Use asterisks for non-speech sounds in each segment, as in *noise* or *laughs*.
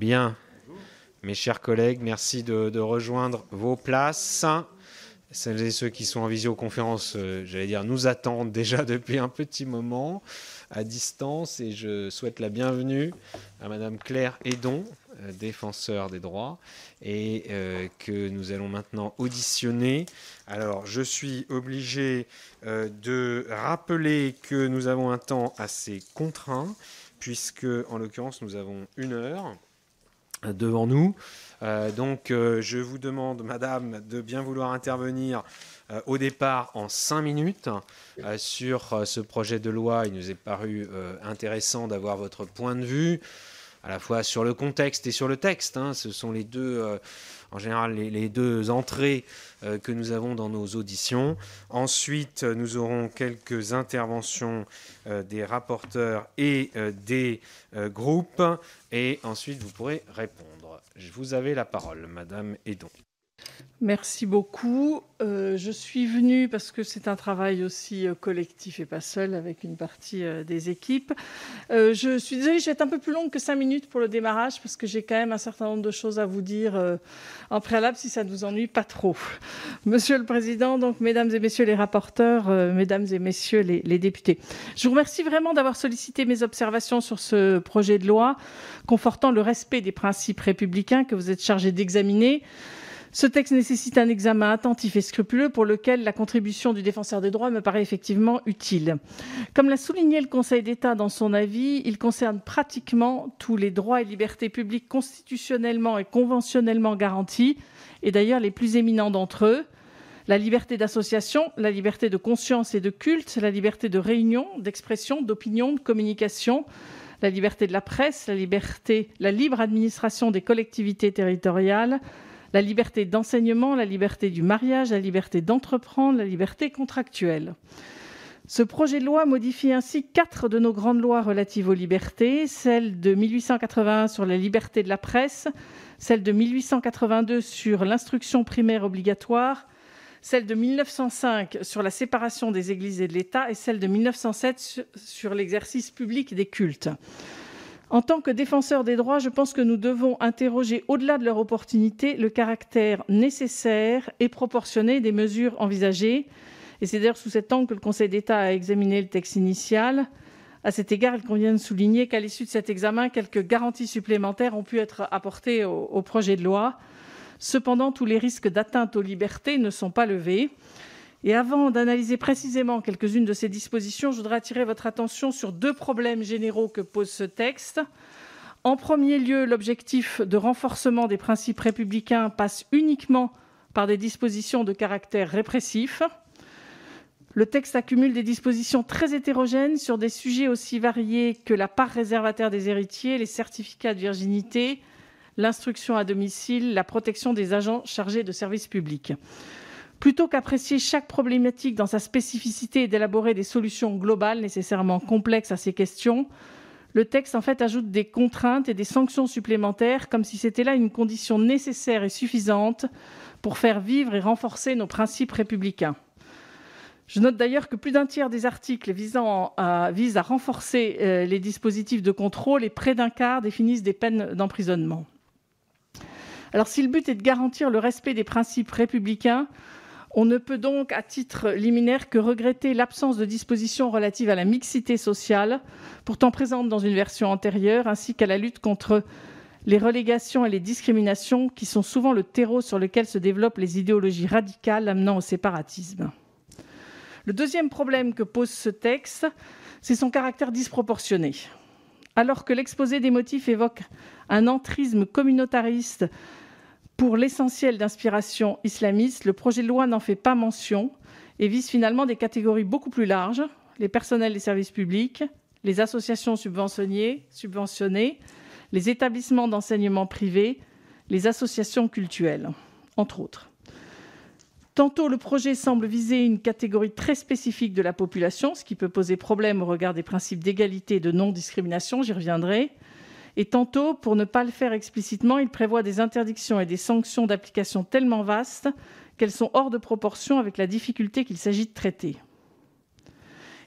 Bien. Mes chers collègues, merci de, rejoindre vos places. Celles et ceux qui sont en visioconférence, euh, j'allais dire, nous attendent déjà *laughs* depuis un petit moment à distance et je souhaite la bienvenue à Madame Claire Edon, euh, défenseur des droits, et euh, que nous allons maintenant auditionner. Alors, je suis obligé de rappeler que nous avons un temps assez contraint, puisque en l'occurrence, nous avons une heure devant nous. Euh, donc euh, je vous demande, Madame, de bien vouloir intervenir euh, au départ en cinq minutes sur ce projet de loi. Il nous est paru intéressant d'avoir votre point de vue, à la fois sur le contexte et sur le texte. Hein. Ce sont les deux en général les, deux entrées euh, que nous avons dans nos auditions. Ensuite, nous aurons quelques interventions euh, des rapporteurs et euh, des groupes. Et ensuite, vous pourrez répondre. Vous avez la parole, Madame Edon. Merci beaucoup. Euh, je suis venue parce que c'est un travail aussi euh, collectif et pas seul avec une partie euh, des équipes. je suis désolée, je vais être un peu plus longue que cinq minutes pour le démarrage parce que j'ai quand même un certain nombre de choses à vous dire en préalable si ça ne vous ennuie pas trop. Monsieur le Président, donc mesdames et messieurs les rapporteurs, mesdames et messieurs les, les députés, je vous remercie vraiment d'avoir sollicité mes observations sur ce projet de loi confortant le respect des principes républicains que vous êtes chargés d'examiner. Ce texte nécessite un examen attentif et scrupuleux pour lequel la contribution du défenseur des droits me paraît effectivement utile. Comme l'a souligné le Conseil d'État dans son avis, il concerne pratiquement tous les droits et libertés publiques constitutionnellement et conventionnellement garantis, et d'ailleurs les plus éminents d'entre eux, la liberté d'association, la liberté de conscience et de culte, la liberté de réunion, d'expression, d'opinion, de communication, la liberté de la presse, la liberté, la libre administration des collectivités territoriales, la liberté d'enseignement, la liberté du mariage, la liberté d'entreprendre, la liberté contractuelle. Ce projet de loi modifie ainsi quatre de nos grandes lois relatives aux libertés, celle de 1881 sur la liberté de la presse, celle de 1882 sur l'instruction primaire obligatoire, celle de 1905 sur la séparation des églises et de l'État et celle de 1907 sur l'exercice public des cultes. En tant que défenseur des droits, je pense que nous devons interroger, au-delà de leur opportunité, le caractère nécessaire et proportionné des mesures envisagées. Et c'est d'ailleurs sous cet angle que le Conseil d'État a examiné le texte initial. À cet égard, il convient de souligner qu'à l'issue de cet examen, quelques garanties supplémentaires ont pu être apportées au, au projet de loi. Cependant, tous les risques d'atteinte aux libertés ne sont pas levés. Et avant d'analyser précisément quelques-unes de ces dispositions, je voudrais attirer votre attention sur deux problèmes généraux que pose ce texte. En premier lieu, l'objectif de renforcement des principes républicains passe uniquement par des dispositions de caractère répressif. Le texte accumule des dispositions très hétérogènes sur des sujets aussi variés que la part réservataire des héritiers, les certificats de virginité, l'instruction à domicile, la protection des agents chargés de services publics. Plutôt qu'apprécier chaque problématique dans sa spécificité et d'élaborer des solutions globales nécessairement complexes à ces questions, le texte en fait ajoute des contraintes et des sanctions supplémentaires comme si c'était là une condition nécessaire et suffisante pour faire vivre et renforcer nos principes républicains. Je note d'ailleurs que plus d'un tiers des articles visant à, visent à renforcer euh, les dispositifs de contrôle et près d'un quart définissent des peines d'emprisonnement. Alors si le but est de garantir le respect des principes républicains, on ne peut donc, à titre liminaire, que regretter l'absence de dispositions relatives à la mixité sociale, pourtant présente dans une version antérieure, ainsi qu'à la lutte contre les relégations et les discriminations, qui sont souvent le terreau sur lequel se développent les idéologies radicales amenant au séparatisme. Le deuxième problème que pose ce texte, c'est son caractère disproportionné. Alors que l'exposé des motifs évoque un entrisme communautariste pour l'essentiel d'inspiration islamiste, le projet de loi n'en fait pas mention et vise finalement des catégories beaucoup plus larges, les personnels des services publics, les associations subventionnées, les établissements d'enseignement privés, les associations cultuelles, entre autres. Tantôt, le projet semble viser une catégorie très spécifique de la population, ce qui peut poser problème au regard des principes d'égalité et de non-discrimination, j'y reviendrai. Et tantôt, pour ne pas le faire explicitement, il prévoit des interdictions et des sanctions d'application tellement vastes qu'elles sont hors de proportion avec la difficulté qu'il s'agit de traiter.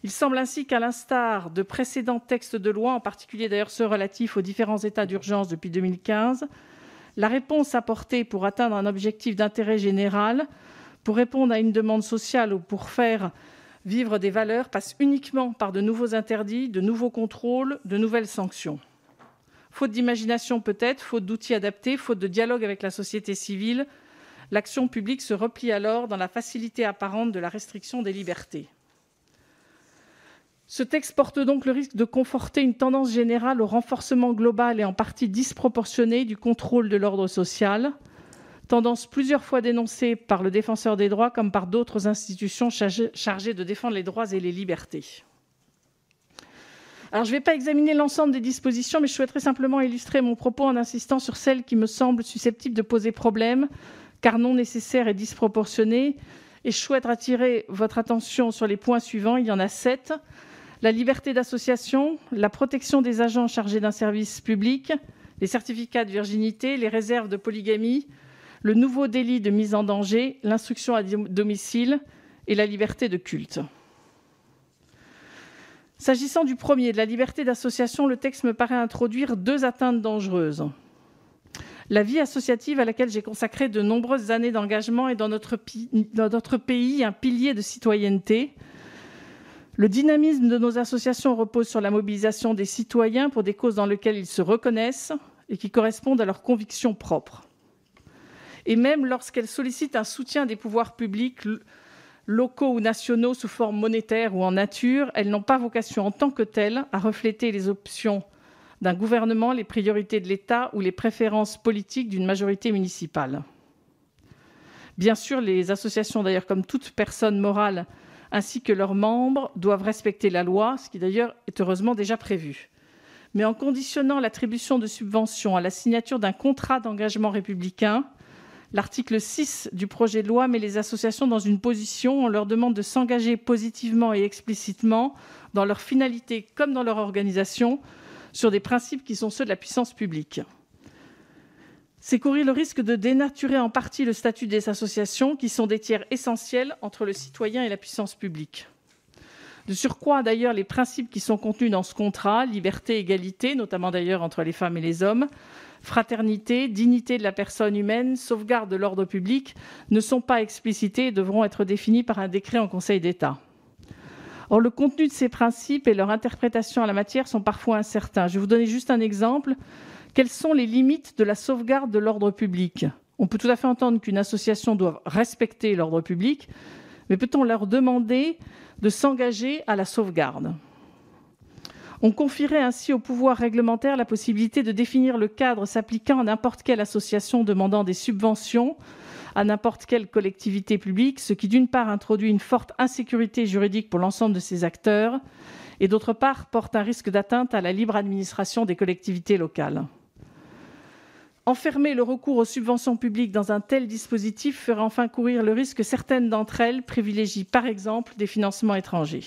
Il semble ainsi qu'à l'instar de précédents textes de loi, en particulier d'ailleurs ceux relatifs aux différents états d'urgence depuis 2015, la réponse apportée pour atteindre un objectif d'intérêt général, pour répondre à une demande sociale ou pour faire vivre des valeurs passe uniquement par de nouveaux interdits, de nouveaux contrôles, de nouvelles sanctions. Faute d'imagination peut-être, faute d'outils adaptés, faute de dialogue avec la société civile, l'action publique se replie alors dans la facilité apparente de la restriction des libertés. Ce texte porte donc le risque de conforter une tendance générale au renforcement global et en partie disproportionné du contrôle de l'ordre social, tendance plusieurs fois dénoncée par le défenseur des droits comme par d'autres institutions chargées de défendre les droits et les libertés. Je ne vais pas examiner l'ensemble des dispositions, mais je souhaiterais simplement illustrer mon propos en insistant sur celles qui me semblent susceptibles de poser problème, car non nécessaires et disproportionnées. Et je souhaite attirer votre attention sur les points suivants. Il y en a sept la liberté d'association, la protection des agents chargés d'un service public, les certificats de virginité, les réserves de polygamie, le nouveau délit de mise en danger, l'instruction à domicile et la liberté de culte. S'agissant du premier, de la liberté d'association, le texte me paraît introduire deux atteintes dangereuses. La vie associative à laquelle j'ai consacré de nombreuses années d'engagement est dans notre, dans notre pays un pilier de citoyenneté, le dynamisme de nos associations repose sur la mobilisation des citoyens pour des causes dans lesquelles ils se reconnaissent et qui correspondent à leurs convictions propres. Et même lorsqu'elles sollicitent un soutien des pouvoirs publics, locaux ou nationaux sous forme monétaire ou en nature, elles n'ont pas vocation en tant que telles à refléter les options d'un gouvernement, les priorités de l'État ou les préférences politiques d'une majorité municipale. Bien sûr, les associations, d'ailleurs, comme toute personne morale, ainsi que leurs membres doivent respecter la loi, ce qui d'ailleurs est heureusement déjà prévu. Mais en conditionnant l'attribution de subventions à la signature d'un contrat d'engagement républicain, l'article 6 du projet de loi met les associations dans une position, on leur demande de s'engager positivement et explicitement dans leur finalité comme dans leur organisation sur des principes qui sont ceux de la puissance publique c'est courir le risque de dénaturer en partie le statut des associations, qui sont des tiers essentiels entre le citoyen et la puissance publique. De surcroît, d'ailleurs, les principes qui sont contenus dans ce contrat, liberté, égalité, notamment d'ailleurs entre les femmes et les hommes, fraternité, dignité de la personne humaine, sauvegarde de l'ordre public, ne sont pas explicités et devront être définis par un décret en Conseil d'État. Or, le contenu de ces principes et leur interprétation à la matière sont parfois incertains. Je vais vous donner juste un exemple. Quelles sont les limites de la sauvegarde de l'ordre public? On peut tout à fait entendre qu'une association doit respecter l'ordre public, mais peut-on leur demander de s'engager à la sauvegarde? On confierait ainsi au pouvoir réglementaire la possibilité de définir le cadre s'appliquant à n'importe quelle association demandant des subventions à n'importe quelle collectivité publique, ce qui d'une part introduit une forte insécurité juridique pour l'ensemble de ces acteurs et d'autre part porte un risque d'atteinte à la libre administration des collectivités locales. Enfermer le recours aux subventions publiques dans un tel dispositif ferait enfin courir le risque que certaines d'entre elles privilégient par exemple des financements étrangers.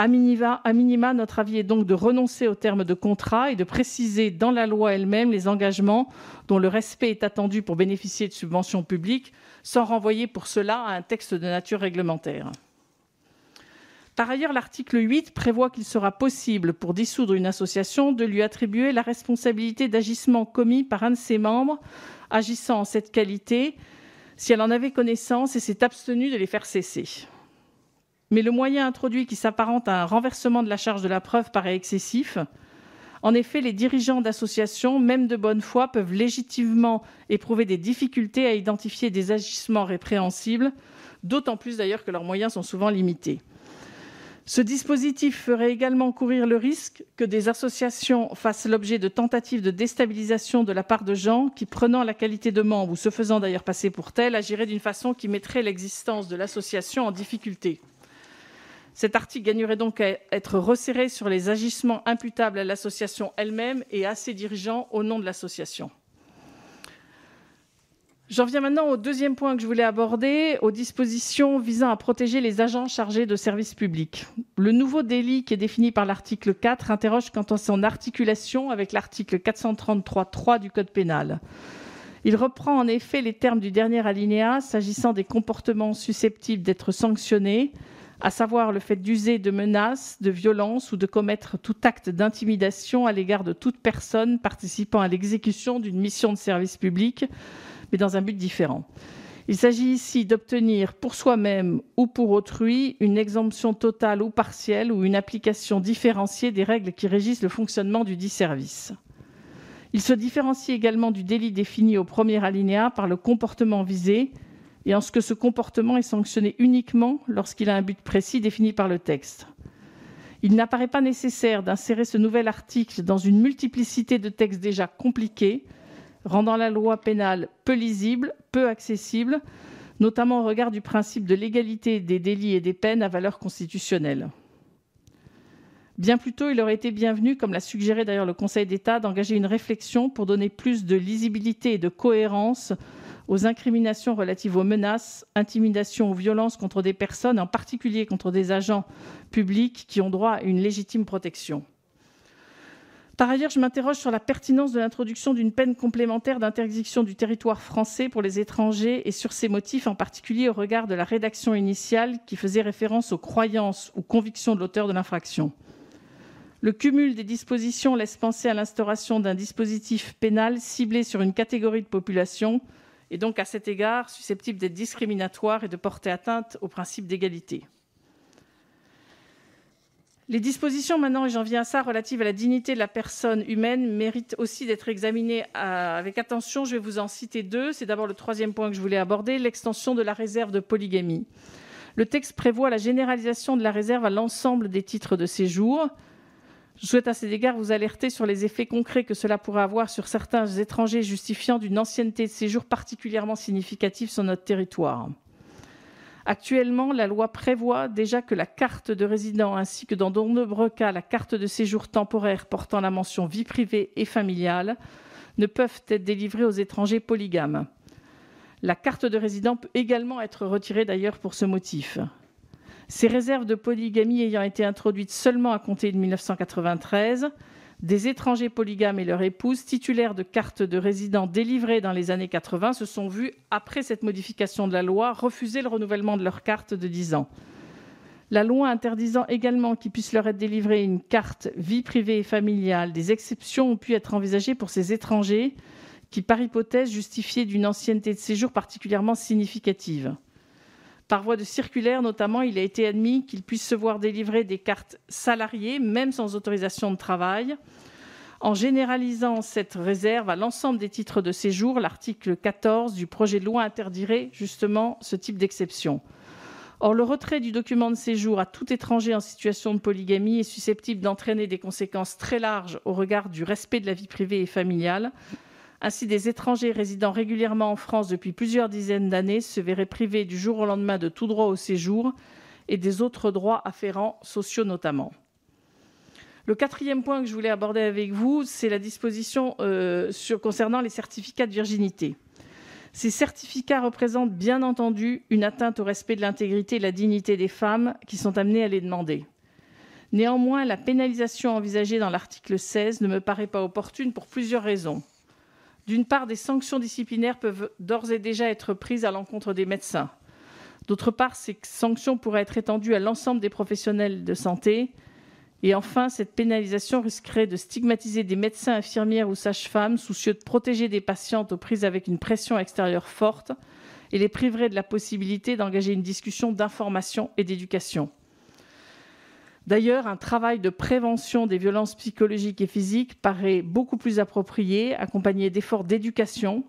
À minima, notre avis est donc de renoncer aux termes de contrat et de préciser dans la loi elle-même les engagements dont le respect est attendu pour bénéficier de subventions publiques, sans renvoyer pour cela à un texte de nature réglementaire. Par ailleurs, l'article 8 prévoit qu'il sera possible pour dissoudre une association de lui attribuer la responsabilité d'agissement commis par un de ses membres agissant en cette qualité si elle en avait connaissance et s'est abstenue de les faire cesser. Mais le moyen introduit qui s'apparente à un renversement de la charge de la preuve paraît excessif. En effet, les dirigeants d'associations, même de bonne foi, peuvent légitimement éprouver des difficultés à identifier des agissements répréhensibles, d'autant plus d'ailleurs que leurs moyens sont souvent limités. Ce dispositif ferait également courir le risque que des associations fassent l'objet de tentatives de déstabilisation de la part de gens qui, prenant la qualité de membre ou se faisant d'ailleurs passer pour tel, agiraient d'une façon qui mettrait l'existence de l'association en difficulté. Cet article gagnerait donc à être resserré sur les agissements imputables à l'association elle-même et à ses dirigeants au nom de l'association. J'en viens maintenant au deuxième point que je voulais aborder, aux dispositions visant à protéger les agents chargés de services publics. Le nouveau délit qui est défini par l'article 4 interroge quant à son articulation avec l'article 433.3 du Code pénal. Il reprend en effet les termes du dernier alinéa s'agissant des comportements susceptibles d'être sanctionnés, à savoir le fait d'user de menaces, de violences ou de commettre tout acte d'intimidation à l'égard de toute personne participant à l'exécution d'une mission de service public, mais dans un but différent. Il s'agit ici d'obtenir pour soi-même ou pour autrui une exemption totale ou partielle ou une application différenciée des règles qui régissent le fonctionnement du dit service. Il se différencie également du délit défini au premier alinéa par le comportement visé, et en ce que ce comportement est sanctionné uniquement lorsqu'il a un but précis défini par le texte. Il n'apparaît pas nécessaire d'insérer ce nouvel article dans une multiplicité de textes déjà compliqués, rendant la loi pénale peu lisible, peu accessible, notamment au regard du principe de l'égalité des délits et des peines à valeur constitutionnelle. Bien plus tôt, il aurait été bienvenu, comme l'a suggéré d'ailleurs le Conseil d'État, d'engager une réflexion pour donner plus de lisibilité et de cohérence aux incriminations relatives aux menaces, intimidations ou violences contre des personnes, en particulier contre des agents publics qui ont droit à une légitime protection. Par ailleurs, je m'interroge sur la pertinence de l'introduction d'une peine complémentaire d'interdiction du territoire français pour les étrangers et sur ses motifs, en particulier au regard de la rédaction initiale qui faisait référence aux croyances ou convictions de l'auteur de l'infraction. Le cumul des dispositions laisse penser à l'instauration d'un dispositif pénal ciblé sur une catégorie de population et donc à cet égard susceptible d'être discriminatoire et de porter atteinte au principe d'égalité. Les dispositions maintenant, et j'en viens à ça, relatives à la dignité de la personne humaine méritent aussi d'être examinées euh, avec attention. Je vais vous en citer deux. C'est d'abord le troisième point que je voulais aborder, l'extension de la réserve de polygamie. Le texte prévoit la généralisation de la réserve à l'ensemble des titres de séjour. Je souhaite à cet égard vous alerter sur les effets concrets que cela pourrait avoir sur certains étrangers justifiant d'une ancienneté de séjour particulièrement significative sur notre territoire. Actuellement, la loi prévoit déjà que la carte de résident ainsi que dans de nombreux cas la carte de séjour temporaire portant la mention vie privée et familiale ne peuvent être délivrées aux étrangers polygames. La carte de résident peut également être retirée d'ailleurs pour ce motif. Ces réserves de polygamie ayant été introduites seulement à compter de 1993, des étrangers polygames et leurs épouses titulaires de cartes de résidents délivrées dans les années 80 se sont vus, après cette modification de la loi, refuser le renouvellement de leur carte de 10 ans. La loi interdisant également qu'il puisse leur être délivrée une carte vie privée et familiale, des exceptions ont pu être envisagées pour ces étrangers qui, par hypothèse, justifiaient d'une ancienneté de séjour particulièrement significative. Par voie de circulaire, notamment, il a été admis qu'ils puissent se voir délivrer des cartes salariées, même sans autorisation de travail. En généralisant cette réserve à l'ensemble des titres de séjour, l'article 14 du projet de loi interdirait justement ce type d'exception. Or, le retrait du document de séjour à tout étranger en situation de polygamie est susceptible d'entraîner des conséquences très larges au regard du respect de la vie privée et familiale, ainsi, des étrangers résidant régulièrement en France depuis plusieurs dizaines d'années se verraient privés du jour au lendemain de tout droit au séjour et des autres droits afférents, sociaux notamment. Le quatrième point que je voulais aborder avec vous, c'est la disposition euh, concernant les certificats de virginité. Ces certificats représentent bien entendu une atteinte au respect de l'intégrité et de la dignité des femmes qui sont amenées à les demander. Néanmoins, la pénalisation envisagée dans l'article 16 ne me paraît pas opportune pour plusieurs raisons. D'une part, des sanctions disciplinaires peuvent d'ores et déjà être prises à l'encontre des médecins. D'autre part, ces sanctions pourraient être étendues à l'ensemble des professionnels de santé. Et enfin, cette pénalisation risquerait de stigmatiser des médecins, infirmières ou sages-femmes soucieux de protéger des patientes aux prises avec une pression extérieure forte et les priverait de la possibilité d'engager une discussion d'information et d'éducation. D'ailleurs, un travail de prévention des violences psychologiques et physiques paraît beaucoup plus approprié, accompagné d'efforts d'éducation,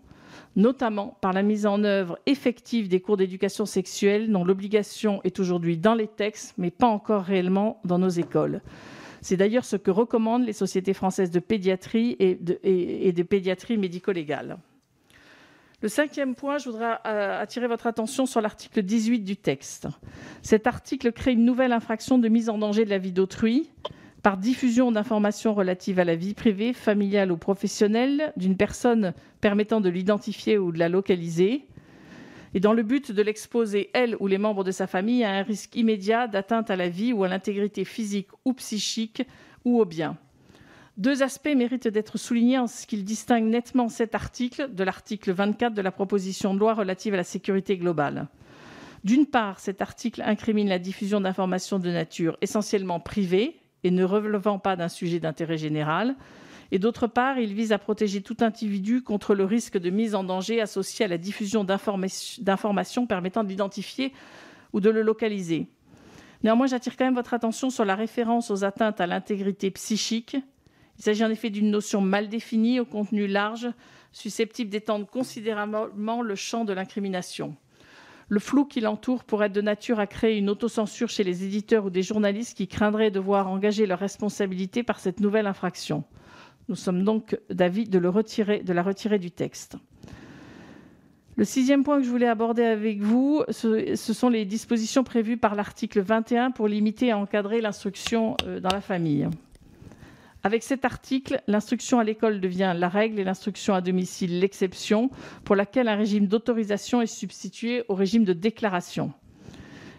notamment par la mise en œuvre effective des cours d'éducation sexuelle, dont l'obligation est aujourd'hui dans les textes, mais pas encore réellement dans nos écoles. C'est d'ailleurs ce que recommandent les sociétés françaises de pédiatrie et de, pédiatrie médico-légale. Le cinquième point, je voudrais euh, attirer votre attention sur l'article 18 du texte. Cet article crée une nouvelle infraction de mise en danger de la vie d'autrui par diffusion d'informations relatives à la vie privée, familiale ou professionnelle d'une personne permettant de l'identifier ou de la localiser, et dans le but de l'exposer, elle ou les membres de sa famille, à un risque immédiat d'atteinte à la vie ou à l'intégrité physique ou psychique ou au bien. Deux aspects méritent d'être soulignés en ce qu'ils distinguent nettement cet article de l'article 24 de la proposition de loi relative à la sécurité globale. D'une part, cet article incrimine la diffusion d'informations de nature essentiellement privée et ne relevant pas d'un sujet d'intérêt général. Et d'autre part, il vise à protéger tout individu contre le risque de mise en danger associé à la diffusion d'informations permettant de l'identifier ou de le localiser. Néanmoins, j'attire quand même votre attention sur la référence aux atteintes à l'intégrité psychique. Il s'agit en effet d'une notion mal définie, au contenu large, susceptible d'étendre considérablement le champ de l'incrimination. Le flou qui l'entoure pourrait être de nature à créer une autocensure chez les éditeurs ou des journalistes qui craindraient de voir engager leur responsabilité par cette nouvelle infraction. Nous sommes donc d'avis de, la retirer du texte. Le sixième point que je voulais aborder avec vous, ce, sont les dispositions prévues par l'article 21 pour limiter et encadrer l'instruction euh, dans la famille. Avec cet article, l'instruction à l'école devient la règle et l'instruction à domicile l'exception, pour laquelle un régime d'autorisation est substitué au régime de déclaration.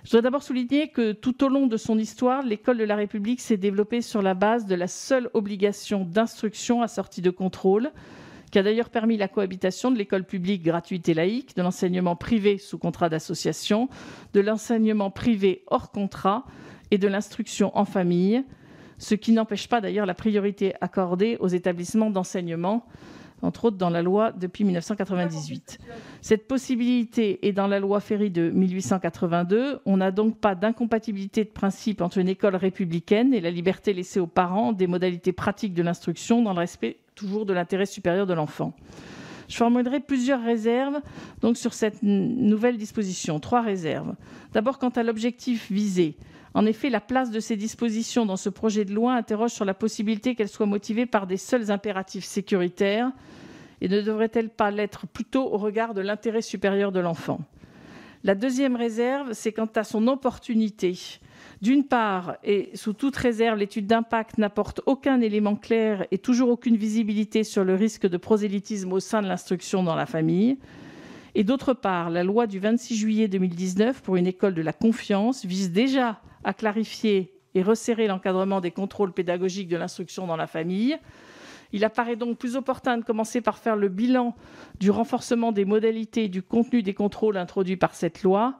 Je voudrais d'abord souligner que tout au long de son histoire, l'école de la République s'est développée sur la base de la seule obligation d'instruction assortie de contrôle, qui a d'ailleurs permis la cohabitation de l'école publique gratuite et laïque, de l'enseignement privé sous contrat d'association, de l'enseignement privé hors contrat et de l'instruction en famille, ce qui n'empêche pas d'ailleurs la priorité accordée aux établissements d'enseignement, entre autres dans la loi depuis 1998. Cette possibilité est dans la loi Ferry de 1882. On n'a donc pas d'incompatibilité de principe entre une école républicaine et la liberté laissée aux parents des modalités pratiques de l'instruction dans le respect toujours de l'intérêt supérieur de l'enfant. Je formulerai plusieurs réserves donc sur cette nouvelle disposition. Trois réserves. D'abord, quant à l'objectif visé. En effet, la place de ces dispositions dans ce projet de loi interroge sur la possibilité qu'elles soient motivées par des seuls impératifs sécuritaires et ne devraient-elles pas l'être plutôt au regard de l'intérêt supérieur de l'enfant? La deuxième réserve, c'est quant à son opportunité. D'une part, et sous toute réserve, l'étude d'impact n'apporte aucun élément clair et toujours aucune visibilité sur le risque de prosélytisme au sein de l'instruction dans la famille. Et d'autre part, la loi du 26 juillet 2019 pour une école de la confiance vise déjà à clarifier et resserrer l'encadrement des contrôles pédagogiques de l'instruction dans la famille. Il apparaît donc plus opportun de commencer par faire le bilan du renforcement des modalités et du contenu des contrôles introduits par cette loi,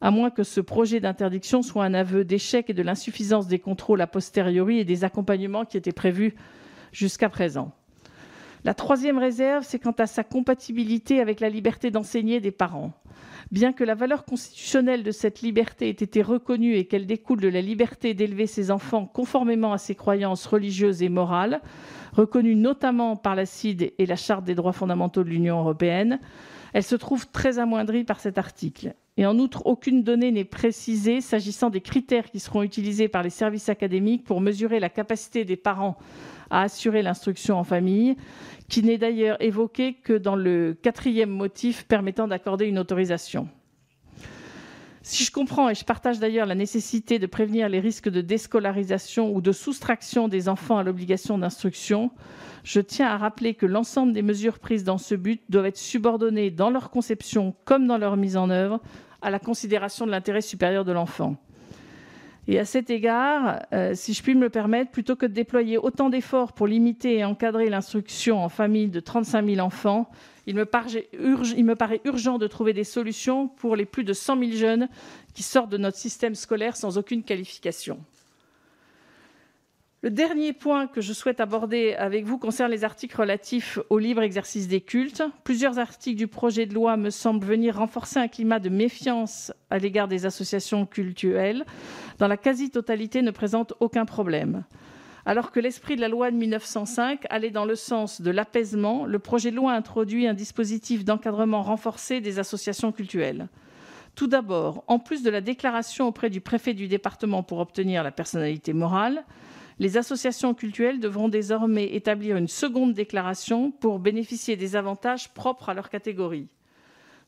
à moins que ce projet d'interdiction soit un aveu d'échec et de l'insuffisance des contrôles a posteriori et des accompagnements qui étaient prévus jusqu'à présent. La troisième réserve, c'est quant à sa compatibilité avec la liberté d'enseigner des parents. Bien que la valeur constitutionnelle de cette liberté ait été reconnue et qu'elle découle de la liberté d'élever ses enfants conformément à ses croyances religieuses et morales, reconnues notamment par la CID et la Charte des droits fondamentaux de l'Union européenne, elle se trouve très amoindrie par cet article. Et en outre, aucune donnée n'est précisée s'agissant des critères qui seront utilisés par les services académiques pour mesurer la capacité des parents à assurer l'instruction en famille, qui n'est d'ailleurs évoqué que dans le quatrième motif permettant d'accorder une autorisation. Si je comprends et je partage d'ailleurs la nécessité de prévenir les risques de déscolarisation ou de soustraction des enfants à l'obligation d'instruction, je tiens à rappeler que l'ensemble des mesures prises dans ce but doivent être subordonnées dans leur conception comme dans leur mise en œuvre à la considération de l'intérêt supérieur de l'enfant. Et à cet égard, euh, si je puis me le permettre, plutôt que de déployer autant d'efforts pour limiter et encadrer l'instruction en famille de 35 000 enfants, il me, paraît il me, paraît urgent de trouver des solutions pour les plus de 100 000 jeunes qui sortent de notre système scolaire sans aucune qualification. Le dernier point que je souhaite aborder avec vous concerne les articles relatifs au libre exercice des cultes. Plusieurs articles du projet de loi me semblent venir renforcer un climat de méfiance à l'égard des associations cultuelles. Dans la quasi-totalité, ne présentent aucun problème. Alors que l'esprit de la loi de 1905 allait dans le sens de l'apaisement, le projet de loi introduit un dispositif d'encadrement renforcé des associations cultuelles. Tout d'abord, en plus de la déclaration auprès du préfet du département pour obtenir la personnalité morale, les associations cultuelles devront désormais établir une seconde déclaration pour bénéficier des avantages propres à leur catégorie.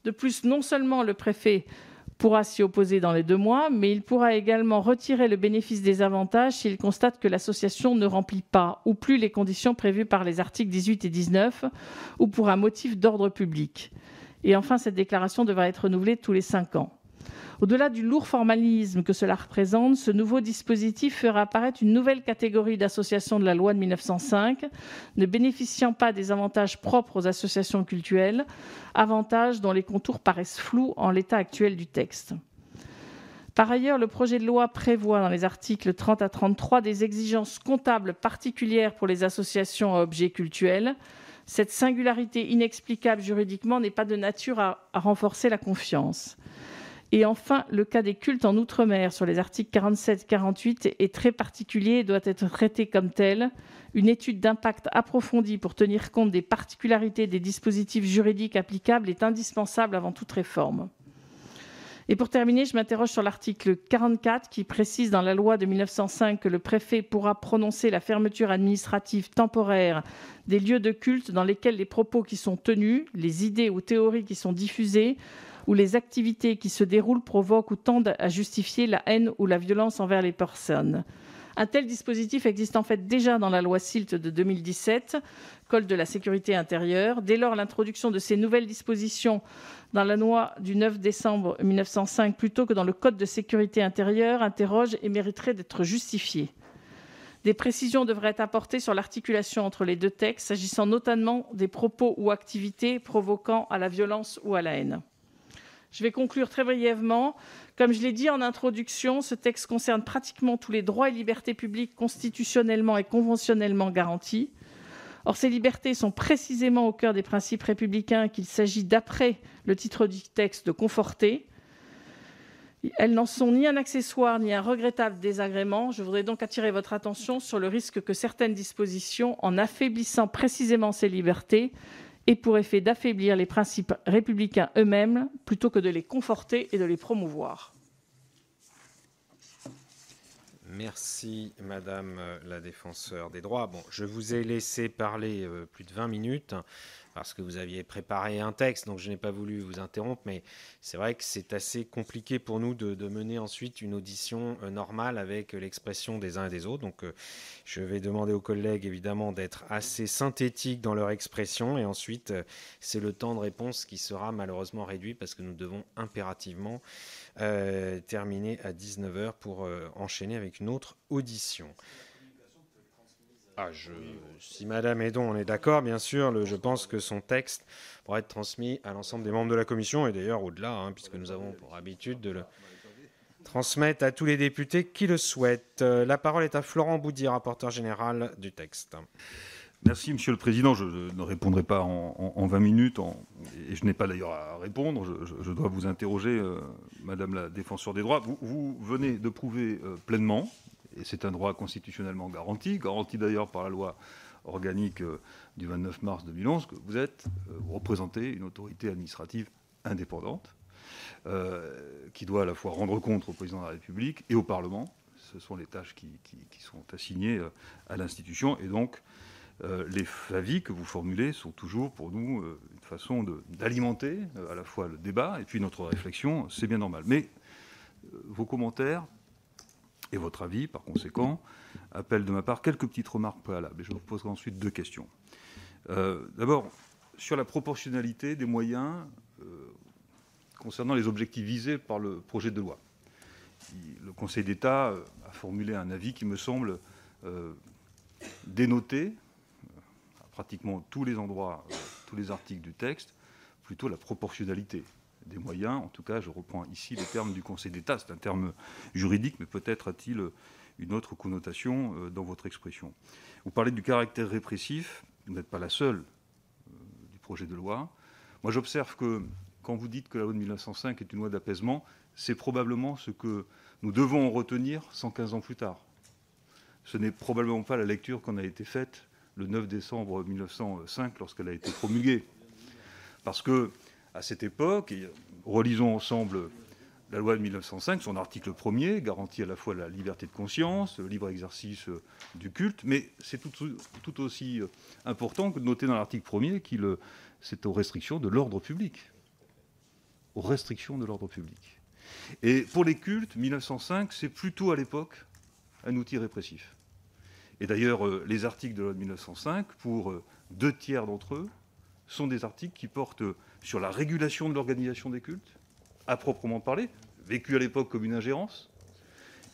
De plus, non seulement le préfet pourra s'y opposer dans les deux mois, mais il pourra également retirer le bénéfice des avantages s'il constate que l'association ne remplit pas ou plus les conditions prévues par les articles 18 et 19 ou pour un motif d'ordre public. Et enfin, cette déclaration devra être renouvelée tous les cinq ans. Au-delà du lourd formalisme que cela représente, ce nouveau dispositif fera apparaître une nouvelle catégorie d'associations de la loi de 1905, ne bénéficiant pas des avantages propres aux associations cultuelles, avantages dont les contours paraissent flous en l'état actuel du texte. Par ailleurs, le projet de loi prévoit dans les articles 30 à 33 des exigences comptables particulières pour les associations à objet cultuel. Cette singularité inexplicable juridiquement n'est pas de nature à, renforcer la confiance. Et enfin, le cas des cultes en Outre-mer sur les articles 47 et 48 est très particulier et doit être traité comme tel. Une étude d'impact approfondie pour tenir compte des particularités des dispositifs juridiques applicables est indispensable avant toute réforme. Et pour terminer, je m'interroge sur l'article 44 qui précise dans la loi de 1905 que le préfet pourra prononcer la fermeture administrative temporaire des lieux de culte dans lesquels les propos qui sont tenus, les idées ou théories qui sont diffusées ou les activités qui se déroulent provoquent ou tendent à justifier la haine ou la violence envers les personnes. Un tel dispositif existe en fait déjà dans la loi SILT de 2017, Code de la sécurité intérieure. Dès lors, l'introduction de ces nouvelles dispositions dans la loi du 9 décembre 1905 plutôt que dans le Code de sécurité intérieure interroge et mériterait d'être justifiée. Des précisions devraient être apportées sur l'articulation entre les deux textes, s'agissant notamment des propos ou activités provoquant à la violence ou à la haine. Je vais conclure très brièvement. Comme je l'ai dit en introduction, ce texte concerne pratiquement tous les droits et libertés publiques constitutionnellement et conventionnellement garantis. Or, ces libertés sont précisément au cœur des principes républicains qu'il s'agit, d'après le titre du texte, de conforter. Elles n'en sont ni un accessoire ni un regrettable désagrément. Je voudrais donc attirer votre attention sur le risque que certaines dispositions, en affaiblissant précisément ces libertés, et pour effet d'affaiblir les principes républicains eux-mêmes plutôt que de les conforter et de les promouvoir. Merci, Madame la défenseur des droits. Bon, je vous ai laissé parler euh, plus de 20 minutes parce que vous aviez préparé un texte, donc je n'ai pas voulu vous interrompre, mais c'est vrai que c'est assez compliqué pour nous de, mener ensuite une audition euh, normale avec l'expression des uns et des autres. Donc euh, je vais demander aux collègues évidemment d'être assez synthétiques dans leur expression, et ensuite c'est le temps de réponse qui sera malheureusement réduit parce que nous devons impérativement terminer à 19h pour enchaîner avec une autre audition. Ah, si Madame Edon on est d'accord, bien sûr, je pense que son texte pourra être transmis à l'ensemble des membres de la commission et d'ailleurs au-delà, hein, puisque nous avons pour habitude de le transmettre à tous les députés qui le souhaitent. Euh, la parole est à Florent Boudy, rapporteur général du texte. Merci, Monsieur le Président. Je, ne répondrai pas en, 20 minutes, et je n'ai pas d'ailleurs à répondre. Je, dois vous interroger, euh, Madame la défenseur des droits. Vous, venez de prouver euh, pleinement et c'est un droit constitutionnellement garanti, garanti d'ailleurs par la loi organique euh, du 29 mars 2011, que vous êtes, vous représentez une autorité administrative indépendante, qui doit à la fois rendre compte au président de la République et au Parlement. Ce sont les tâches qui, sont assignées à l'institution. Et donc, les avis que vous formulez sont toujours pour nous une façon d'alimenter à la fois le débat et puis notre réflexion. C'est bien normal. Mais vos commentaires et votre avis, par conséquent, appelle de ma part quelques petites remarques préalables. Et je vous poserai ensuite deux questions. Euh, d'abord, sur la proportionnalité des moyens euh, concernant les objectifs visés par le projet de loi. Le Conseil d'État euh, a formulé un avis qui me semble dénoter, à pratiquement tous les endroits, tous les articles du texte, plutôt la proportionnalité des moyens. En tout cas, je reprends ici les termes du Conseil d'État. C'est un terme juridique, mais peut-être a-t-il une autre connotation euh, dans votre expression. Vous parlez du caractère répressif. Vous n'êtes pas la seule euh, du projet de loi. Moi, j'observe que quand vous dites que la loi de 1905 est une loi d'apaisement, c'est probablement ce que nous devons en retenir 115 ans plus tard. Ce n'est probablement pas la lecture qu'on a été faite le 9 décembre 1905 lorsqu'elle a été promulguée. Parce que à cette époque, relisons ensemble la loi de 1905, son article premier garantit à la fois la liberté de conscience, le libre exercice du culte, mais c'est tout, aussi important que de noter dans l'article premier qu'il c'est aux restrictions de l'ordre public. Aux restrictions de l'ordre public. Et pour les cultes, 1905, c'est plutôt à l'époque un outil répressif. Et d'ailleurs, euh, les articles de la loi de 1905, pour euh, deux tiers d'entre eux, sont des articles qui portent sur la régulation de l'organisation des cultes, à proprement parler, vécu à l'époque comme une ingérence.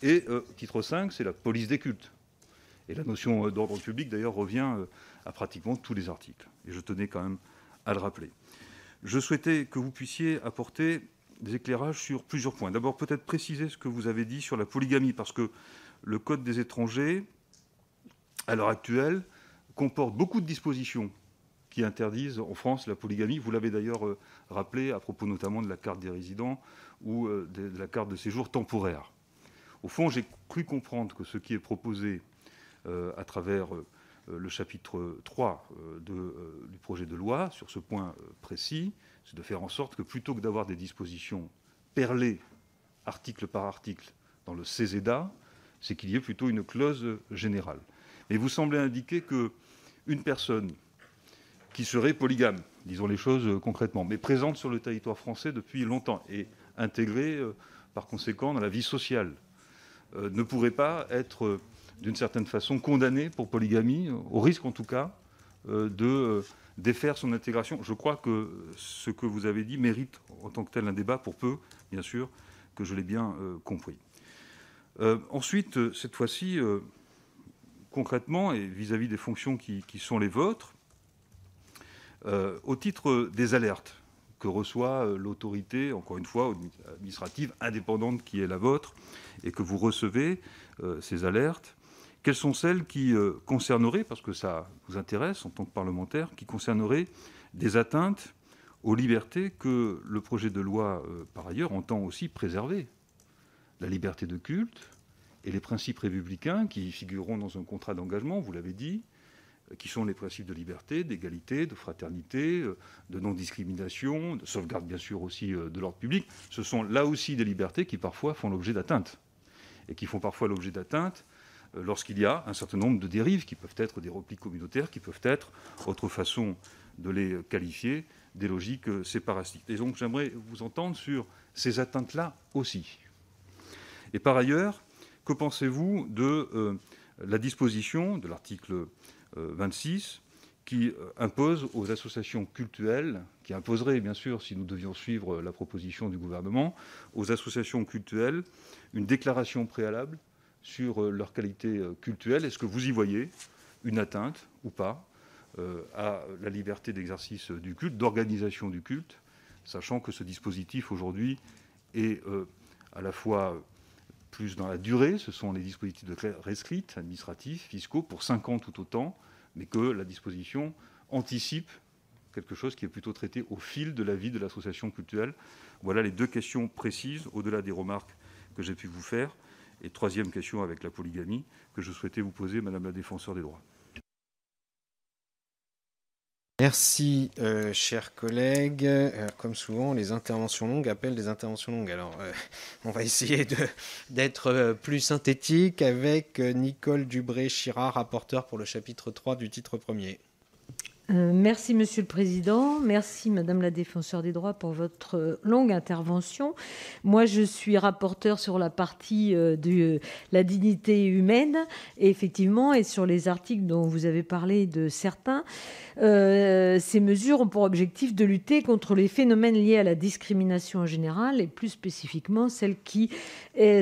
Et titre 5, c'est la police des cultes. Et la notion d'ordre public, d'ailleurs, revient à pratiquement tous les articles. Et je tenais quand même à le rappeler. Je souhaitais que vous puissiez apporter des éclairages sur plusieurs points. D'abord, peut-être préciser ce que vous avez dit sur la polygamie, parce que le Code des étrangers, à l'heure actuelle, comporte beaucoup de dispositions qui interdisent en France la polygamie. Vous l'avez d'ailleurs euh, rappelé à propos notamment de la carte des résidents ou euh, de la carte de séjour temporaire. Au fond, j'ai cru comprendre que ce qui est proposé euh, à travers le chapitre 3 du projet de loi sur ce point précis, c'est de faire en sorte que plutôt que d'avoir des dispositions perlées article par article dans le CESEDA, c'est qu'il y ait plutôt une clause générale. Mais vous semblez indiquer qu'une personne qui serait polygame, disons les choses concrètement, mais présente sur le territoire français depuis longtemps et intégrée euh, par conséquent dans la vie sociale, euh, ne pourrait pas être euh, d'une certaine façon condamnée pour polygamie, au risque en tout cas de défaire son intégration. Je crois que ce que vous avez dit mérite en tant que tel un débat, pour peu, bien sûr, que je l'ai bien compris. ensuite, cette fois-ci, concrètement, et vis-à-vis des fonctions qui, sont les vôtres, euh, au titre des alertes que reçoit euh, l'autorité, encore une fois, administrative indépendante qui est la vôtre, et que vous recevez euh, ces alertes, quelles sont celles qui concerneraient, parce que ça vous intéresse en tant que parlementaire, qui concerneraient des atteintes aux libertés que le projet de loi, par ailleurs, entend aussi préserver? La liberté de culte, et les principes républicains qui figureront dans un contrat d'engagement, vous l'avez dit, euh, qui sont les principes de liberté, d'égalité, de fraternité, euh, de non-discrimination, de sauvegarde bien sûr aussi euh, de l'ordre public. Ce sont là aussi des libertés qui parfois font l'objet d'atteinte et qui font parfois l'objet d'atteinte lorsqu'il y a un certain nombre de dérives qui peuvent être des replis communautaires, qui peuvent être, autre façon de les qualifier, des logiques séparatistes. Et donc j'aimerais vous entendre sur ces atteintes-là aussi. Et par ailleurs, que pensez-vous de euh, la disposition de l'article 26 euh, qui euh, impose aux associations cultuelles, qui imposerait bien sûr, si nous devions suivre la proposition du gouvernement, aux associations cultuelles une déclaration préalable sur leur qualité cultuelle? Est-ce que vous y voyez une atteinte ou pas à la liberté d'exercice du culte, d'organisation du culte, sachant que ce dispositif aujourd'hui est à la fois plus dans la durée, ce sont les dispositifs de rescrits administratifs, fiscaux, pour 5 ans tout autant, mais que la disposition anticipe quelque chose qui est plutôt traité au fil de la vie de l'association culturelle. Voilà les deux questions précises, au-delà des remarques que j'ai pu vous faire. Et troisième question avec la polygamie, que je souhaitais vous poser, Madame la Défenseur des droits. Merci, euh, chers collègues. Euh, comme souvent, les interventions longues appellent des interventions longues. Alors, euh, *laughs* on va essayer d'être plus synthétique avec Nicole Dubré-Chirard, rapporteur pour le chapitre 3 du titre premier. Euh, merci Monsieur le Président, merci Madame la Défenseur des droits pour votre longue intervention. Moi, je suis rapporteur sur la partie euh, de la dignité humaine, et effectivement, et sur les articles dont vous avez parlé de certains. Euh, ces mesures ont pour objectif de lutter contre les phénomènes liés à la discrimination en général, et plus spécifiquement celles qui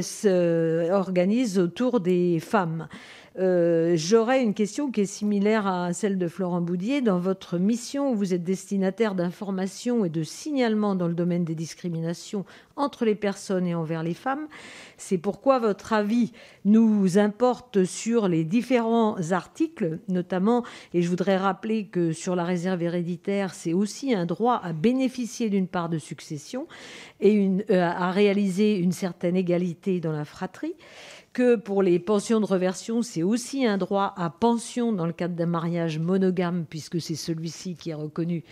s'organisent autour des femmes. Euh, j'aurais une question qui est similaire à celle de Florent Boudier. Dans votre mission, vous êtes destinataire d'information et de signalement dans le domaine des discriminations entre les personnes et envers les femmes, c'est pourquoi votre avis nous importe sur les différents articles, notamment, et je voudrais rappeler que sur la réserve héréditaire, c'est aussi un droit à bénéficier d'une part de succession et euh, à réaliser une certaine égalité dans la fratrie que pour les pensions de reversion, c'est aussi un droit à pension dans le cadre d'un mariage monogame, puisque c'est celui-ci qui est reconnu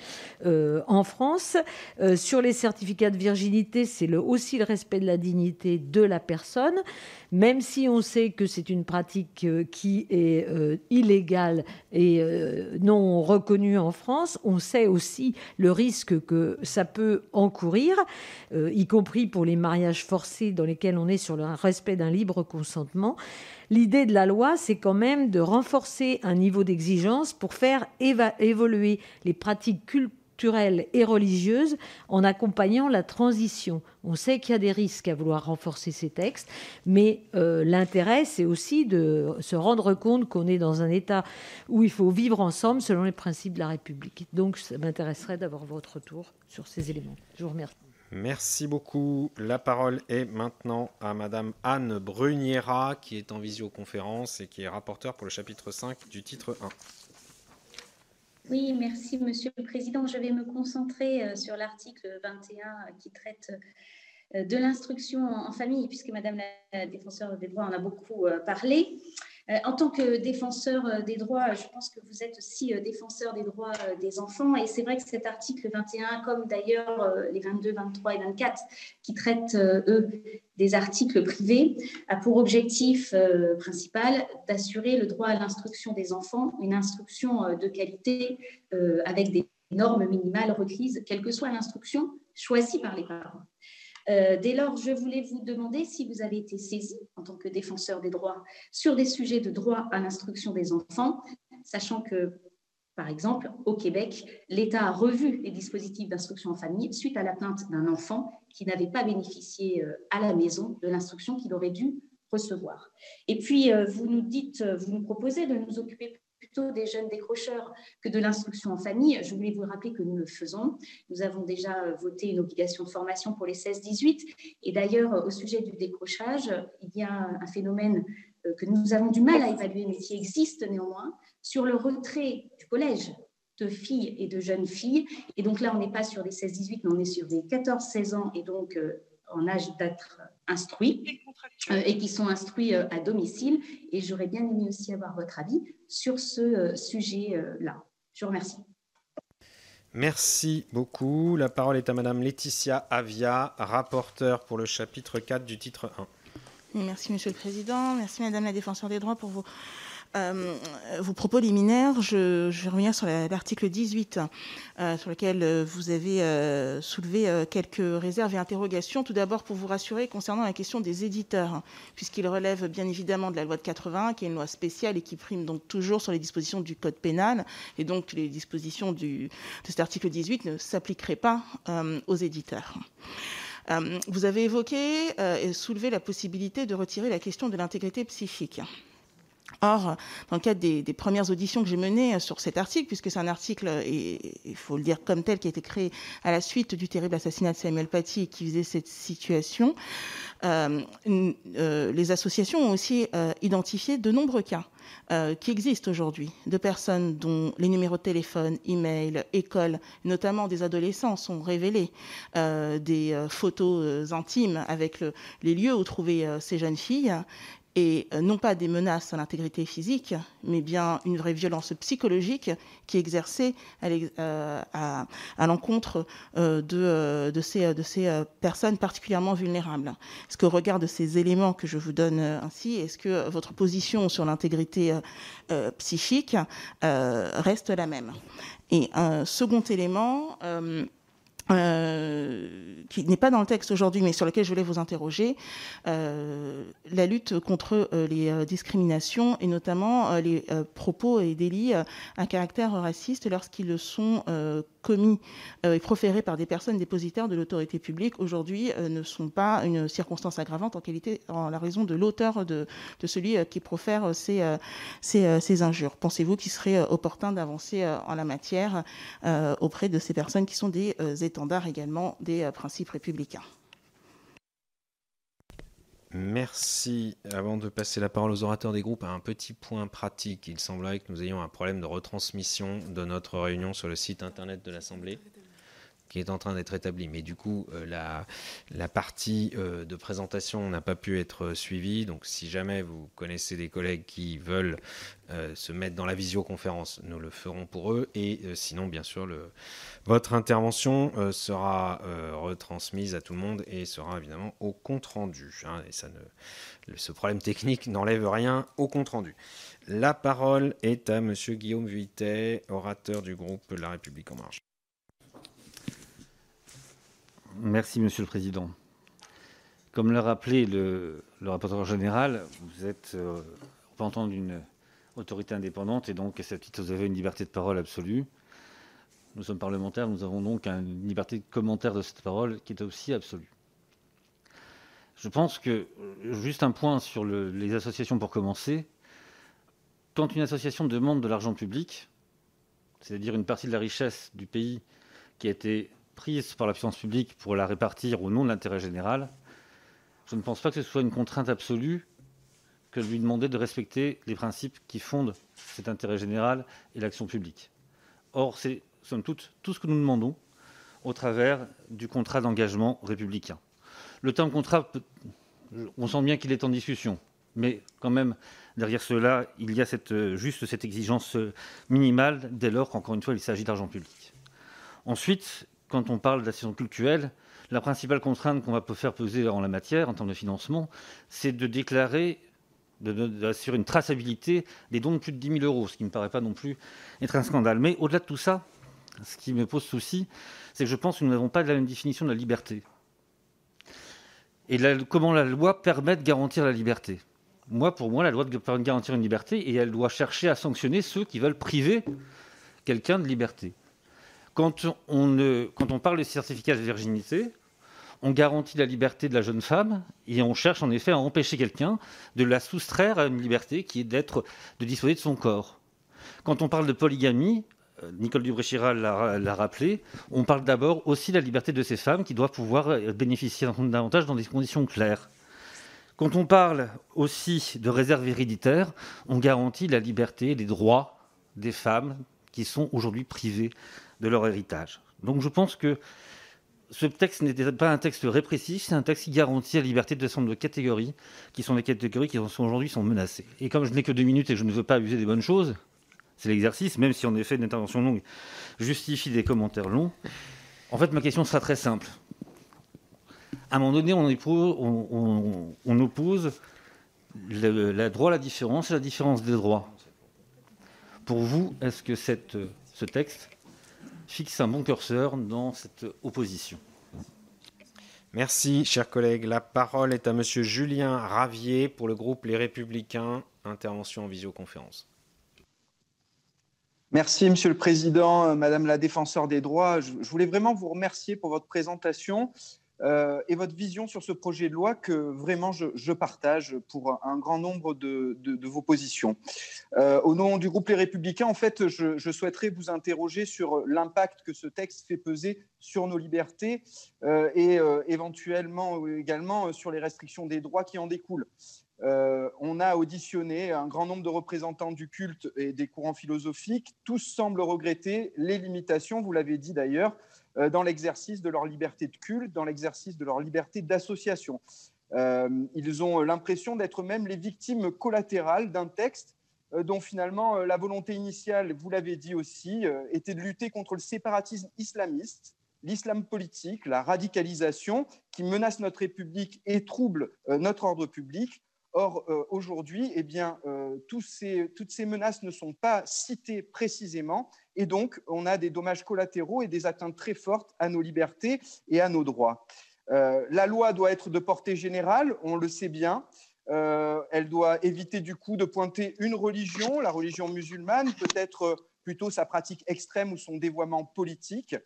euh, en France. Euh, sur les certificats de virginité, c'est aussi le respect de la dignité de la personne même si on sait que c'est une pratique euh, qui est illégale et non reconnue en France, on sait aussi le risque que ça peut encourir, y compris pour les mariages forcés dans lesquels on est sur le respect d'un libre consentement. L'idée de la loi, c'est quand même de renforcer un niveau d'exigence pour faire évoluer les pratiques culturelles et religieuses en accompagnant la transition. On sait qu'il y a des risques à vouloir renforcer ces textes, mais euh, l'intérêt, c'est aussi de se rendre compte qu'on est dans un État où il faut vivre ensemble selon les principes de la République. Donc, ça m'intéresserait d'avoir votre retour sur ces éléments. Je vous remercie. Merci beaucoup. La parole est maintenant à Madame Anne Bruniera, qui est en visioconférence et qui est rapporteure pour le chapitre 5 du titre 1. Oui, merci Monsieur le Président. Je vais me concentrer euh, sur l'article 21 euh, qui traite euh, de l'instruction en famille, puisque Madame la défenseur des droits en a beaucoup parlé. Euh, en tant que défenseur euh, des droits, je pense que vous êtes aussi euh, défenseur des droits des enfants. Et c'est vrai que cet article 21, comme d'ailleurs les 22, 23 et 24, qui traitent, eux, des articles privés, a pour objectif principal d'assurer le droit à l'instruction des enfants, une instruction de qualité avec des normes minimales requises, quelle que soit l'instruction choisie par les parents. Euh, dès lors, je voulais vous demander si vous avez été saisi en tant que défenseur des droits sur des sujets de droit à l'instruction des enfants, sachant que, par exemple, au Québec, l'État a revu les dispositifs d'instruction en famille suite à la plainte d'un enfant qui n'avait pas bénéficié euh, à la maison de l'instruction qu'il aurait dû recevoir. Et puis, euh, vous nous dites, vous nous proposez de nous occuper plutôt des jeunes décrocheurs que de l'instruction en famille. Je voulais vous rappeler que nous le faisons. Nous avons déjà euh, voté une obligation de formation pour les 16-18. Et d'ailleurs, euh, au sujet du décrochage, il y a un phénomène euh, que nous avons du mal à évaluer, mais qui existe néanmoins, sur le retrait du collège de filles et de jeunes filles. Et donc là, on n'est pas sur des 16-18, mais on est sur des 14-16 ans et donc en âge d'être instruits et qui sont instruits à domicile. Et j'aurais bien aimé aussi avoir votre avis sur ce euh, sujet-là. Je vous remercie. Merci beaucoup. La parole est à Madame Laetitia Avia, rapporteure pour le chapitre 4 du titre 1. Merci Monsieur le Président. Merci Madame la Défenseur des droits pour vos euh, vos propos liminaires, je, vais revenir sur l'article 18, euh, sur lequel euh, vous avez soulevé quelques réserves et interrogations. Tout d'abord, pour vous rassurer concernant la question des éditeurs, puisqu'il relève bien évidemment de la loi de 81, qui est une loi spéciale et qui prime donc toujours sur les dispositions du code pénal, et donc les dispositions du, de cet article 18 ne s'appliqueraient pas aux éditeurs. vous avez évoqué et soulevé la possibilité de retirer la question de l'intégrité psychique. Or, dans le cadre des, premières auditions que j'ai menées sur cet article, puisque c'est un article, et il faut le dire comme tel, qui a été créé à la suite du terrible assassinat de Samuel Paty et qui visait cette situation, euh, euh, les associations ont aussi euh, identifié de nombreux cas qui existent aujourd'hui de personnes dont les numéros de téléphone, email, école, notamment des adolescents, sont révélés, des photos intimes avec les lieux où trouver ces jeunes filles et euh, non pas des menaces à l'intégrité physique, mais bien une vraie violence psychologique qui est exercée à, euh, l'encontre euh, de, ces, ces personnes particulièrement vulnérables. Est-ce qu'au regard de ces éléments que je vous donne ainsi, est-ce que votre position sur l'intégrité psychique reste la même? Et un second élément, euh, qui n'est pas dans le texte aujourd'hui, mais sur lequel je voulais vous interroger, euh, la lutte contre euh, les discriminations et notamment les propos et délits à caractère raciste lorsqu'ils sont commis et proférés par des personnes dépositaires de l'autorité publique aujourd'hui ne sont pas une circonstance aggravante en qualité, en la raison de l'auteur de, celui qui profère ces, injures. Pensez-vous qu'il serait opportun d'avancer en la matière auprès de ces personnes qui sont des également des euh, principes républicains. Merci. Avant de passer la parole aux orateurs des groupes, un petit point pratique. Il semblerait que nous ayons un problème de retransmission de notre réunion sur le site internet de l'Assemblée qui est en train d'être établi. Mais du coup, euh, la, partie euh, de présentation n'a pas pu être suivie. Donc, si jamais vous connaissez des collègues qui veulent euh, se mettre dans la visioconférence, nous le ferons pour eux. Et sinon, bien sûr, votre intervention sera retransmise à tout le monde et sera évidemment au compte rendu. Hein. et ce problème technique n'enlève rien au compte rendu. La parole est à Monsieur Guillaume Vuittet, orateur du groupe La République en marche. Merci, Monsieur le Président. Comme l'a rappelé le, rapporteur général, vous êtes euh, représentant d'une autorité indépendante et donc à ce titre, vous avez une liberté de parole absolue. Nous sommes parlementaires, nous avons donc une liberté de commentaire de cette parole qui est aussi absolue. Je pense que, juste un point sur les associations pour commencer, quand une association demande de l'argent public, c'est-à-dire une partie de la richesse du pays qui a été prise par la puissance publique pour la répartir au nom de l'intérêt général, je ne pense pas que ce soit une contrainte absolue que de lui demander de respecter les principes qui fondent cet intérêt général et l'action publique. Or, c'est somme toute tout ce que nous demandons au travers du contrat d'engagement républicain. Le terme contrat, on sent bien qu'il est en discussion, mais quand même, derrière cela, il y a cette, juste cette exigence minimale dès lors qu'encore une fois, il s'agit d'argent public. Ensuite, quand on parle d'assistance culturelle, la principale contrainte qu'on va faire peser en la matière, en termes de financement, c'est de déclarer, d'assurer une traçabilité des dons de plus de 10 000 euros, ce qui ne me paraît pas non plus être un scandale. Mais au-delà de tout ça, ce qui me pose souci, c'est que je pense que nous n'avons pas la même définition de la liberté. Et comment la loi permet de garantir la liberté? Moi, pour moi, la loi doit garantir une liberté et elle doit chercher à sanctionner ceux qui veulent priver quelqu'un de liberté. Quand on, parle de certificat de virginité, on garantit la liberté de la jeune femme et on cherche en effet à empêcher quelqu'un de la soustraire à une liberté qui est d'être, de disposer de son corps. Quand on parle de polygamie, euh, Nicole Dubré-Chiral l'a rappelé, on parle d'abord aussi de la liberté de ces femmes qui doivent pouvoir euh, bénéficier davantage dans des conditions claires. Quand on parle aussi de réserve héréditaire, on garantit la liberté et les droits des femmes qui sont aujourd'hui privées de leur héritage. Donc je pense que ce texte n'était pas un texte répressif, c'est un texte qui garantit la liberté de certain de catégories, qui sont les catégories qui aujourd'hui sont menacées. Et comme je n'ai que deux minutes et je ne veux pas abuser des bonnes choses, c'est l'exercice, même si en effet une intervention longue justifie des commentaires longs. En fait, ma question sera très simple. À un moment donné, on, oppose le, droit à la différence et la différence des droits. Pour vous, est-ce que ce texte fixe un bon curseur dans cette opposition. Merci, chers collègues. La parole est à Monsieur Julien Ravier pour le groupe Les Républicains. Intervention en visioconférence. Merci, Monsieur le Président, Madame la Défenseur des droits. Je voulais vraiment vous remercier pour votre présentation euh, et votre vision sur ce projet de loi que vraiment je, partage pour un grand nombre de, vos positions. Euh, au nom du groupe Les Républicains, en fait, je, souhaiterais vous interroger sur l'impact que ce texte fait peser sur nos libertés euh, et éventuellement également sur les restrictions des droits qui en découlent. on a auditionné un grand nombre de représentants du culte et des courants philosophiques. Tous semblent regretter les limitations, vous l'avez dit d'ailleurs, dans l'exercice de leur liberté de culte, dans l'exercice de leur liberté d'association. Euh, ils ont l'impression d'être même les victimes collatérales d'un texte euh, dont finalement la volonté initiale, vous l'avez dit aussi, était de lutter contre le séparatisme islamiste, l'islam politique, la radicalisation qui menace notre République et trouble notre ordre public. Or, aujourd'hui, eh bien, toutes ces menaces ne sont pas citées précisément et donc, on a des dommages collatéraux et des atteintes très fortes à nos libertés et à nos droits. Euh, la loi doit être de portée générale, on le sait bien. Euh, elle doit éviter du coup de pointer une religion, la religion musulmane, peut-être plutôt sa pratique extrême ou son dévoiement politique.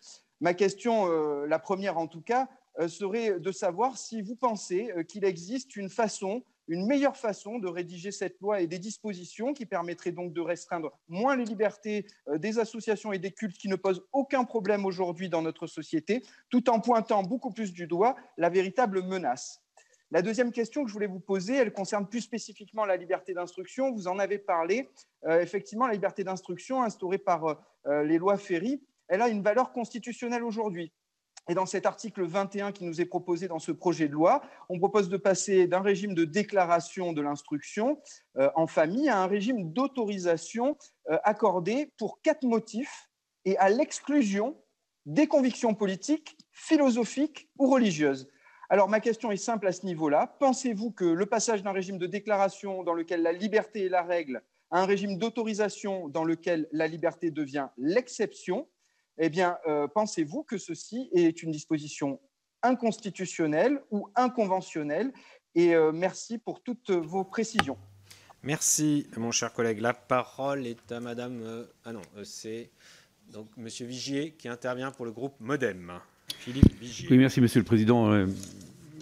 Ma question, euh, la première en tout cas, serait de savoir si vous pensez qu'il existe une façon une meilleure façon de rédiger cette loi et des dispositions qui permettraient donc de restreindre moins les libertés euh, des associations et des cultes qui ne posent aucun problème aujourd'hui dans notre société, tout en pointant beaucoup plus du doigt la véritable menace. La deuxième question que je voulais vous poser, elle concerne plus spécifiquement la liberté d'instruction. Vous en avez parlé. Euh, effectivement, la liberté d'instruction instaurée par euh, les lois Ferry, elle a une valeur constitutionnelle aujourd'hui. Et dans cet article 21 qui nous est proposé dans ce projet de loi, on propose de passer d'un régime de déclaration de l'instruction euh, en famille à un régime d'autorisation euh, accordé pour quatre motifs et à l'exclusion des convictions politiques, philosophiques ou religieuses. Alors ma question est simple à ce niveau-là. Pensez-vous que le passage d'un régime de déclaration dans lequel la liberté est la règle à un régime d'autorisation dans lequel la liberté devient l'exception eh bien, euh, pensez-vous que ceci est une disposition inconstitutionnelle ou inconventionnelle? Et euh, merci pour toutes vos précisions. Merci, mon cher collègue. La parole est à Madame. Euh, ah non, c'est Donc, Monsieur Vigier qui intervient pour le groupe Modem. Philippe Vigier. Oui, merci Monsieur le Président. Euh,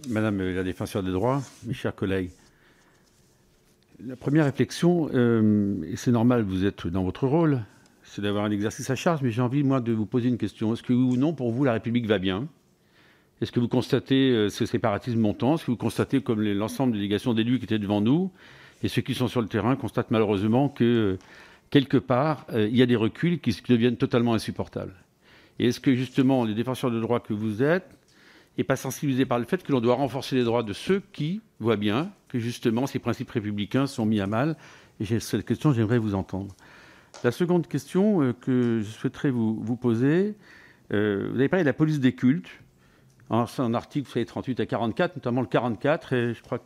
Madame la défenseur des droits, mes chers collègues. La première réflexion, euh, et c'est normal, vous êtes dans votre rôle, c'est d'avoir un exercice à charge, mais j'ai envie, moi, de vous poser une question. Est-ce que oui ou non, pour vous, la République va bien? Est-ce que vous constatez euh, ce séparatisme montant? Est-ce que vous constatez, comme l'ensemble des délégations d'élus qui étaient devant nous, et ceux qui sont sur le terrain constatent malheureusement que, quelque part, il y a des reculs qui deviennent totalement insupportables? Et est-ce que, justement, les défenseurs de droits que vous êtes et pas sensibilisé par le fait que l'on doit renforcer les droits de ceux qui voient bien que justement ces principes républicains sont mis à mal? Et j'ai cette question, j'aimerais vous entendre. La seconde question euh, que je souhaiterais vous, poser, euh, vous avez parlé de la police des cultes. C'est un article, vous savez, 38 à 44, notamment le 44, et je crois que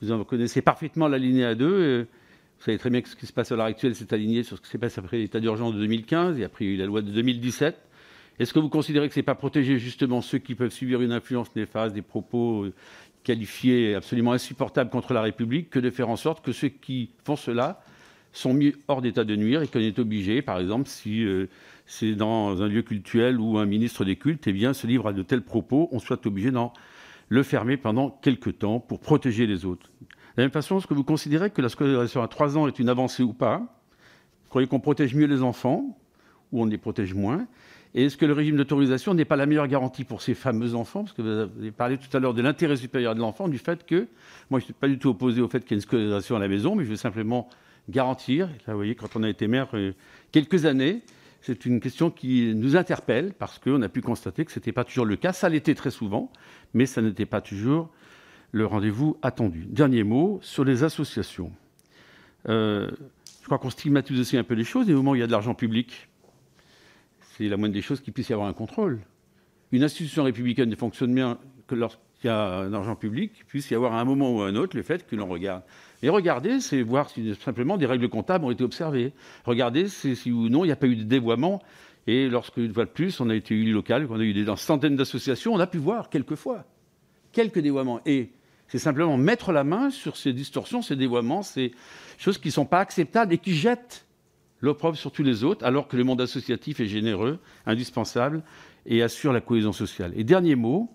vous en connaissez parfaitement l'alinéa 2. Vous savez très bien que ce qui se passe à l'heure actuelle, c'est aligné sur ce qui s'est passé après l'état d'urgence de 2015 et après la loi de 2017. Est-ce que vous considérez que ce n'est pas protéger justement ceux qui peuvent subir une influence néfaste, des propos euh, qualifiés absolument insupportables contre la République, que de faire en sorte que ceux qui font cela sont mis hors d'état de nuire et qu'on est obligé, par exemple, si euh, c'est dans un lieu cultuel ou un ministre des cultes, eh bien, se livre à de tels propos, on soit obligé d'en le fermer pendant quelques temps pour protéger les autres. De la même façon, est-ce que vous considérez que la scolarisation à 3 ans est une avancée ou pas? Vous croyez qu'on protège mieux les enfants ou on les protège moins? Et est-ce que le régime d'autorisation n'est pas la meilleure garantie pour ces fameux enfants? Parce que vous avez parlé tout à l'heure de l'intérêt supérieur de l'enfant, du fait que, moi je ne suis pas du tout opposé au fait qu'il y ait une scolarisation à la maison, mais je veux simplement garantir, là vous voyez, quand on a été maire euh, quelques années, c'est une question qui nous interpelle, parce qu'on a pu constater que ce n'était pas toujours le cas. Ça l'était très souvent, mais ça n'était pas toujours le rendez-vous attendu. Dernier mot sur les associations. Euh, je crois qu'on stigmatise aussi un peu les choses, et au moment où il y a de l'argent public, c'est la moindre des choses qu'il puisse y avoir un contrôle. Une institution républicaine ne fonctionne bien que lorsqu'il y a un argent public, qu'il puisse y avoir à un moment ou à un autre le fait que l'on regarde. Et regarder, c'est voir si simplement des règles comptables ont été observées. Regarder si, si ou non il n'y a pas eu de dévoiement. Et lorsque, une fois de plus, on a été élu local, qu'on a eu des centaines d'associations, on a pu voir quelquefois quelques dévoiements. Et c'est simplement mettre la main sur ces distorsions, ces dévoiements, ces choses qui ne sont pas acceptables et qui jettent l'opprobre sur tous les autres, alors que le monde associatif est généreux, indispensable et assure la cohésion sociale. Et dernier mot,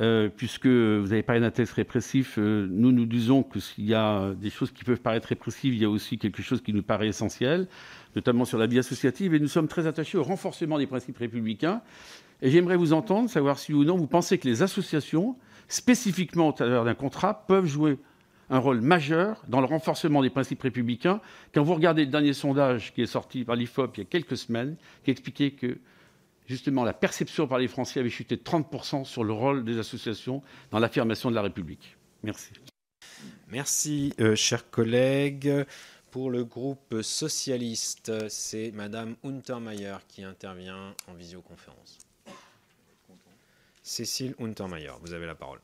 euh, puisque vous avez parlé d'un texte répressif, euh, nous nous disons que s'il y a des choses qui peuvent paraître répressives, il y a aussi quelque chose qui nous paraît essentiel, notamment sur la vie associative, et nous sommes très attachés au renforcement des principes républicains. Et j'aimerais vous entendre, savoir si ou non vous pensez que les associations, spécifiquement au travers d'un contrat, peuvent jouer un rôle majeur dans le renforcement des principes républicains. Quand vous regardez le dernier sondage qui est sorti par l'IFOP il y a quelques semaines, qui expliquait que justement la perception par les Français avait chuté de 30% sur le rôle des associations dans l'affirmation de la République. Merci. Merci, euh, chers collègues. Pour le groupe socialiste, c'est Madame Untermeyer qui intervient en visioconférence. Cécile Untermeyer, vous avez la parole.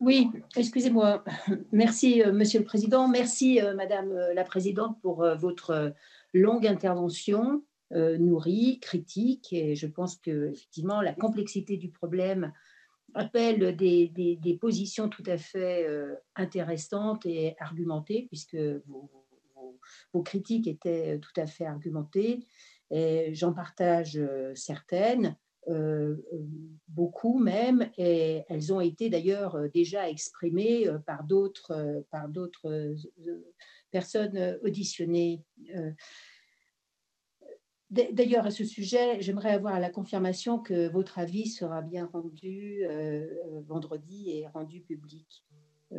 Oui, excusez-moi. Merci, euh, Monsieur le Président. Merci, euh, Madame euh, la Présidente, pour votre longue intervention nourrie, critique. Et je pense que effectivement, la complexité du problème appelle des, positions tout à fait intéressantes et argumentées, puisque vos, critiques étaient tout à fait argumentées. J'en partage certaines. Euh, beaucoup même, et elles ont été d'ailleurs euh, déjà exprimées euh, par d'autres personnes auditionnées. D'ailleurs, à ce sujet, j'aimerais avoir la confirmation que votre avis sera bien rendu vendredi et rendu public.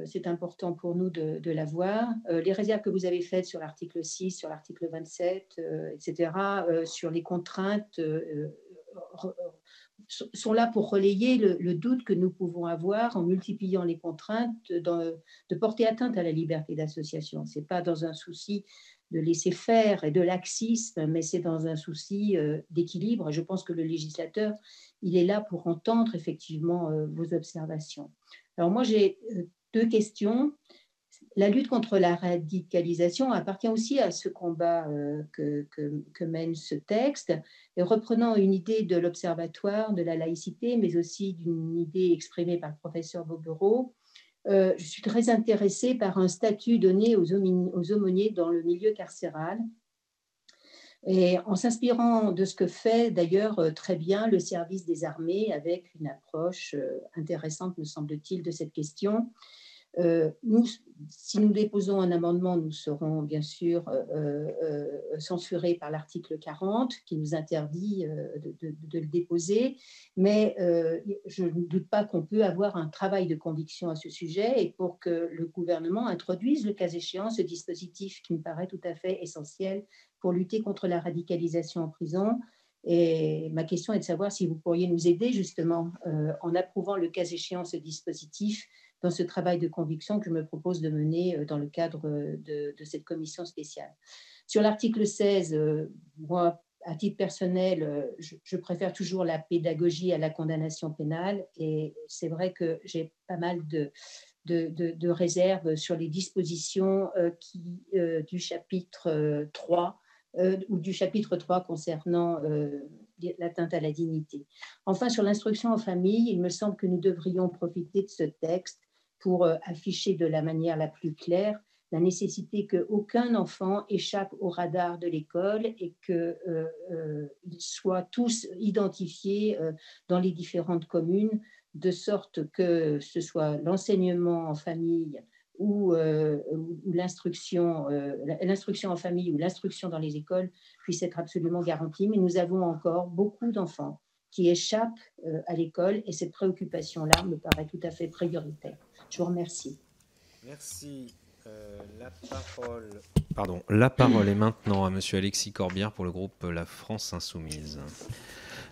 C'est important pour nous de, de l'avoir. les réserves que vous avez faites sur l'article 6, sur l'article 27, etc., sur les contraintes sont là pour relayer le, doute que nous pouvons avoir en multipliant les contraintes de porter atteinte à la liberté d'association. Ce n'est pas dans un souci de laisser faire et de laxisme, mais c'est dans un souci euh, d'équilibre. Je pense que le législateur, il est là pour entendre effectivement euh, vos observations. Alors moi, j'ai euh, deux questions la lutte contre la radicalisation appartient aussi à ce combat que, mène ce texte. Et reprenant une idée de l'Observatoire de la laïcité, mais aussi d'une idée exprimée par le professeur Bobero, euh, je suis très intéressée par un statut donné aux, aumôniers dans le milieu carcéral. Et en s'inspirant de ce que fait d'ailleurs très bien le service des armées avec une approche intéressante, me semble-t-il, de cette question, euh, nous, si nous déposons un amendement, nous serons bien sûr euh, euh, censurés par l'article 40 qui nous interdit de, le déposer, mais je ne doute pas qu'on peut avoir un travail de conviction à ce sujet et pour que le gouvernement introduise le cas échéant ce dispositif qui me paraît tout à fait essentiel pour lutter contre la radicalisation en prison. Et ma question est de savoir si vous pourriez nous aider justement en approuvant le cas échéant ce dispositif dans ce travail de conviction que je me propose de mener euh, dans le cadre euh, de, cette commission spéciale. Sur l'article 16, euh, moi, à titre personnel, je, préfère toujours la pédagogie à la condamnation pénale et c'est vrai que j'ai pas mal de, réserves sur les dispositions du chapitre 3 ou du chapitre 3 concernant l'atteinte à la dignité. Enfin, sur l'instruction en famille, il me semble que nous devrions profiter de ce texte pour euh, afficher de la manière la plus claire la nécessité qu'aucun enfant échappe au radar de l'école et qu'ils euh, euh, soient tous identifiés dans les différentes communes, de sorte que ce soit l'enseignement en famille ou, l'instruction, l'instruction en famille ou l'instruction dans les écoles puisse être absolument garantie. Mais nous avons encore beaucoup d'enfants qui échappent à l'école et cette préoccupation-là me paraît tout à fait prioritaire. Je vous remercie. Merci. Euh, la, parole... Pardon. la parole est maintenant à Monsieur Alexis Corbière pour le groupe La France Insoumise.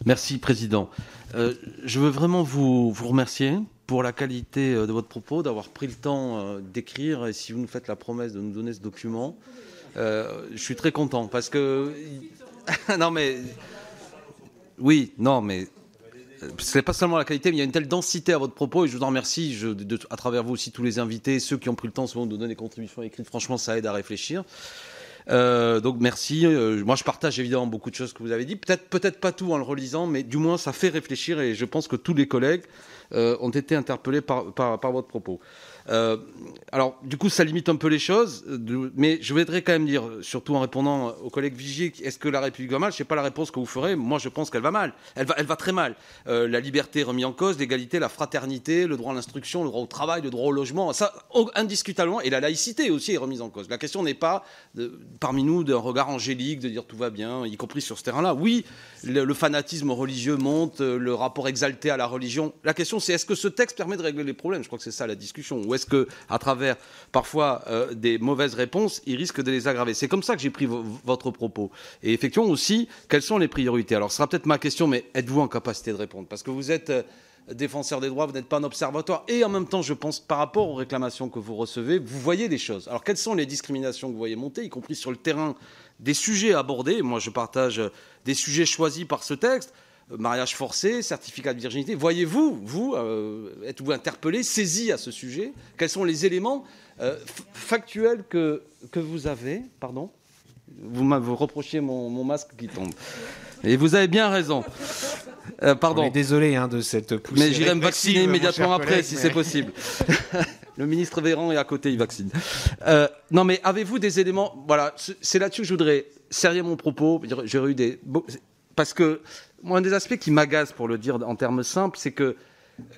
Merci, Président. Euh, je veux vraiment vous, vous, remercier pour la qualité euh, de votre propos, d'avoir pris le temps d'écrire et si vous nous faites la promesse de nous donner ce document. je suis très content parce que. *laughs* non, mais. Oui, non, mais c'est pas seulement la qualité, mais il y a une telle densité à votre propos et je vous en remercie à travers vous aussi tous les invités, ceux qui ont pris le temps souvent de donner des contributions écrites. Franchement, ça aide à réfléchir. Euh, donc merci. Euh, moi, je partage évidemment beaucoup de choses que vous avez dit. Peut-être, peut-être pas tout en le relisant, mais du moins, ça fait réfléchir et je pense que tous les collègues euh, ont été interpellés par, par votre propos. Euh, alors, du coup, ça limite un peu les choses, mais je voudrais quand même dire, surtout en répondant au collègue Vigier, est-ce que la République va mal? Je ne sais pas la réponse que vous ferez. Moi, je pense qu'elle va mal. Elle va, elle va très mal. Euh, la liberté remise en cause, l'égalité, la fraternité, le droit à l'instruction, le droit au travail, le droit au logement, ça, indiscutablement, et la laïcité aussi est remise en cause. La question n'est pas, parmi nous, d'un regard angélique, de dire tout va bien, y compris sur ce terrain-là. Oui, le, fanatisme religieux monte, le rapport exalté à la religion. La question, c'est est-ce que ce texte permet de régler les problèmes? Je crois que c'est ça la discussion ou est-ce que, à travers parfois euh, des mauvaises réponses, il risque de les aggraver? C'est comme ça que j'ai pris votre propos. Et effectivement aussi, quelles sont les priorités? Alors, ce sera peut-être ma question, mais êtes-vous en capacité de répondre? Parce que vous êtes euh, défenseur des droits, vous n'êtes pas un observatoire. Et en même temps, je pense, par rapport aux réclamations que vous recevez, vous voyez des choses. Alors, quelles sont les discriminations que vous voyez monter, y compris sur le terrain? Des sujets abordés Moi, je partage des sujets choisis par ce texte mariage forcé, certificat de virginité. Voyez-vous, vous, euh, êtes-vous interpellé, saisi à ce sujet? Quels sont les éléments euh, factuels que, que vous avez? Pardon? Vous reproché mon, masque qui tombe. Et vous avez bien raison. Euh, pardon. désolé hein, de cette poussée. Mais j'irai me vacciner immédiatement après, si c'est possible. *laughs* Le ministre Véran est à côté, il vaccine. non, mais avez-vous des éléments? Voilà, c'est là-dessus que je voudrais serrer mon propos. J'ai eu des. Parce que moi, un des aspects qui m'agace, pour le dire en termes simples, c'est que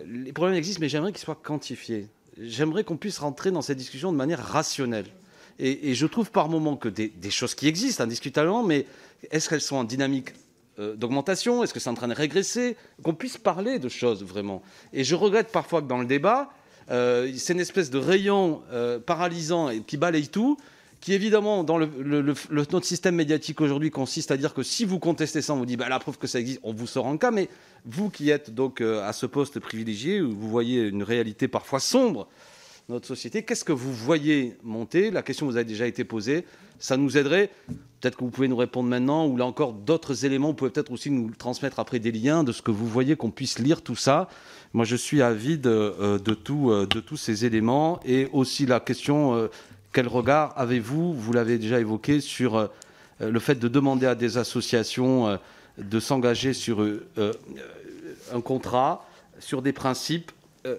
les problèmes existent, mais j'aimerais qu'ils soient quantifiés. J'aimerais qu'on puisse rentrer dans cette discussion de manière rationnelle. Et, je trouve par moments que des, choses qui existent indiscutablement, mais est-ce qu'elles sont en dynamique euh, d'augmentation? Est-ce que c'est en train de régresser? Qu'on puisse parler de choses vraiment. Et je regrette parfois que dans le débat, euh, c'est une espèce de rayon euh, paralysant et qui balaye tout, qui évidemment, dans notre système médiatique aujourd'hui, consiste à dire que si vous contestez ça, on vous dit bah, la preuve que ça existe, on vous sort en cas. Mais vous qui êtes donc euh, à ce poste privilégié, où vous voyez une réalité parfois sombre notre société, qu'est-ce que vous voyez monter? La question vous a déjà été posée. Ça nous aiderait. Peut-être que vous pouvez nous répondre maintenant, ou là encore d'autres éléments. Vous pouvez peut-être aussi nous transmettre après des liens de ce que vous voyez, qu'on puisse lire tout ça. Moi, je suis avide euh, euh, de tous ces éléments. Et aussi la question quel regard avez-vous, vous, l'avez déjà évoqué, sur euh, le fait de demander à des associations euh, de s'engager sur euh, un contrat, sur des principes?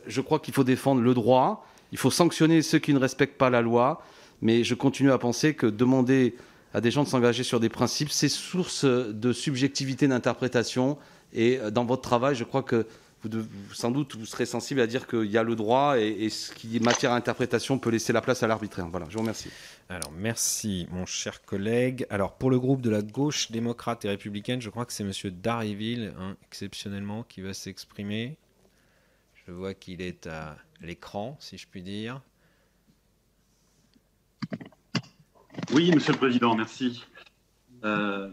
Je crois qu'il faut défendre le droit, il faut sanctionner ceux qui ne respectent pas la loi, mais je continue à penser que demander à des gens de s'engager sur des principes. C'est source de subjectivité d'interprétation. Et dans votre travail, je crois que vous, sans doute, vous serez sensible à dire qu'il y a le droit et, ce qui est matière à interprétation peut laisser la place à l'arbitraire. Voilà, je vous remercie. Alors, merci, mon cher collègue. Alors, pour le groupe de la gauche démocrate et républicaine, je crois que c'est M. Darryville, hein, exceptionnellement, qui va s'exprimer. Je vois qu'il est à l'écran, si je puis dire. Oui, Monsieur le Président, merci. Euh,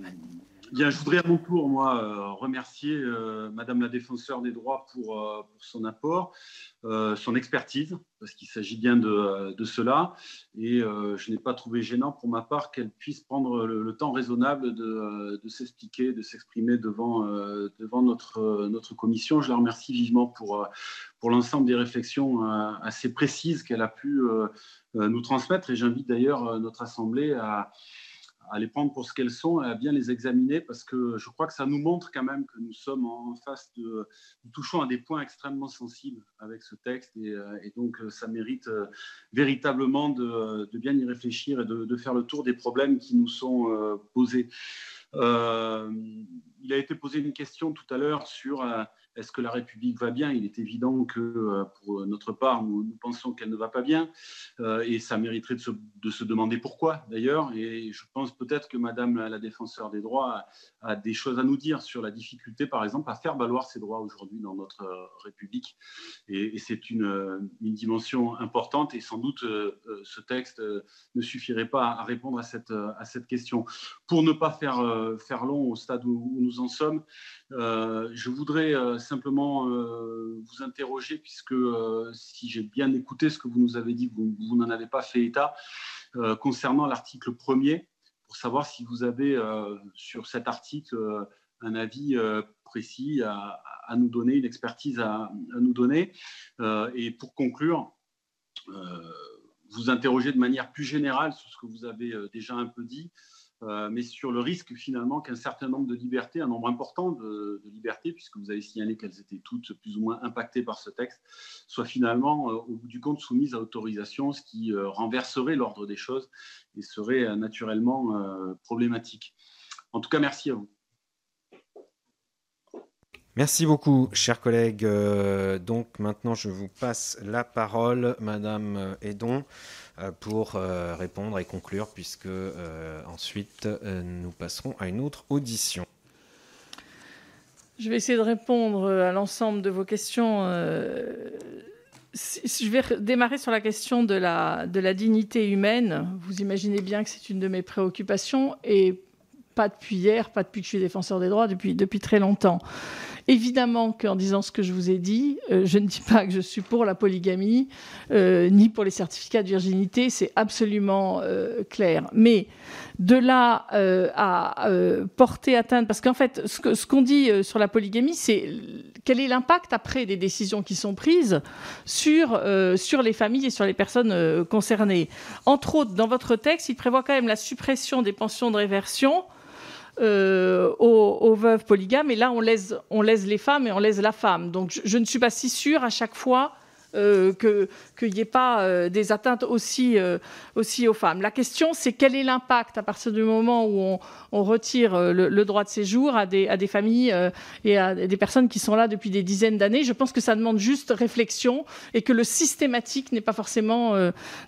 Bien, je voudrais à mon tour, moi, euh, remercier euh, Madame la défenseur des droits pour, euh, son apport, son expertise, parce qu'il s'agit bien de, cela. Et je n'ai pas trouvé gênant pour ma part qu'elle puisse prendre le, temps raisonnable de, s'expliquer, de s'exprimer devant, devant notre, notre commission. Je la remercie vivement pour, pour l'ensemble des réflexions assez précises qu'elle a pu nous transmettre. Et j'invite d'ailleurs notre Assemblée à à les prendre pour ce qu'elles sont et à bien les examiner parce que je crois que ça nous montre quand même que nous sommes en face de, nous touchons à des points extrêmement sensibles avec ce texte et, euh, donc euh, ça mérite euh, véritablement de, bien y réfléchir et de, faire le tour des problèmes qui nous sont posés. il a été posé une question tout à l'heure sur est-ce que la République va bien? Il est évident que euh, pour notre part, nous, pensons qu'elle ne va pas bien, euh, et ça mériterait de se, demander pourquoi d'ailleurs. Et je pense peut-être que Madame la, défenseur des droits a, des choses à nous dire sur la difficulté, par exemple, à faire valoir ses droits aujourd'hui dans notre euh, République. Et, c'est une, dimension importante, et sans doute ce texte ne suffirait pas à répondre à cette, à cette question. Pour ne pas faire, faire long au stade où nous en sommes, je voudrais simplement euh, vous interroger, puisque euh, si j'ai bien écouté ce que vous nous avez dit, vous, n'en avez pas fait état, euh, concernant l'article premier, pour savoir si vous avez sur cet article un avis précis à, nous donner, une expertise à, à nous donner. et pour conclure, vous interroger de manière plus générale sur ce que vous avez déjà un peu dit. Euh, mais sur le risque finalement qu'un certain nombre de libertés, un nombre important de, libertés, puisque vous avez signalé qu'elles étaient toutes plus ou moins impactées par ce texte, soient finalement euh, au bout du compte soumises à autorisation, ce qui euh, renverserait l'ordre des choses et serait naturellement problématique. En tout cas, merci à vous. Merci beaucoup, chers collègues. donc maintenant, je vous passe la parole, Madame Edon. Euh, pour euh, répondre et conclure, puisque euh, ensuite nous passerons à une autre audition. Je vais essayer de répondre à l'ensemble de vos questions. Je vais démarrer sur la question de la, dignité humaine. Vous imaginez bien que c'est une de mes préoccupations et pas depuis hier, pas depuis que je suis défenseur des droits, depuis très longtemps. Évidemment qu'en disant ce que je vous ai dit, euh, je ne dis pas que je suis pour la polygamie, euh, ni pour les certificats de virginité, c'est absolument euh, clair. Mais de là à porter atteinte, parce qu'en fait, ce qu'on dit sur la polygamie, c'est quel est l'impact après des décisions qui sont prises sur, sur les familles et sur les personnes concernées. Entre autres, dans votre texte, il prévoit quand même la suppression des pensions de réversion euh, aux, veuves polygames. Et là, on laisse, on laisse les femmes et on laisse la femme. Donc, je, ne suis pas si sûre à chaque fois euh, qu'il n'y ait pas euh, des atteintes aussi, aussi aux femmes. La question, c'est quel est l'impact à partir du moment où on, retire le, droit de séjour à des, à des familles et à des personnes qui sont là depuis des dizaines d'années. Je pense que ça demande juste réflexion et que le systématique n'est pas forcément,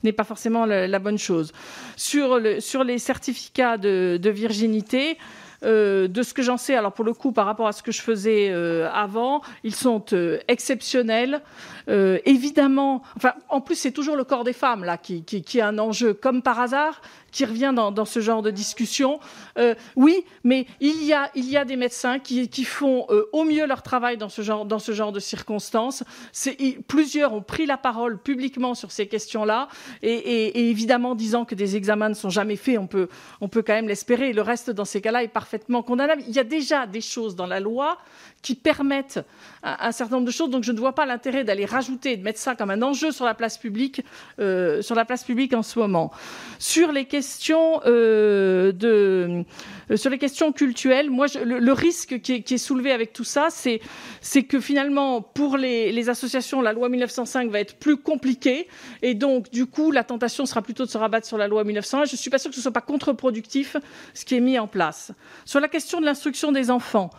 n'est pas forcément la, bonne chose. Sur, le, sur les certificats de, de virginité, euh, de ce que j'en sais, alors pour le coup, par rapport à ce que je faisais euh, avant, ils sont euh, exceptionnels. évidemment, enfin, en plus, c'est toujours le corps des femmes là qui, qui, qui est un enjeu, comme par hasard qui revient dans, ce genre de discussion. Euh, oui, mais il y a, des médecins qui, font euh, au mieux leur travail dans ce genre, de circonstances. Plusieurs ont pris la parole publiquement sur ces questions-là, et, évidemment disant que des examens ne sont jamais faits, on peut, on peut quand même l'espérer. Le reste, dans ces cas-là, est parfaitement condamnable. Il y a déjà des choses dans la loi qui permettent un, certain nombre de choses, donc je ne vois pas l'intérêt d'aller rajouter, de mettre ça comme un enjeu sur la place publique, euh, sur la place publique en ce moment. Sur les questions questions de sur les questions culturelles, moi, le, risque qui est, soulevé avec tout ça, c'est que finalement, pour les, associations, la loi 1905 va être plus compliquée, et donc du coup, la tentation sera plutôt de se rabattre sur la loi 1901. Je ne suis pas sûre que ce soit pas contre-productif ce qui est mis en place. Sur la question de l'instruction des enfants,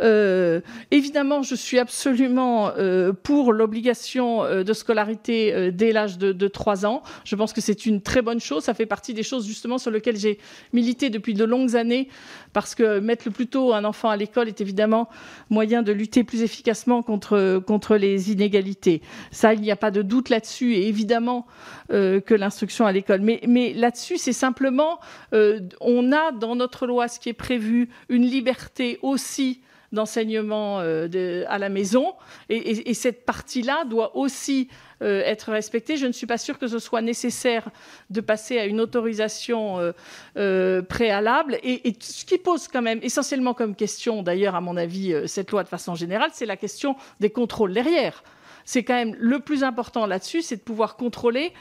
euh, évidemment, je suis absolument euh, pour l'obligation euh, de scolarité dès l'âge de, de 3 ans. Je pense que c'est une très bonne chose. Ça fait partie des choses justement sur lesquelles j'ai milité depuis de longues années, parce que mettre le plus tôt un enfant à l'école est évidemment moyen de lutter plus efficacement contre, les inégalités. Ça, il n'y a pas de doute là-dessus, et évidemment que l'instruction à l'école. Mais, mais là-dessus, c'est simplement, on a dans notre loi ce qui est prévu, une liberté aussi d'enseignement euh, à la maison. Et, cette partie-là doit aussi euh, être respectée. Je ne suis pas sûre que ce soit nécessaire de passer à une autorisation euh, préalable. Et, ce qui pose quand même essentiellement comme question, d'ailleurs, à mon avis, cette loi de façon générale, c'est la question des contrôles derrière c'est quand même le plus important là-dessus, c'est de pouvoir contrôler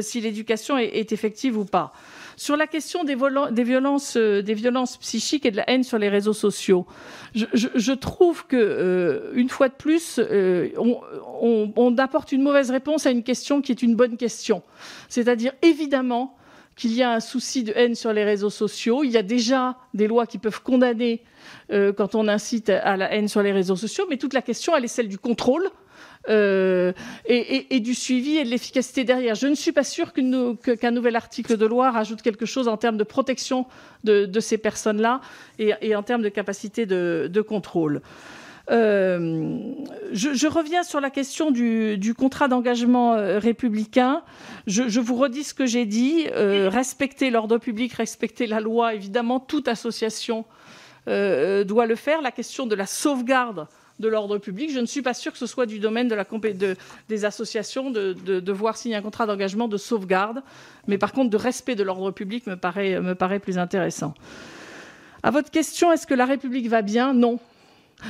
si l'éducation est, effective ou pas. Sur la question des, violences, euh, des violences psychiques et de la haine sur les réseaux sociaux, je, trouve que euh, une fois de plus, euh, on, apporte une mauvaise réponse à une question qui est une bonne question. C'est-à-dire évidemment qu'il y a un souci de haine sur les réseaux sociaux. Il y a déjà des lois qui peuvent condamner quand on incite à la haine sur les réseaux sociaux, mais toute la question, elle est celle du contrôle euh, et, du suivi et de l'efficacité derrière. Je ne suis pas sûre qu'un nouvel article de loi rajoute quelque chose en termes de protection de, ces personnes-là et, en termes de capacité de, contrôle. Euh, je, reviens sur la question du, contrat d'engagement euh, républicain. Je, vous redis ce que j'ai dit. respecter l'ordre public, respecter la loi. Évidemment, toute association doit le faire. La question de la sauvegarde de l'ordre public. Je ne suis pas sûre que ce soit du domaine de des associations de, devoir signer un contrat d'engagement de sauvegarde, mais par contre de respect de l'ordre public me paraît, me paraît plus intéressant. À votre question, est-ce que la République va bien? Non.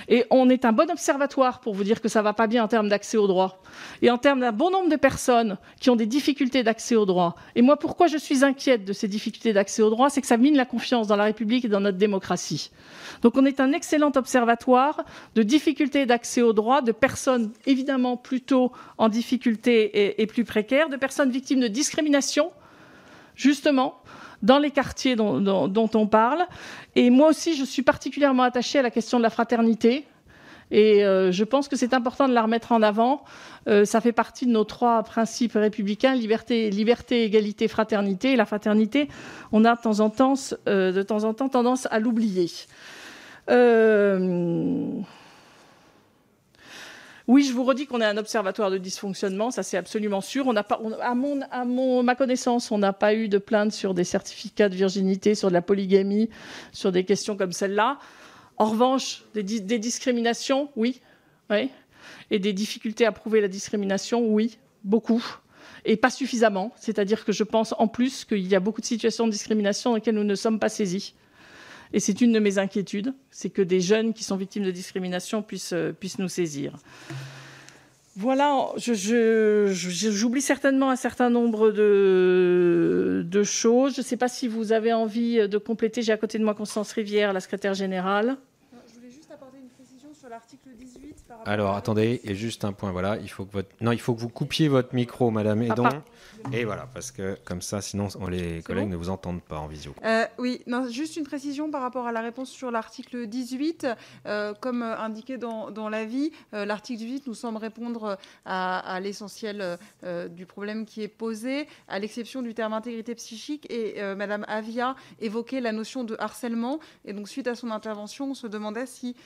Et on est un bon observatoire pour vous dire que ça ne va pas bien en termes d'accès au droit. Et en termes d'un bon nombre de personnes qui ont des difficultés d'accès au droit. Et moi, pourquoi je suis inquiète de ces difficultés d'accès au droit C'est que ça mine la confiance dans la République et dans notre démocratie. Donc on est un excellent observatoire de difficultés d'accès au droit, de personnes évidemment plutôt en difficulté et, plus précaires, de personnes victimes de discrimination, justement, dans les quartiers dont, on parle. Et moi aussi, je suis particulièrement attachée à la question de la fraternité. Et euh, je pense que c'est important de la remettre en avant. Euh, ça fait partie de nos trois principes républicains liberté, liberté, égalité, fraternité. Et la fraternité, on a de temps en temps, euh, de temps en temps tendance à l'oublier. Oui, je vous redis qu'on est un observatoire de dysfonctionnement, ça c'est absolument sûr. À, mon, à mon, ma connaissance, on n'a pas eu de plainte sur des certificats de virginité, sur de la polygamie, sur des questions comme celle-là. En revanche, des, des discriminations, oui, oui. Et des difficultés à prouver la discrimination, oui, beaucoup et pas suffisamment. C'est-à-dire que je pense en plus qu'il y a beaucoup de situations de discrimination dans lesquelles nous ne sommes pas saisis. Et c'est une de mes inquiétudes, c'est que des jeunes qui sont victimes de discrimination puissent, euh, puissent nous saisir. Voilà, j'oublie certainement un certain nombre de, de choses. Je ne sais pas si vous avez envie de compléter. J'ai à côté de moi Constance Rivière, la secrétaire générale. Je voulais juste apporter une précision sur l'article 18. Alors, attendez, a juste un point. Voilà, il faut que votre... non, il faut que vous coupiez votre micro, Madame Edon. Et voilà, parce que comme ça, sinon les collègues ne vous entendent pas en visio. Euh, oui, non, juste une précision par rapport à la réponse sur l'article 18. Euh, comme indiqué dans, dans l'avis, euh, l'article 18 nous semble répondre à, l'essentiel du problème qui est posé, à l'exception du terme intégrité psychique. Et Madame Avia évoquait la notion de harcèlement. Et donc, suite à son intervention, on se demandait si,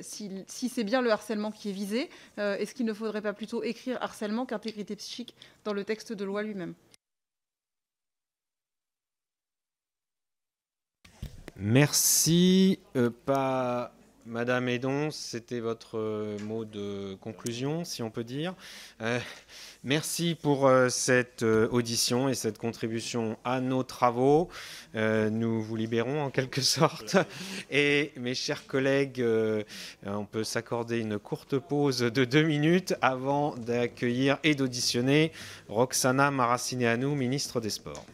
si, si c'est bien le harcèlement qui est visé. Est-ce qu'il ne faudrait pas plutôt écrire harcèlement qu'intégrité psychique dans le texte de loi lui-même? Merci. Euh, pas Madame Edon, c'était votre euh, mot de conclusion, si on peut dire. Euh, merci pour euh, cette audition et cette contribution à nos travaux. nous vous libérons en quelque *laughs* sorte. Et mes chers collègues, on peut s'accorder une courte pause de deux minutes avant d'accueillir et d'auditionner Roxana Maracineanu, ministre des Sports.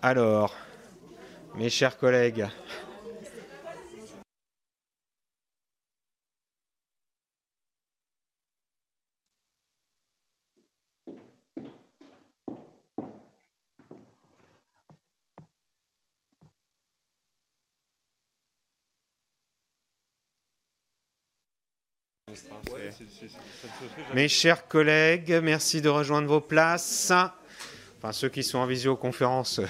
Alors, mes chers collègues, Mes chers collègues, merci de rejoindre vos places. Enfin, ceux qui sont en visioconférence, euh,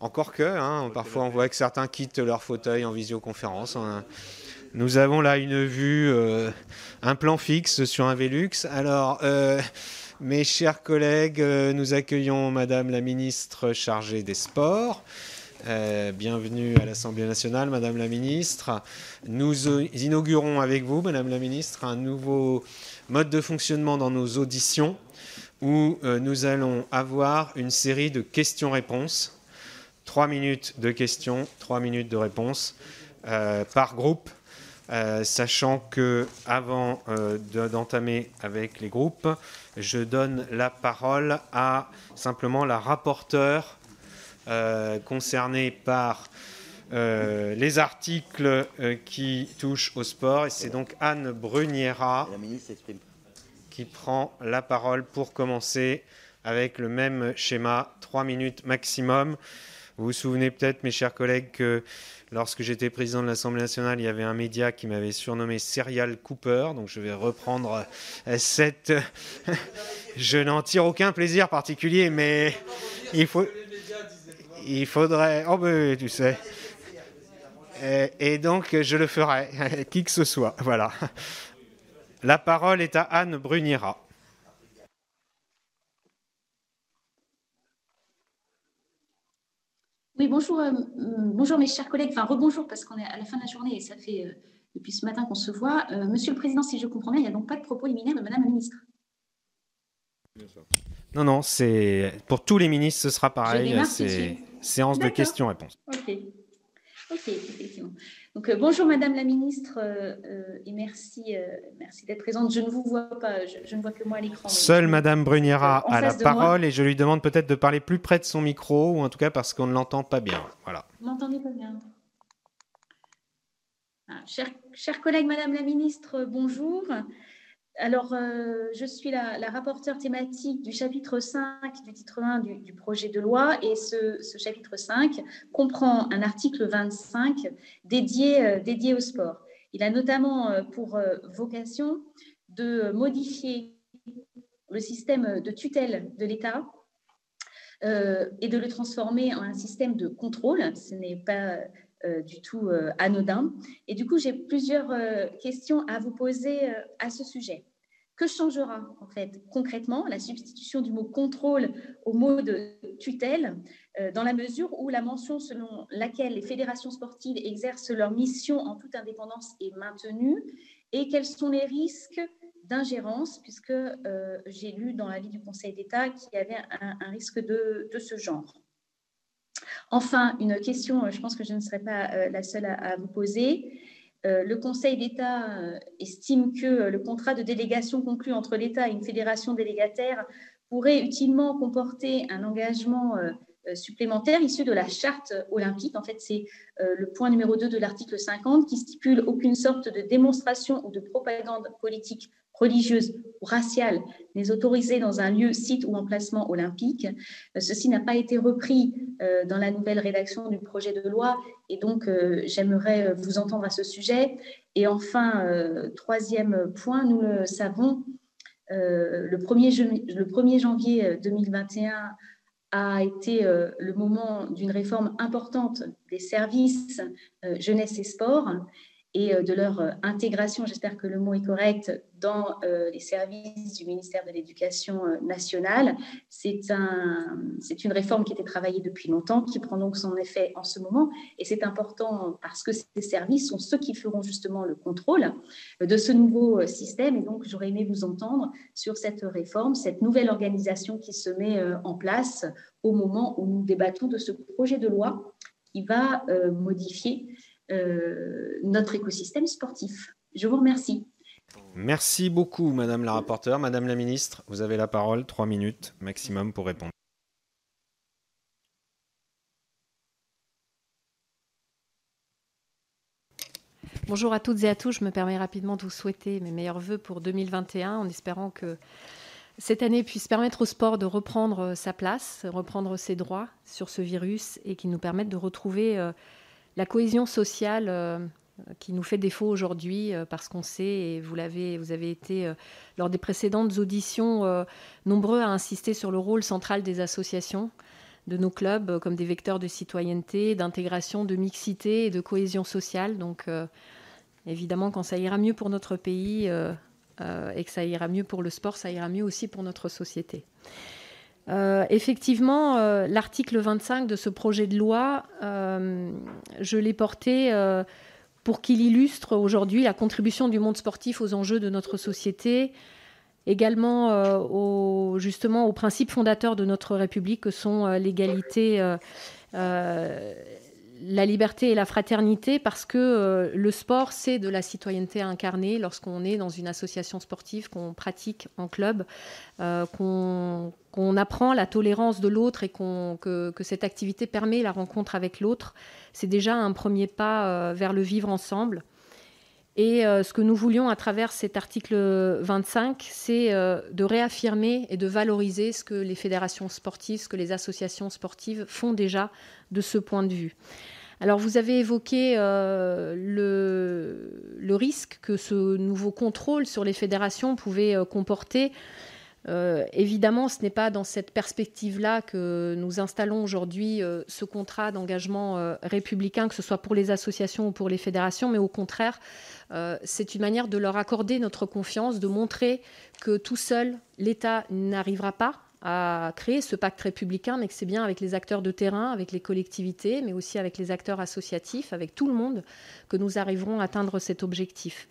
encore que, hein, parfois on voit que certains quittent leur fauteuil en visioconférence. hein. Nous avons là une vue, euh, un plan fixe sur un Velux. Alors, euh, mes chers collègues, nous accueillons Madame la ministre chargée des Sports. Euh, bienvenue à l'Assemblée nationale, Madame la ministre. Nous inaugurons avec vous, Madame la ministre, un nouveau mode de fonctionnement dans nos auditions où euh, nous allons avoir une série de questions-réponses. Trois minutes de questions, trois minutes de réponses euh, par groupe. Euh, sachant que avant de- d'entamer avec les groupes, je donne la parole à simplement la rapporteure concernée par les articles qui touchent au sport. Et c'est donc Anne Bruniera qui prend la parole pour commencer avec le même schéma, trois minutes maximum. Vous vous souvenez peut-être, mes chers collègues, que lorsque j'étais président de l'Assemblée nationale, il y avait un média qui m'avait surnommé Serial Cooper. Donc je vais reprendre euh, cette. *laughs* je n'en tire aucun plaisir particulier, mais il faut. Il faudrait. Oh, ben, tu sais. Et, et donc, je le ferai, *laughs* qui que ce soit. Voilà. La parole est à Anne Bruniera. Oui, bonjour, euh, bonjour mes chers collègues. Enfin, rebonjour parce qu'on est à la fin de la journée et ça fait euh, depuis ce matin qu'on se voit. Euh, Monsieur le Président, si je comprends bien, il n'y a donc pas de propos liminaire de Madame la Ministre. Non, non, c'est pour tous les ministres, ce sera pareil. C'est séance de questions-réponses. Ok. Ok, effectivement. Donc, euh, bonjour Madame la Ministre euh, euh, et merci, merci d'être présente. Je ne vous vois pas, je, je ne vois que moi à l'écran. Seule Madame Bruniera a la moi. parole et je lui demande peut-être de parler plus près de son micro ou en tout cas parce qu'on ne l'entend pas bien. Voilà. Vous m'entendez pas bien Ah, chers, chers collègues, Madame la Ministre, bonjour. Alors, euh, je suis la, rapporteure thématique du chapitre 5 du titre 1 du, projet de loi et ce, chapitre 5 comprend un article 25 dédié, euh, dédié au sport. Il a notamment euh, pour vocation de modifier le système de tutelle de l'État et de le transformer en un système de contrôle. Ce n'est pas du tout euh, anodin. Et du coup, j'ai plusieurs euh, questions à vous poser euh, à ce sujet. Que changera en fait concrètement la substitution du mot contrôle au mot de tutelle euh, dans la mesure où la mention selon laquelle les fédérations sportives exercent leur mission en toute indépendance est maintenue? Et quels sont les risques d'ingérence puisque euh, j'ai lu dans l'avis du Conseil d'État qu'il y avait un, risque de ce genre? Enfin, une question, euh, je pense que je ne serai pas euh, la seule à, vous poser. Euh, le Conseil d'État estime que le contrat de délégation conclu entre l'État et une fédération délégataire pourrait utilement comporter un engagement euh, euh, supplémentaire issu de la charte olympique. En fait, c'est euh, le point numéro 2 de l'article 50 qui stipule aucune sorte de démonstration ou de propagande politique religieuse ou raciale n'est autorisée dans un lieu, site ou emplacement olympique. Euh, Ceci n'a pas été repris dans la nouvelle rédaction du projet de loi et donc j'aimerais vous entendre à ce sujet. Et enfin, troisième point, nous le savons, le, 1er, je- le 1er janvier euh, 2021 a été euh, le moment d'une réforme importante des services euh, jeunesse et sport et euh, de leur euh, intégration, j'espère que le mot est correct, dans euh, les services du ministère de l'Éducation nationale. C'est un, c'est une réforme qui était travaillée depuis longtemps, qui prend donc son effet en ce moment. Et c'est important parce que ces services sont ceux qui feront justement le contrôle de ce nouveau système. Et donc, j'aurais aimé vous entendre sur cette réforme, cette nouvelle organisation qui se met en place au moment où nous débattons de ce projet de loi qui va modifier euh, notre écosystème sportif. Je vous remercie. Merci beaucoup, Madame la rapporteure. Madame la ministre, vous avez la parole, trois minutes maximum pour répondre. Bonjour à toutes et à tous. Je me permets rapidement de vous souhaiter mes meilleurs voeux pour 2021 en espérant que cette année puisse permettre au sport de reprendre sa place, reprendre ses droits sur ce virus et qu'il nous permette de retrouver euh, la cohésion sociale euh, qui nous fait défaut aujourd'hui euh, parce qu'on sait, et vous, l'avez, avez été lors des précédentes auditions nombreux à insister sur le rôle central des associations de nos clubs comme des vecteurs de citoyenneté, d'intégration, de mixité et de cohésion sociale. Donc évidemment, quand ça ira mieux pour notre pays, euh, et que ça ira mieux pour le sport, ça ira mieux aussi pour notre société. Euh, effectivement, euh, l'article 25 de ce projet de loi, je l'ai porté pour qu'il illustre aujourd'hui la contribution du monde sportif aux enjeux de notre société, également justement aux principes fondateurs de notre République que sont l'égalité la liberté et la fraternité parce que euh, le sport, c'est de la citoyenneté incarnée lorsqu'on est dans une association sportive, qu'on pratique en club, euh, qu'on apprend la tolérance de l'autre et que, cette activité permet la rencontre avec l'autre. C'est déjà un premier pas euh, vers le vivre ensemble. Et ce que nous voulions à travers cet article 25, c'est de réaffirmer et de valoriser ce que les fédérations sportives, ce que les associations sportives font déjà de ce point de vue. Alors vous avez évoqué euh, le, risque que ce nouveau contrôle sur les fédérations pouvait euh, comporter. Euh, évidemment, ce n'est pas dans cette perspective-là que nous installons aujourd'hui ce contrat d'engagement républicain, que ce soit pour les associations ou pour les fédérations, mais au contraire, c'est une manière de leur accorder notre confiance, de montrer que tout seul, l'État n'arrivera pas à créer ce pacte républicain, mais que c'est bien avec les acteurs de terrain, avec les collectivités, mais aussi avec les acteurs associatifs, avec tout le monde, que nous arriverons à atteindre cet objectif.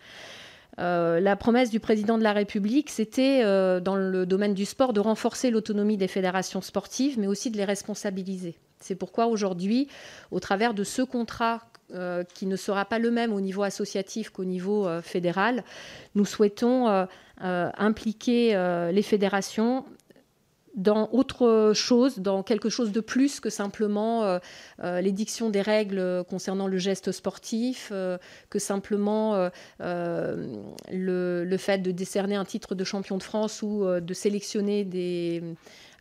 Euh, la promesse du président de la République, c'était, euh, dans le domaine du sport, de renforcer l'autonomie des fédérations sportives, mais aussi de les responsabiliser. C'est pourquoi aujourd'hui, au travers de ce contrat euh, qui ne sera pas le même au niveau associatif qu'au niveau fédéral, nous souhaitons impliquer les fédérations dans autre chose, dans quelque chose de plus que simplement euh, euh, l'édiction des règles concernant le geste sportif, euh, que simplement le, fait de décerner un titre de champion de France ou de sélectionner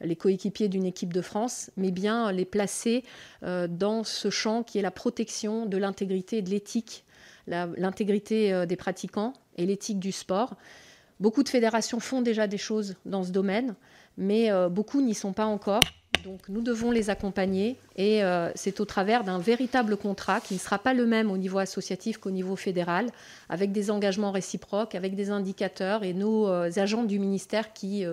les coéquipiers d'une équipe de France, mais bien les placer dans ce champ qui est la protection de l'intégrité et de l'éthique, l'intégrité des pratiquants et l'éthique du sport. Beaucoup de fédérations font déjà des choses dans ce domaine mais euh, beaucoup n'y sont pas encore. Donc nous devons les accompagner et euh, c'est au travers d'un véritable contrat qui ne sera pas le même au niveau associatif qu'au niveau fédéral, avec des engagements réciproques, avec des indicateurs et nos euh, agents du ministère qui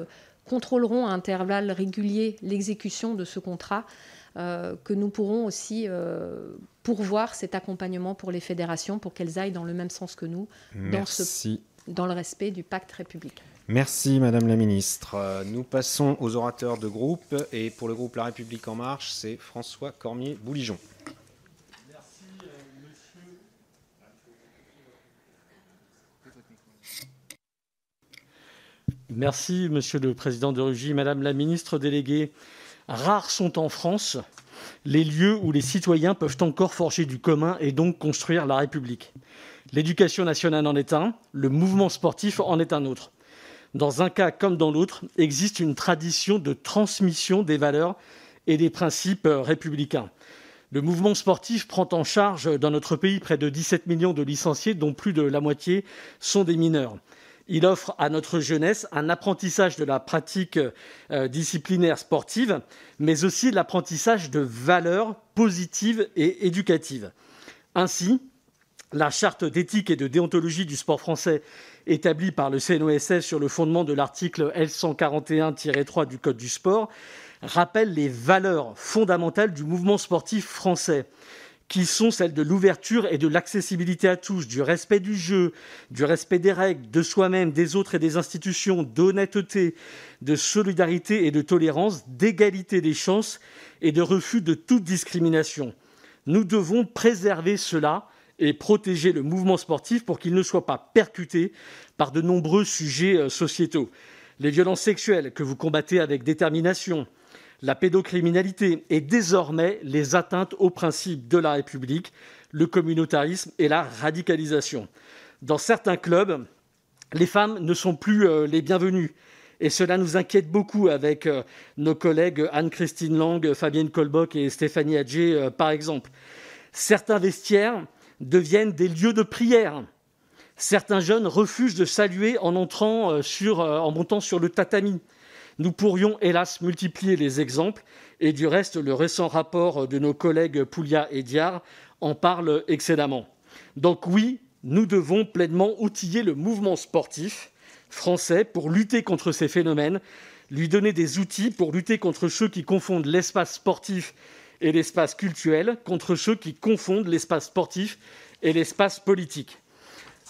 contrôleront à intervalles réguliers l'exécution de ce contrat, que nous pourrons aussi pourvoir cet accompagnement pour les fédérations pour qu'elles aillent dans le même sens que nous, dans, dans le respect du pacte républicain. Merci Madame la Ministre. Nous passons aux orateurs de groupe et pour le groupe La République En Marche, c'est François Cormier-Bouligeon. Merci Monsieur le Président de Rugy, Madame la Ministre déléguée. Rares sont en France les lieux où les citoyens peuvent encore forger du commun et donc construire la République. L'éducation nationale en est un, le mouvement sportif en est un autre. Dans un cas comme dans l'autre, existe une tradition de transmission des valeurs et des principes euh, républicains. Le mouvement sportif prend en charge dans notre pays près de 17 millions de licenciés, dont plus de la moitié sont des mineurs. Il offre à notre jeunesse un apprentissage de la pratique euh, disciplinaire sportive, mais aussi l'apprentissage de valeurs positives et éducatives. Ainsi, la charte d'éthique et de déontologie du sport français établie par le CNOSS sur le fondement de l'article L141-3 du Code du sport rappelle les valeurs fondamentales du mouvement sportif français qui sont celles de l'ouverture et de l'accessibilité à tous, du respect du jeu, du respect des règles, de soi-même, des autres et des institutions, d'honnêteté, de solidarité et de tolérance, d'égalité des chances et de refus de toute discrimination. Nous devons préserver cela et protéger le mouvement sportif pour qu'il ne soit pas percuté par de nombreux sujets euh, sociétaux. Les violences sexuelles que vous combattez avec détermination, la pédocriminalité et désormais les atteintes aux principes de la République, le communautarisme et la radicalisation. Dans certains clubs, les femmes ne sont plus euh, les bienvenues. Et cela nous inquiète beaucoup avec euh, nos collègues Anne-Christine Lang, Fabienne Colbock et Stéphanie Adjé, par exemple. Certains vestiaires deviennent des lieux de prière. Certains jeunes refusent de saluer en, entrant sur, en montant sur le tatami. Nous pourrions hélas multiplier les exemples, et du reste, le récent rapport de nos collègues Poulia et Diard en parle excédemment. Donc oui, nous devons pleinement outiller le mouvement sportif français pour lutter contre ces phénomènes, lui donner des outils pour lutter contre ceux qui confondent l'espace sportif et l'espace culturel, contre ceux qui confondent l'espace sportif et l'espace politique.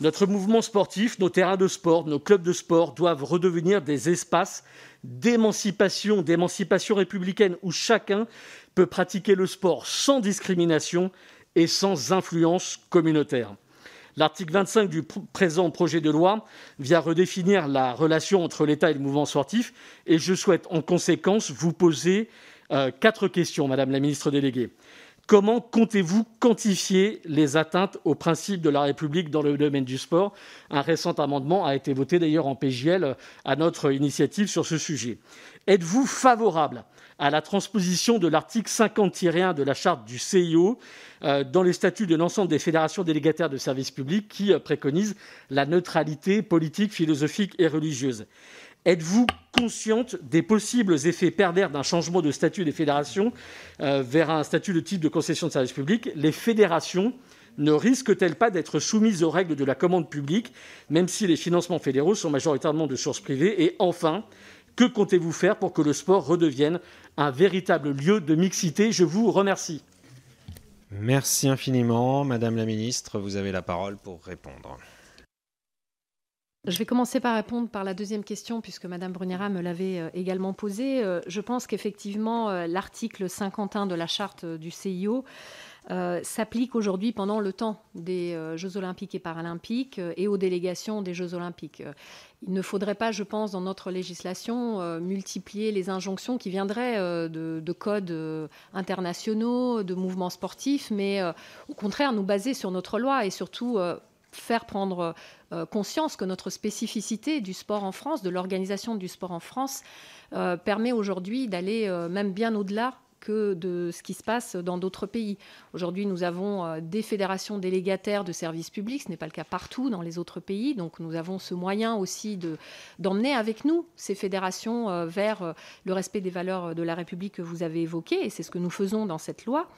Notre mouvement sportif, nos terrains de sport, nos clubs de sport doivent redevenir des espaces d'émancipation, d'émancipation républicaine où chacun peut pratiquer le sport sans discrimination et sans influence communautaire. L'article 25 du présent projet de loi vient redéfinir la relation entre l'État et le mouvement sportif et je souhaite en conséquence vous poser euh, quatre questions, Madame la ministre déléguée. Comment comptez-vous quantifier les atteintes aux principes de la République dans le domaine du sport? Un récent amendement a été voté d'ailleurs en PGL à notre initiative sur ce sujet. Êtes-vous favorable à la transposition de l'article 50-1 de la charte du CIO euh, dans les statuts de l'ensemble des fédérations délégataires de services publics qui euh, préconisent la neutralité politique, philosophique et religieuse? Êtes-vous consciente des possibles effets pervers d'un changement de statut des fédérations euh, vers un statut de type de concession de service public? Les fédérations ne risquent-elles pas d'être soumises aux règles de la commande publique, même si les financements fédéraux sont majoritairement de sources privées? Et enfin, que comptez-vous faire pour que le sport redevienne un véritable lieu de mixité? Je vous remercie. Merci infiniment. Madame la ministre, vous avez la parole pour répondre. Je vais commencer par répondre par la deuxième question, puisque Madame Bruniera me l'avait euh, également posée. Euh, je pense qu'effectivement, euh, l'article 51 de la charte du CIO s'applique aujourd'hui pendant le temps des Jeux olympiques et paralympiques et aux délégations des Jeux olympiques. Il ne faudrait pas, je pense, dans notre législation, multiplier les injonctions qui viendraient de, codes internationaux, de mouvements sportifs, mais au contraire nous baser sur notre loi et surtout faire prendre euh, conscience que notre spécificité du sport en France, de l'organisation du sport en France, euh, permet aujourd'hui d'aller euh, même bien au-delà que de ce qui se passe dans d'autres pays. Aujourd'hui, nous avons des fédérations délégataires de services publics, ce n'est pas le cas partout dans les autres pays, donc nous avons ce moyen aussi d'emmener avec nous ces fédérations vers le respect des valeurs de la République que vous avez évoquées, et c'est ce que nous faisons dans cette loi.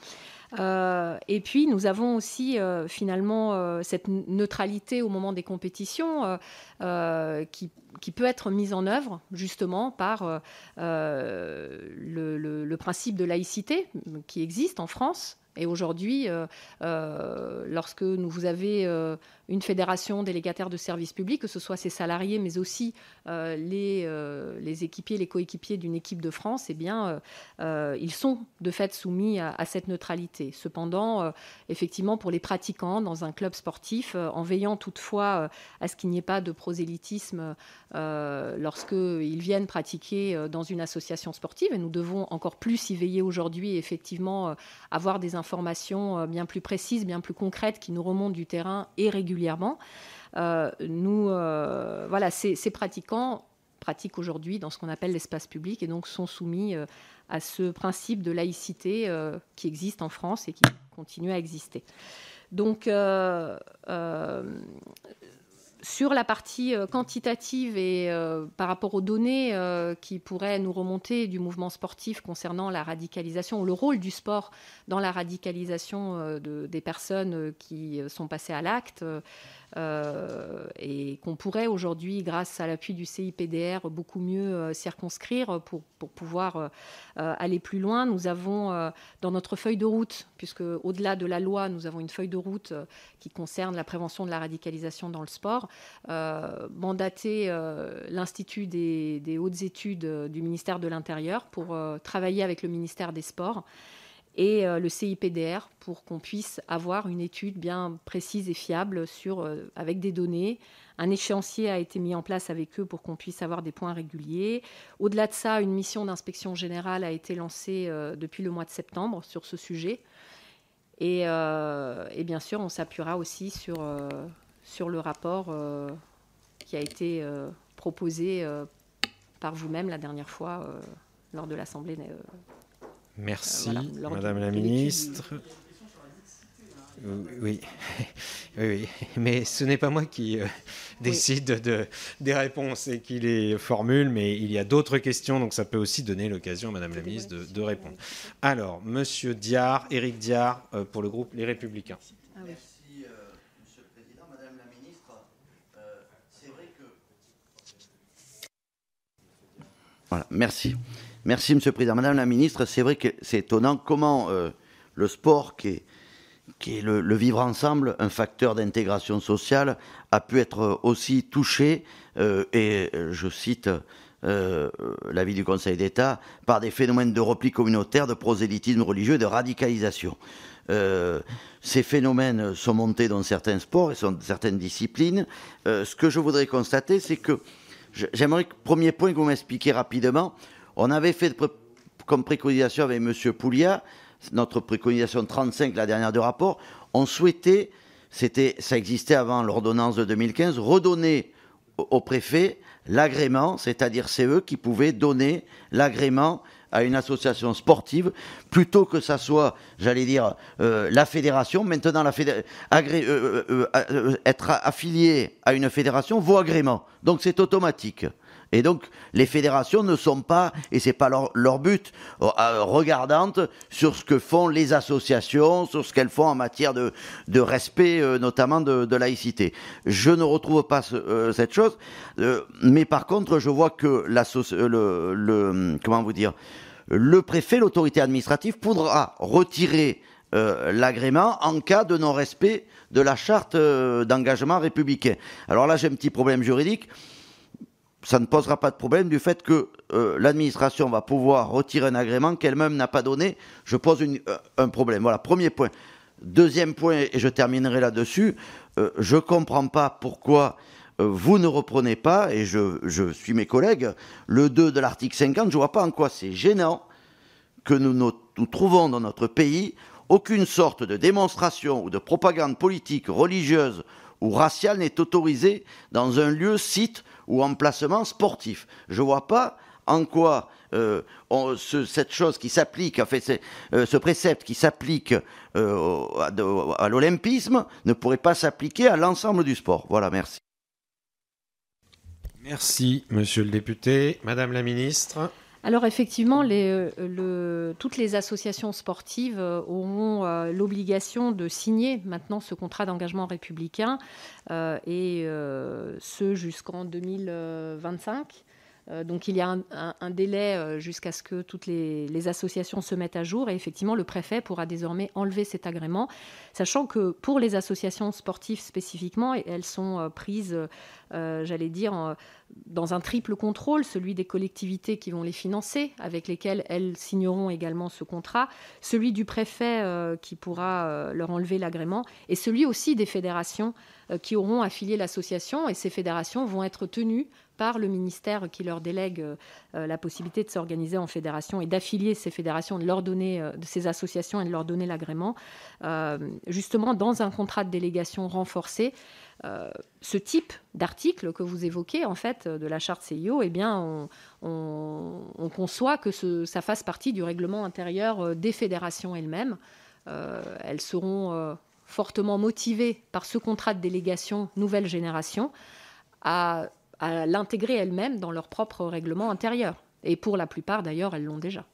Euh, et puis, nous avons aussi euh, finalement euh, cette neutralité au moment des compétitions qui, peut être mise en œuvre justement par le, principe de laïcité qui existe en France et aujourd'hui, euh, euh, lorsque nous, vous avez euh, une fédération délégataire de services publics, que ce soit ses salariés, mais aussi les, équipiers, les coéquipiers d'une équipe de France, eh bien, ils sont de fait soumis à, cette neutralité. Cependant, effectivement, pour les pratiquants dans un club sportif, en veillant toutefois à ce qu'il n'y ait pas de prosélytisme lorsqu'ils viennent pratiquer dans une association sportive, et nous devons encore plus y veiller aujourd'hui, effectivement, avoir des informations euh, bien plus précises, bien plus concrètes qui nous remontent du terrain et régulièrement. Euh, nous, euh, voilà, ces, pratiquants pratiquent aujourd'hui dans ce qu'on appelle l'espace public et donc sont soumis à ce principe de laïcité qui existe en France et qui continue à exister. Donc, sur la partie euh, quantitative et euh, par rapport aux données euh, qui pourraient nous remonter du mouvement sportif concernant la radicalisation ou le rôle du sport dans la radicalisation des personnes qui sont passées à l'acte, et qu'on pourrait aujourd'hui, grâce à l'appui du CIPDR, beaucoup mieux euh, circonscrire pour, pouvoir euh, aller plus loin. Nous avons dans notre feuille de route, puisque au-delà de la loi, nous avons une feuille de route qui concerne la prévention de la radicalisation dans le sport, mandaté l'Institut des, hautes études du ministère de l'Intérieur pour travailler avec le ministère des Sports et le CIPDR pour qu'on puisse avoir une étude bien précise et fiable sur, avec des données. Un échéancier a été mis en place avec eux pour qu'on puisse avoir des points réguliers. Au-delà de ça, une mission d'inspection générale a été lancée depuis le mois de septembre sur ce sujet. Et, bien sûr, on s'appuiera aussi sur, sur le rapport qui a été euh, proposé euh, par vous-même la dernière fois euh, lors de l'Assemblée. Merci, Madame la Ministre. Oui. *laughs* oui, oui, mais ce n'est pas moi qui décide de, des réponses et qui les formule, mais il y a d'autres questions, donc ça peut aussi donner l'occasion, Madame la Ministre, de, répondre. Alors, Monsieur Diard, Éric Diard, pour le groupe Les Républicains. Ah oui. merci. Merci, Monsieur le Président. Madame la Ministre, c'est vrai que c'est étonnant comment euh, le sport, qui est, le, vivre ensemble, un facteur d'intégration sociale, a pu être aussi touché, euh, et je cite euh, l'avis du Conseil d'État, par des phénomènes de repli communautaire, de prosélytisme religieux et de radicalisation. ces phénomènes sont montés dans certains sports et dans certaines disciplines. ce que je voudrais constater, c'est que J'aimerais, premier point, que vous m'expliquiez rapidement. On avait fait comme préconisation avec M. Poulia, notre préconisation 35, la dernière de rapport, on souhaitait, c'était, ça existait avant l'ordonnance de 2015, redonner au préfet l'agrément, c'est-à-dire c'est eux qui pouvaient donner l'agrément à une association sportive, plutôt que ça soit, j'allais dire, euh, la fédération. Maintenant, la euh, euh, être affilié à une fédération vaut agrément. Donc c'est automatique. Et donc, les fédérations ne sont pas, et c'est pas leur, but, regardantes sur ce que font les associations, sur ce qu'elles font en matière de, respect, notamment de, laïcité. Je ne retrouve pas cette chose, mais par contre, je vois que le, comment vous dire, le préfet, l'autorité administrative, pourra retirer euh, l'agrément en cas de non-respect de la charte euh, d'engagement républicain. Alors là, j'ai un petit problème juridique. Ça ne posera pas de problème du fait que euh, l'administration va pouvoir retirer un agrément qu'elle-même n'a pas donné. Je pose un problème. Voilà, premier point. Deuxième point, et je terminerai là-dessus, je ne comprends pas pourquoi euh, vous ne reprenez pas, et je, suis mes collègues, le 2 de l'article 50, je ne vois pas en quoi c'est gênant que nous, nous trouvons dans notre pays aucune sorte de démonstration ou de propagande politique, religieuse ou raciale n'est autorisée dans un lieu, site ou emplacement sportif. Je ne vois pas en quoi euh, cette chose qui s'applique, en fait, euh, ce précepte qui s'applique à l'olympisme ne pourrait pas s'appliquer à l'ensemble du sport. Voilà, merci. Merci, monsieur le député. Madame la ministre. Alors effectivement, euh, toutes les associations sportives euh, auront euh, l'obligation de signer maintenant ce contrat d'engagement républicain et ce jusqu'en 2025. Euh, donc il y a un, délai euh, jusqu'à ce que toutes les, associations se mettent à jour. Et effectivement le préfet pourra désormais enlever cet agrément, sachant que pour les associations sportives spécifiquement, elles sont euh, prises, j'allais dire, dans un triple contrôle, celui des collectivités qui vont les financer, avec lesquelles elles signeront également ce contrat, celui du préfet qui pourra leur enlever l'agrément, et celui aussi des fédérations qui auront affilié l'association, et ces fédérations vont être tenues par le ministère qui leur délègue euh, la possibilité de s'organiser en fédération et d'affilier ces fédérations, de leur donner, euh, de ces associations et de leur donner l'agrément, euh, justement dans un contrat de délégation renforcé. ce type d'article que vous évoquez, en fait, de la charte CIO, eh bien, on, conçoit que ça fasse partie du règlement intérieur des fédérations elles-mêmes. elles seront fortement motivées par ce contrat de délégation nouvelle génération à à l'intégrer elles-mêmes dans leur propre règlement intérieur. Et pour la plupart, d'ailleurs, elles l'ont déjà.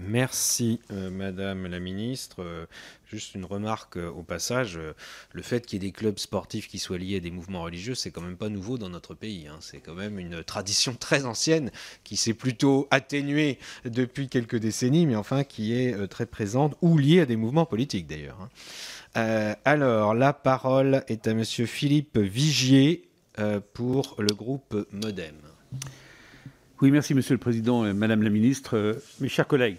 Merci, euh, Madame la Ministre. Euh, juste une remarque euh, au passage. le fait qu'il y ait des clubs sportifs qui soient liés à des mouvements religieux, c'est quand même pas nouveau dans notre pays. Hein. C'est quand même une tradition *laughs* très ancienne qui s'est plutôt atténuée depuis quelques décennies, mais enfin qui est très présente ou liée à des mouvements politiques d'ailleurs. Hein. Euh, alors, la parole est à Monsieur Philippe Vigier euh, pour le groupe Modem. Oui, merci Monsieur le Président, et Madame la Ministre, mes chers collègues.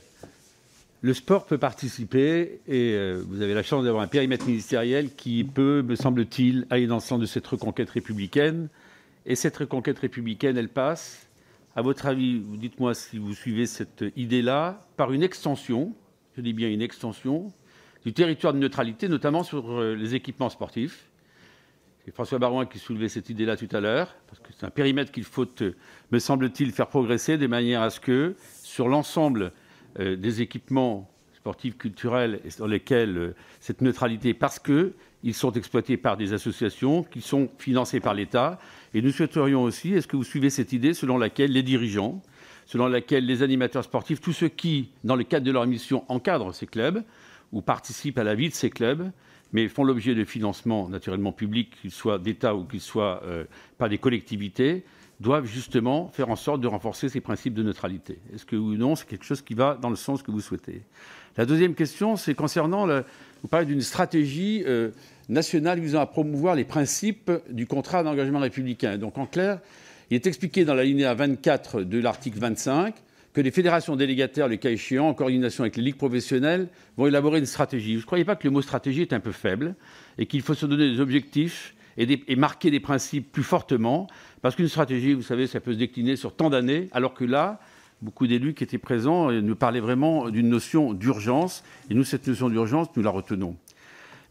Le sport peut participer et vous avez la chance d'avoir un périmètre ministériel qui peut, me semble-t-il, aller dans le sens de cette reconquête républicaine. Et cette reconquête républicaine, elle passe, à votre avis, dites-moi si vous suivez cette idée-là, par une extension, je dis bien une extension, du territoire de neutralité, notamment sur les équipements sportifs. C'est François Barouin qui soulevait cette idée-là tout à l'heure, parce que c'est un périmètre qu'il faut, me semble-t-il, faire progresser de manière à ce que, sur l'ensemble des équipements sportifs, culturels, et sur lesquels cette neutralité, parce qu'ils sont exploités par des associations qui sont financées par l'État. Et nous souhaiterions aussi, est-ce que vous suivez cette idée selon laquelle les dirigeants, selon laquelle les animateurs sportifs, tous ceux qui, dans le cadre de leur mission, encadrent ces clubs ou participent à la vie de ces clubs, mais font l'objet de financements naturellement publics, qu'ils soient d'État ou qu'ils soient euh, par des collectivités, doivent justement faire en sorte de renforcer ces principes de neutralité. Est-ce que ou non, c'est quelque chose qui va dans le sens que vous souhaitez? La deuxième question, c'est concernant, vous parlez d'une stratégie euh, nationale visant à promouvoir les principes du contrat d'engagement républicain. Donc en clair, il est expliqué dans la linéa 24 de l'article 25 que les fédérations délégataires, le cas échéant, en coordination avec les ligues professionnelles, vont élaborer une stratégie. Vous ne croyez pas que le mot stratégie est un peu faible et qu'il faut se donner des objectifs et, marquer des principes plus fortement Parce qu'une stratégie, vous savez, ça peut se décliner sur tant d'années, alors que là, beaucoup d'élus qui étaient présents nous parlaient vraiment d'une notion d'urgence. Et nous, cette notion d'urgence, nous la retenons.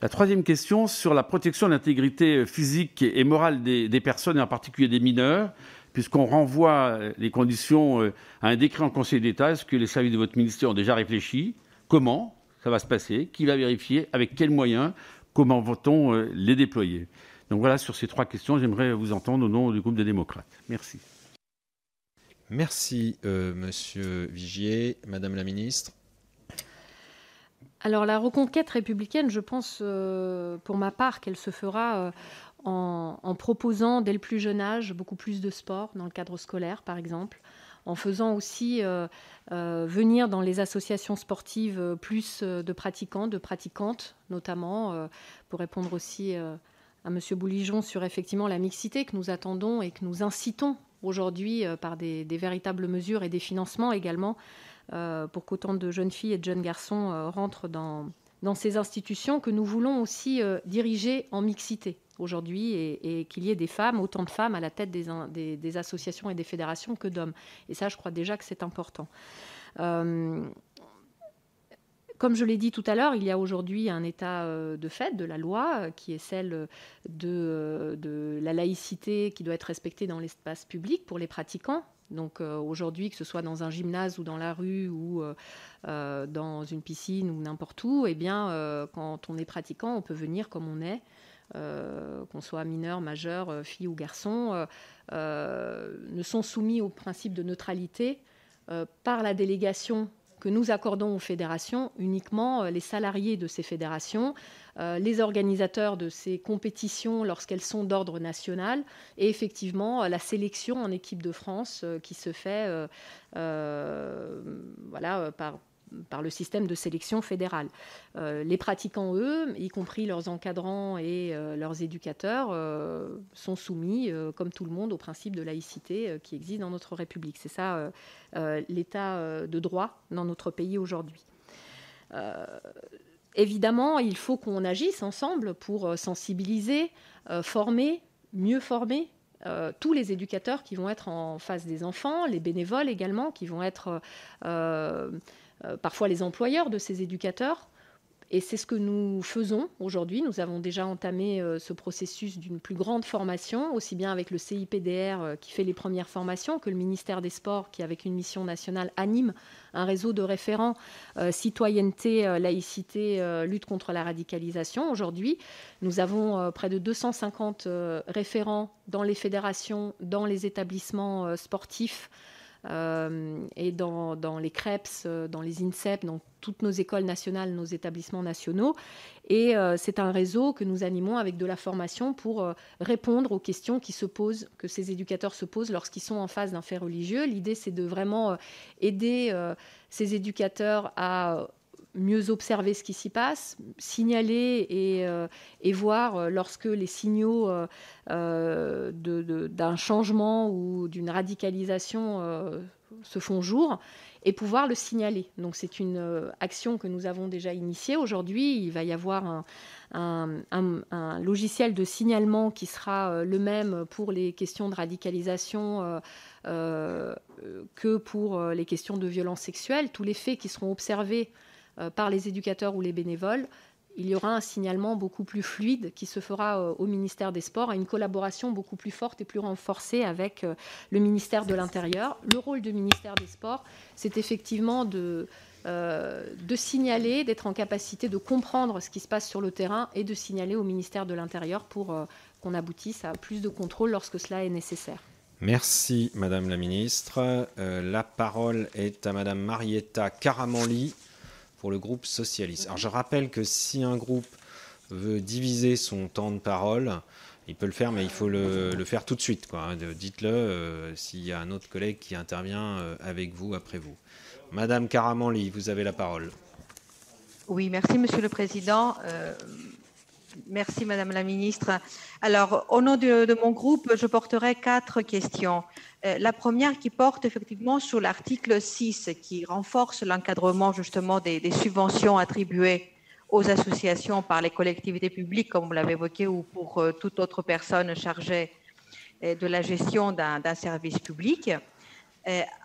La troisième question sur la protection de l'intégrité physique et morale des personnes, et en particulier des mineurs puisqu'on renvoie les conditions à un décret en Conseil d'État. Est-ce que les services de votre ministère ont déjà réfléchi? Comment ça va se passer? Qui va vérifier? Avec quels moyens? Comment va-t-on les déployer? Donc voilà, sur ces trois questions, j'aimerais vous entendre au nom du groupe des démocrates. Merci. Merci, euh, Monsieur Vigier. Madame la Ministre. Alors la reconquête républicaine, je pense euh, pour ma part qu'elle se fera euh, en, proposant dès le plus jeune âge beaucoup plus de sport dans le cadre scolaire, par exemple, en faisant aussi euh, euh, venir dans les associations sportives euh, plus de pratiquants, de pratiquantes, notamment, pour répondre aussi à M. Bouligeon sur effectivement la mixité que nous attendons et que nous incitons aujourd'hui par des, véritables mesures et des financements également, pour qu'autant de jeunes filles et de jeunes garçons rentrent dans ces institutions que nous voulons aussi diriger en mixité aujourd'hui et, qu'il y ait des femmes, autant de femmes à la tête des, associations et des fédérations que d'hommes. Et ça, je crois déjà que c'est important. Euh, comme je l'ai dit tout à l'heure, il y a aujourd'hui un état de fait de la loi qui est celle de, la laïcité qui doit être respectée dans l'espace public pour les pratiquants. Donc euh, aujourd'hui, que ce soit dans un gymnase ou dans la rue ou euh, dans une piscine ou n'importe où, eh bien, euh, quand on est pratiquant, on peut venir comme on est. Euh, qu'on soit mineur, majeur, euh, fille ou garçon, euh, ne sont soumis au principe de neutralité par la délégation que nous accordons aux fédérations, uniquement les salariés de ces fédérations, les organisateurs de ces compétitions lorsqu'elles sont d'ordre national, et effectivement la sélection en équipe de France qui se fait par, par le système de sélection fédérale. Euh, les pratiquants, eux, y compris leurs encadrants et euh, leurs éducateurs, euh, sont soumis, comme tout le monde, au principe de laïcité qui existe dans notre République. C'est ça l'état de droit dans notre pays aujourd'hui. évidemment, il faut qu'on agisse ensemble pour sensibiliser, former, mieux former tous les éducateurs qui vont être en face des enfants, les bénévoles également, qui vont être parfois les employeurs de ces éducateurs. Et c'est ce que nous faisons aujourd'hui. Nous avons déjà entamé euh, ce processus d'une plus grande formation, aussi bien avec le CIPDR euh, qui fait les premières formations que le ministère des Sports qui, avec une mission nationale, anime un réseau de référents euh, citoyenneté, euh, laïcité, euh, lutte contre la radicalisation. Aujourd'hui, nous avons euh, près de 250 référents dans les fédérations, dans les établissements sportifs euh, et dans, les CREPS, dans les INSEP, dans toutes nos écoles nationales, nos établissements nationaux. Et euh, c'est un réseau que nous animons avec de la formation pour euh, répondre aux questions qui se posent, que ces éducateurs se posent lorsqu'ils sont en face d'un fait religieux. L'idée, c'est de vraiment aider ces éducateurs à mieux observer ce qui s'y passe, signaler et, et voir lorsque les signaux d'un changement ou d'une radicalisation se font jour et pouvoir le signaler. Donc c'est une action que nous avons déjà initiée. Aujourd'hui, il va y avoir un, un, logiciel de signalement qui sera le même pour les questions de radicalisation euh, que pour les questions de violence sexuelle. Tous les faits qui seront observés par les éducateurs ou les bénévoles il y aura un signalement beaucoup plus fluide qui se fera euh, au ministère des Sports, et une collaboration beaucoup plus forte et plus renforcée avec euh, le ministère de l'Intérieur. Le rôle du ministère des Sports, c'est effectivement de, euh, de signaler, d'être en capacité de comprendre ce qui se passe sur le terrain et de signaler au ministère de l'Intérieur pour qu'on aboutisse à plus de contrôle lorsque cela est nécessaire. Merci Madame la Ministre. la parole est à Madame Marietta Caramanli pour le groupe socialiste. Alors je rappelle que si un groupe veut diviser son temps de parole, il peut le faire, mais il faut le, faire tout de suite. Quoi. Dites-le euh, s'il y a un autre collègue qui intervient euh, avec vous après vous. Madame Caramanli, vous avez la parole. Oui, merci Monsieur le Président. Euh, merci Madame la Ministre. Alors, au nom de, mon groupe, je porterai quatre questions. Euh, la première qui porte effectivement sur l'article 6 qui renforce l'encadrement justement des, subventions attribuées aux associations par les collectivités publiques, comme vous l'avez évoqué, ou pour euh, toute autre personne chargée euh, de la gestion d'un service public,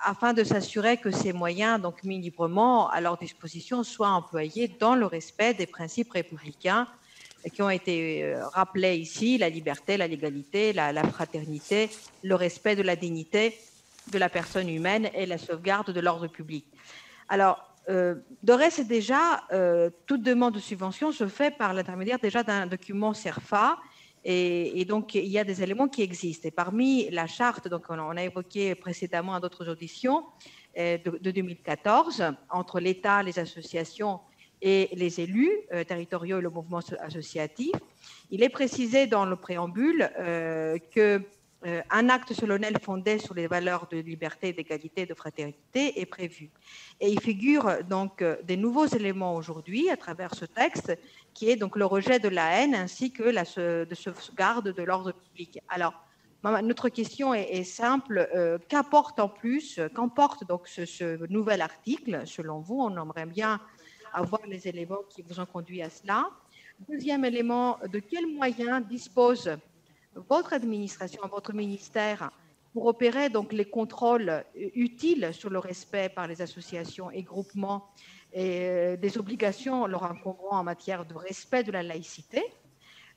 afin de s'assurer que ces moyens, donc mis librement à leur disposition, soient employés dans le respect des principes républicains qui ont été euh, rappelés ici, la liberté, la légalité, la, fraternité, le respect de la dignité de la personne humaine et la sauvegarde de l'ordre public. Alors, euh, de reste, déjà, euh, toute demande de subvention se fait par l'intermédiaire déjà d'un document CERFA, et, donc il y a des éléments qui existent. Et parmi la charte, donc on, a évoqué précédemment à d'autres auditions, de, de 2014, entre l'État, les associations et les élus euh, territoriaux et le mouvement associatif. Il est précisé dans le préambule euh, que euh, acte solennel fondé sur les valeurs de liberté, d'égalité, de fraternité est prévu. Et il figure donc des nouveaux éléments aujourd'hui à travers ce texte, qui est donc le rejet de la haine ainsi que la de sauvegarde de l'ordre public. Alors, notre question est, simple. qu'apporte en plus, qu'emporte donc ce, nouvel article Selon vous, on aimerait bien avoir les éléments qui vous ont conduit à cela. Deuxième élément, de quels moyens dispose votre administration, votre ministère pour opérer donc les contrôles utiles sur le respect par les associations et groupements et euh, des obligations leur incombrant en matière de respect de la laïcité?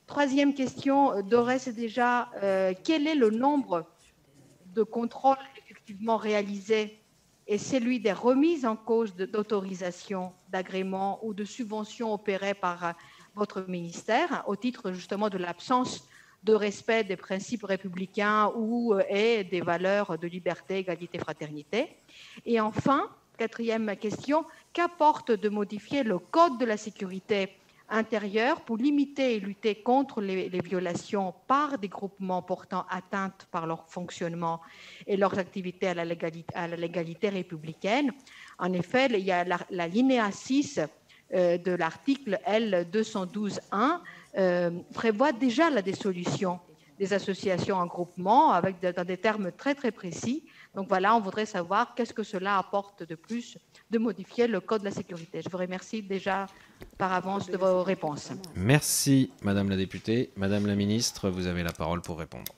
Troisième question, Dorès déjà, euh, quel est le nombre de contrôles effectivement réalisés et celui des remises en cause d'autorisation, d'agrément ou de subventions opérées par euh, votre ministère au titre justement de l'absence de respect des principes républicains ou euh, des valeurs de liberté, égalité, fraternité. Et enfin, quatrième question, qu'apporte de modifier le Code de la sécurité intérieure pour limiter et lutter contre les, liations par des groupements portant atteinte par leur fonctionnement et leurs activités à la légalité, à la légalité républicaine. En effet, il y a la, la linéa 6 euh, de l'article L212.1 euh, prévoit déjà la dissolution des associations en groupement avec dans des termes très très précis. Donc voilà, on voudrait savoir qu'est-ce que cela apporte de plus de modifier le code de la sécurité. Je vous remercie déjà par avance de vos réponses. Merci, Madame la députée. Madame la ministre, vous avez la parole pour répondre.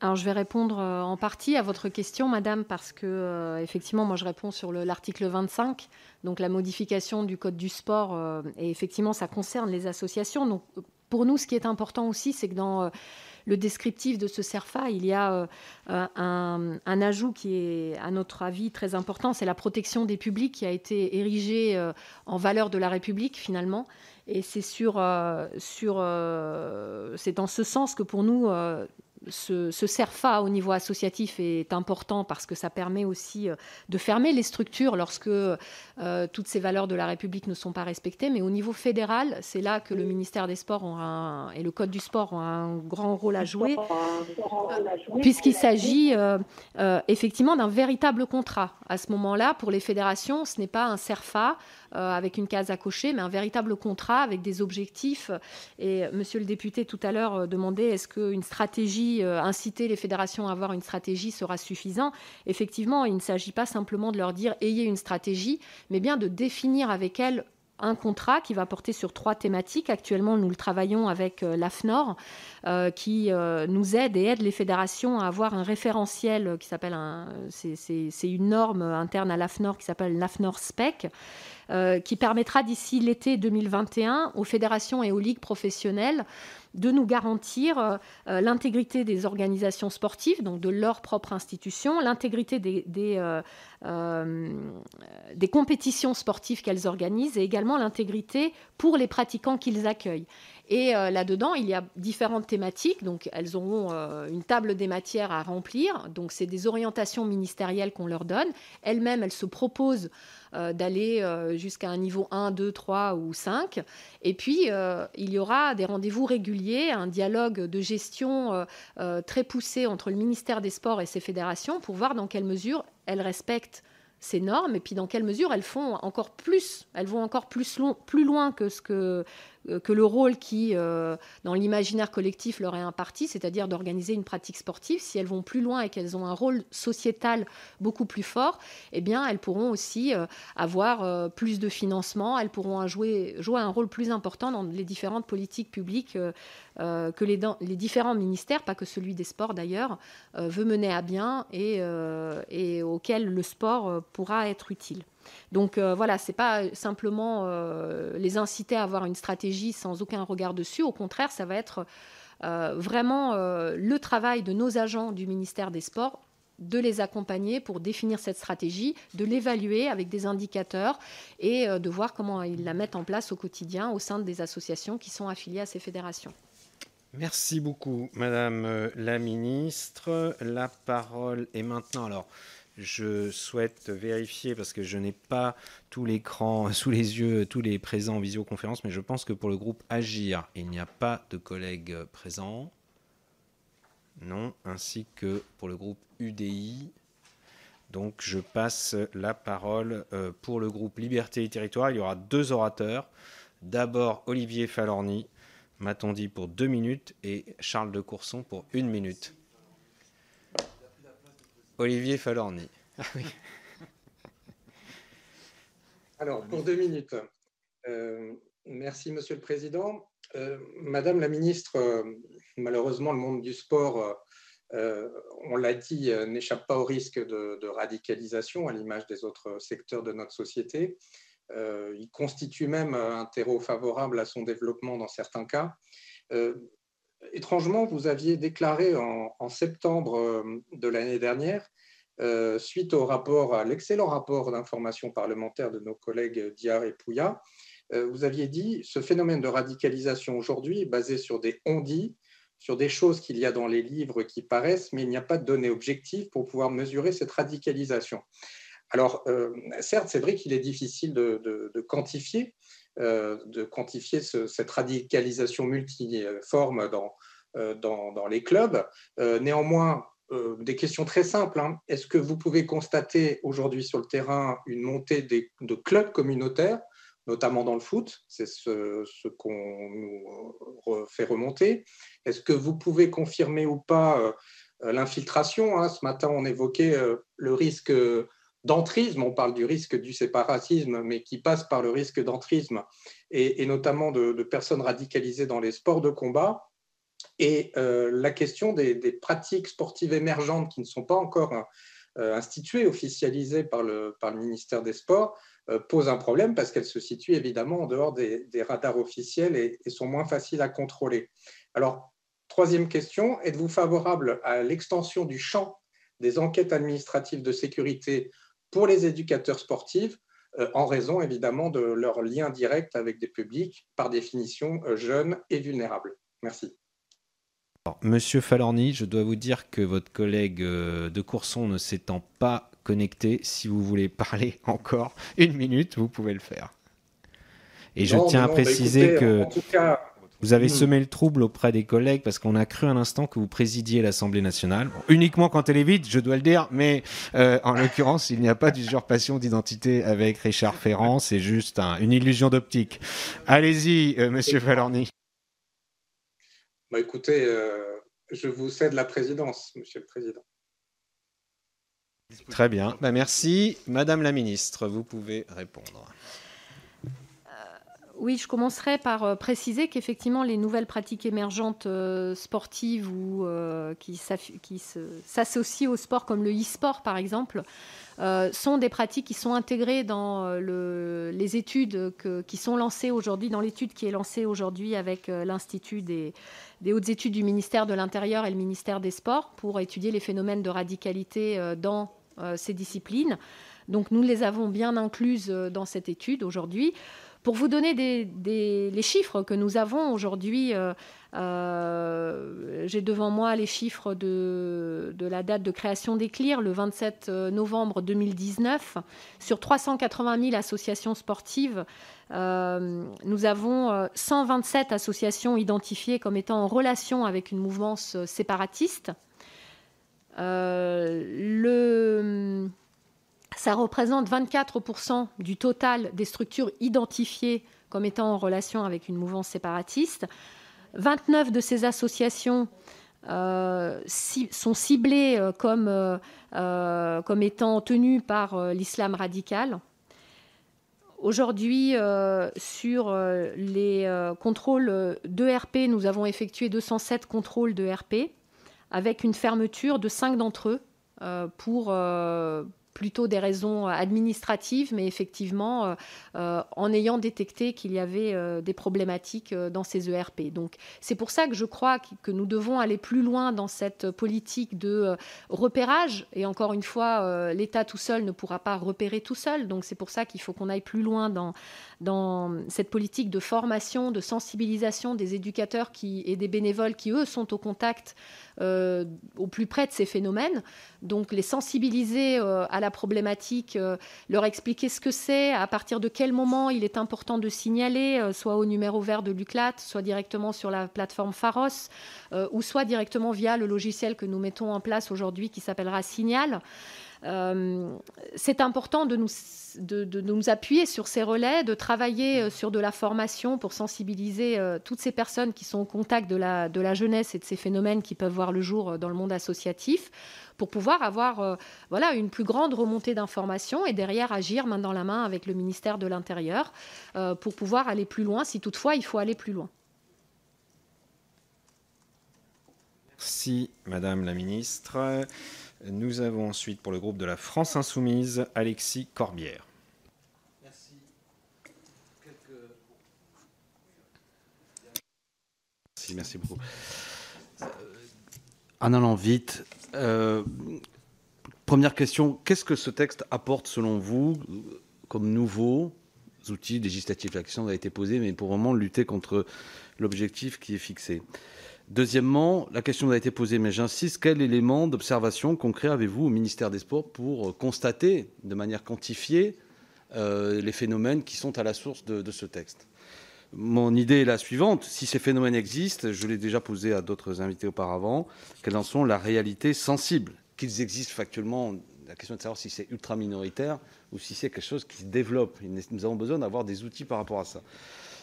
Alors, je vais répondre euh, en partie à votre question, Madame, parce que euh, effectivement, moi, je réponds sur l'article 25, donc la modification du code du sport, euh, et effectivement, ça concerne les associations. Donc, pour nous, ce qui est important aussi, c'est que dans le descriptif de ce CERFA, il y a un, un, ajout qui est, à notre avis, très important, c'est la protection des publics qui a été érigée en valeur de la République, finalement. Et c'est sur, sur, c'est en ce sens que pour nous, ce, ce, CERFA au niveau associatif est important parce que ça permet aussi euh, de fermer les structures lorsque euh, toutes ces valeurs de la République ne sont pas respectées. Mais au niveau fédéral, c'est là que le ministère des Sports et le Code du sport ont un grand rôle à jouer, puisqu'il s'agit euh, effectivement d'un véritable contrat. À ce moment-là, pour les fédérations, ce n'est pas un CERFA avec une case à cocher, mais un véritable contrat avec des objectifs. Et Monsieur le député tout à l'heure demandait est-ce qu'une stratégie, inciter les fédérations à avoir une stratégie sera suffisant Effectivement, il ne s'agit pas simplement de leur dire ayez une stratégie, mais bien de définir avec elles un contrat qui va porter sur trois thématiques. Actuellement, nous le travaillons avec euh, l'AFNOR, euh, qui euh, nous aide et aide les fédérations à avoir un référentiel qui s'appelle un. C'est une norme interne à l'AFNOR qui s'appelle l'AFNOR SPEC. Qui permettra d'ici l'été 2021 aux fédérations et aux ligues professionnelles de nous garantir euh, euh, l'intégrité des organisations sportives, donc de leur propre institution, l'intégrité des, des, euh, des compétitions sportives qu'elles organisent et également l'intégrité pour les pratiquants qu'ils accueillent. Et là-dedans, il y a différentes thématiques. Donc, elles auront une table des matières à remplir. Donc, c'est des orientations ministérielles qu'on leur donne. Elles-mêmes, elles se proposent euh, d'aller euh, jusqu'à un niveau 1, 2, 3 ou 5. Et puis, euh, il y aura des rendez-vous réguliers, un dialogue de gestion très poussé entre le ministère des Sports et ses fédérations pour voir dans quelle mesure elles respectent ces normes et puis dans quelle mesure elles font encore plus, elles vont encore plus, loin que ce que euh, que le rôle qui, euh, dans l'imaginaire collectif, leur est imparti, c'est-à-dire d'organiser une pratique sportive, si elles vont plus loin et qu'elles ont un rôle sociétal beaucoup plus fort, eh bien, elles pourront aussi euh, avoir plus de financement, elles pourront jouer, un rôle plus important dans les différentes politiques publiques que les, les, différents ministères, pas que celui des sports d'ailleurs, veut mener à bien et, et auquel le sport pourra être utile. Donc euh, voilà, ce n'est pas simplement euh, les inciter à avoir une stratégie sans aucun regard dessus. Au contraire, ça va être euh, vraiment le travail de nos agents du ministère des Sports de les accompagner pour définir cette stratégie, de l'évaluer avec des indicateurs et de voir comment ils la mettent en place au quotidien au sein des associations qui sont affiliées à ces fédérations. Merci beaucoup, Madame la Ministre. La parole est maintenant. Alors, je souhaite vérifier parce que je n'ai pas tout l'écran *laughs* sous les yeux, tous les présents en visioconférence, mais je pense que pour le groupe Agir, il n'y a pas de collègues présents. Non, ainsi que pour le groupe UDI. Donc je passe la parole euh, pour le groupe Liberté et Territoire. Il y aura deux orateurs. D'abord Olivier Falorni, m'a-t-on dit, pour deux minutes, et Charles de Courson pour une minute. Olivier Falorni. Ah *laughs* Alors, pour deux minutes. Euh, merci, Monsieur le Président. Euh, Madame la Ministre, euh, malheureusement, le monde du sport, on l'a dit, n'échappe pas au risque de, radicalisation à l'image des autres secteurs de notre société. il constitue même un terreau favorable à son développement dans certains cas. Étrangement, vous aviez déclaré en septembre de l'année dernière euh, suite au rapport, à l'excellent rapport d'information parlementaire de nos collègues Diar et Pouya, euh, vous aviez dit ce phénomène de radicalisation aujourd'hui est basé sur des on-dit, sur des choses qu'il y a dans les livres qui paraissent, mais il n'y a pas de données objectives pour pouvoir mesurer cette radicalisation. Alors, euh, certes, c'est vrai qu'il est difficile de, quantifier, de quantifier cette radicalisation multiforme dans, dans, dans, les clubs. néanmoins, euh, des questions très simples. Hein. Est-ce que vous pouvez constater aujourd'hui sur le terrain une montée de clubs communautaires, notamment dans le foot? C'est ce, qu'on nous fait remonter. Est-ce que vous pouvez confirmer ou pas euh, l'infiltration? Hein? Ce matin, on évoquait euh, le risque d'entrisme, on parle du risque du séparatisme, mais qui passe par le risque d'entrisme, et, notamment de, personnes radicalisées dans les sports de combat. Et euh, la question des, pratiques sportives émergentes qui ne sont pas encore euh, instituées, officialisées par le, ministère des Sports, euh, pose un problème parce qu'elles se situent évidemment en dehors des, radars officiels et, sont moins faciles à contrôler. Alors, troisième question, êtes-vous favorable à l'extension du champ des enquêtes administratives de sécurité pour les éducateurs sportifs en raison évidemment de leur lien direct avec des publics par définition jeunes et vulnérables. Merci. Monsieur Falorni, je dois vous dire que votre collègue euh, de Courson ne s'étant pas connecté, si vous voulez parler *laughs* encore une minute, vous pouvez le faire. Et je tiens à bah, préciser que... En tout cas, Vous avez Mm. semé le trouble auprès des collègues parce qu'on a cru un instant que vous présidiez l'Assemblée nationale. Bon, uniquement quand elle est vide, je dois le dire, mais euh, en l'occurrence, il n'y a pas d'usurpation d'identité avec Richard Ferrand, c'est juste un- une illusion d'optique. Allez-y, euh, monsieur Falorni. Bah, écoutez, euh, je vous cède la présidence, Monsieur le Président. Très bien, Bah, merci. Madame la ministre, vous pouvez répondre. Oui, je commencerai par euh, préciser qu'effectivement, les nouvelles pratiques émergentes euh, sportives ou euh, qui s'associent au sport, comme le e-sport par exemple, sont des pratiques qui sont intégrées dans le- les études qui sont lancées aujourd'hui, dans l'étude qui est lancée aujourd'hui avec l'Institut des, hautes études du ministère de l'Intérieur et le ministère des Sports pour étudier les phénomènes de radicalité dans ces disciplines. Donc nous les avons bien incluses dans cette étude aujourd'hui. Pour vous donner les chiffres que nous avons aujourd'hui, euh, euh, j'ai devant moi les chiffres de, la date de création des CLIR, le 27 novembre 2019. Sur 380 000 associations sportives, euh, nous avons euh, 127 associations identifiées comme étant en relation avec une mouvance euh, séparatiste. Euh, ça représente 24% du total des structures identifiées comme étant en relation avec une mouvance séparatiste. 29 de ces associations euh, sont ciblées euh, comme, euh, comme étant tenues par l'islam radical. Aujourd'hui, sur les contrôles d'ERP, nous avons effectué 207 contrôles de RP avec une fermeture de cinq d'entre eux pour plutôt des raisons administratives, mais effectivement euh, euh, en ayant détecté qu'il y avait euh, des problématiques euh, dans ces ERP. Donc c'est pour ça que je crois que que nous devons aller plus loin dans cette politique de euh, repérage. Et encore une fois, euh, l'État tout seul ne pourra pas repérer tout seul. Donc c'est pour ça qu'il faut qu'on aille plus loin dans, dans cette politique de formation, de sensibilisation des éducateurs et des bénévoles qui, eux, sont au contact euh, au plus près de ces phénomènes. Donc les sensibiliser euh, à la problématique, euh, leur expliquer ce que c'est, à partir de quel moment il est important de signaler, soit au numéro vert de l'UCLAT, soit directement sur la plateforme Pharos, ou soit directement via le logiciel que nous mettons en place aujourd'hui qui s'appellera Signal. Euh, c'est important de nous, de, nous appuyer sur ces relais, de travailler euh, sur de la formation pour sensibiliser euh, toutes ces personnes qui sont au contact de la, de la jeunesse et de ces phénomènes qui peuvent voir le jour dans le monde associatif, pour pouvoir avoir voilà, une plus grande remontée d'informations et derrière agir main dans la main avec le ministère de l'Intérieur pour pouvoir aller plus loin, si toutefois il faut aller plus loin. Merci, Madame la Ministre. Nous avons ensuite pour le groupe de la France Insoumise, Alexis Corbière. Merci, merci beaucoup. Euh, en allant vite, euh, première question, qu'est-ce que ce texte apporte selon vous comme nouveaux outils législatifs? La question a été posée, mais pour vraiment lutter contre l'objectif qui est fixé. Deuxièmement, la question a été posée, mais j'insiste, quel élément d'observation concret avez-vous au ministère des Sports pour constater de manière quantifiée euh, les phénomènes qui sont à la source de, ce texte? Mon idée est la suivante. Si ces phénomènes existent, je l'ai déjà posé à d'autres invités auparavant, quelles en sont la réalité sensible? Qu'ils existent factuellement, la question est de savoir si c'est ultra minoritaire ou si c'est quelque chose qui se développe. Nous avons besoin d'avoir des outils par rapport à ça.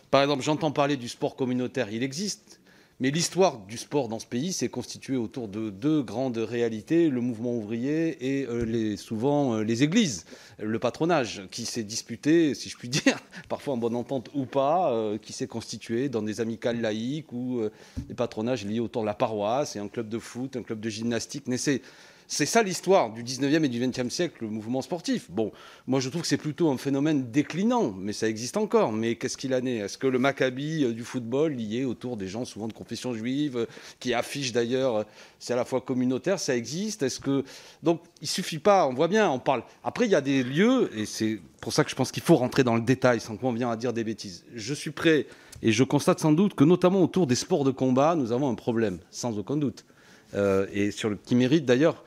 Par exemple, j'entends parler du sport communautaire, il existe. Mais l'histoire du sport dans ce pays s'est constituée autour de deux grandes réalités, le mouvement ouvrier et euh, souvent euh, les églises, le patronage, qui s'est disputé, si je puis *laughs* dire, parfois en bonne entente ou pas, euh, qui s'est constitué dans des amicales laïques ou des patronages liés autour de la paroisse et un club de foot, un club de gymnastique. C'est ça l'histoire du 19e et du 20e siècle, le mouvement sportif. Bon, moi je trouve que c'est plutôt un phénomène déclinant, mais ça existe encore. Mais qu'est-ce qu'il en est? Est-ce que le Maccabi euh, du football, lié autour des gens souvent de confession juive, euh, qui affichent d'ailleurs, euh, c'est à la fois communautaire, ça existe? Est-ce que donc il suffit pas On voit bien, on parle. Après, il y a des lieux, et c'est pour ça que je pense qu'il faut rentrer dans le détail, sans qu'on vienne à dire des bêtises. Je suis prêt, et je constate sans doute que notamment autour des sports de combat, nous avons un problème, sans aucun doute, et sur le qui mérite d'ailleurs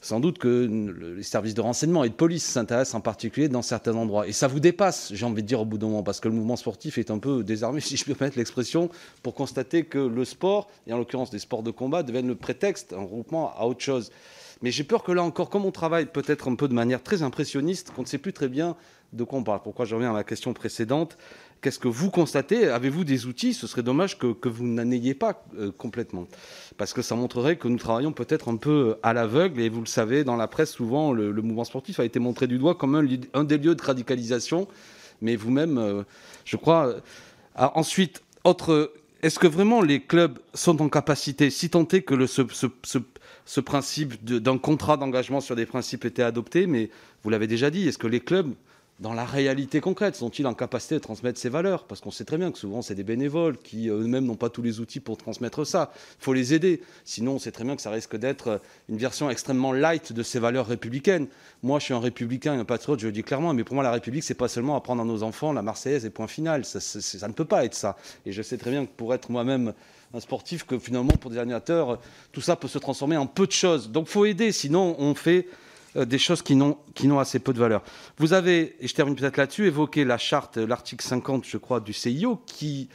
sans doute que les services de renseignement et de police s'intéressent en particulier dans certains endroits. Et ça vous dépasse, j'ai envie de dire, au bout d'un moment, parce que le mouvement sportif est un peu désarmé, *laughs* si je peux permettre l'expression, pour constater que le sport, et en l'occurrence des sports de combat, deviennent le prétexte, un groupement à autre chose. Mais j'ai peur que là encore, comme on travaille peut-être un peu de manière très impressionniste, qu'on ne sait plus très bien de quoi on parle. Pourquoi je reviens à la question précédente Qu'est-ce que vous constatez? Avez-vous des outils? Ce serait dommage que, vous n'en ayez pas euh, complètement. Parce que ça montrerait que nous travaillons peut-être un peu à l'aveugle. Et vous le savez, dans la presse, souvent, le, mouvement sportif a été montré du doigt comme un, des lieux de radicalisation. Mais vous-même, euh, je crois. Euh, ensuite. Est-ce que vraiment les clubs sont en capacité, si tant est que ce, ce principe d'un contrat d'engagement sur des principes était adopté, mais vous l'avez déjà dit, est-ce que les clubs dans la réalité concrète Sont-ils en capacité de transmettre ces valeurs? Parce qu'on sait très bien que souvent, c'est des bénévoles qui eux-mêmes n'ont pas tous les outils pour transmettre ça. Il faut les aider. Sinon, on sait très bien que ça risque d'être une version extrêmement light de ces valeurs républicaines. Moi, je suis un républicain et un patriote, je le dis clairement, mais pour moi, la République, c'est pas seulement apprendre à nos enfants la Marseillaise et point final. Ça, ne peut pas être ça. Et je sais très bien que pour être moi-même un sportif, que finalement, pour des animateurs, tout ça peut se transformer en peu de choses. Donc, il faut aider, sinon, on fait euh, des choses qui n'ont assez peu de valeur. Vous avez, et je termine peut-être là-dessus, évoqué la charte, l'article 50, je crois, du CIO, qui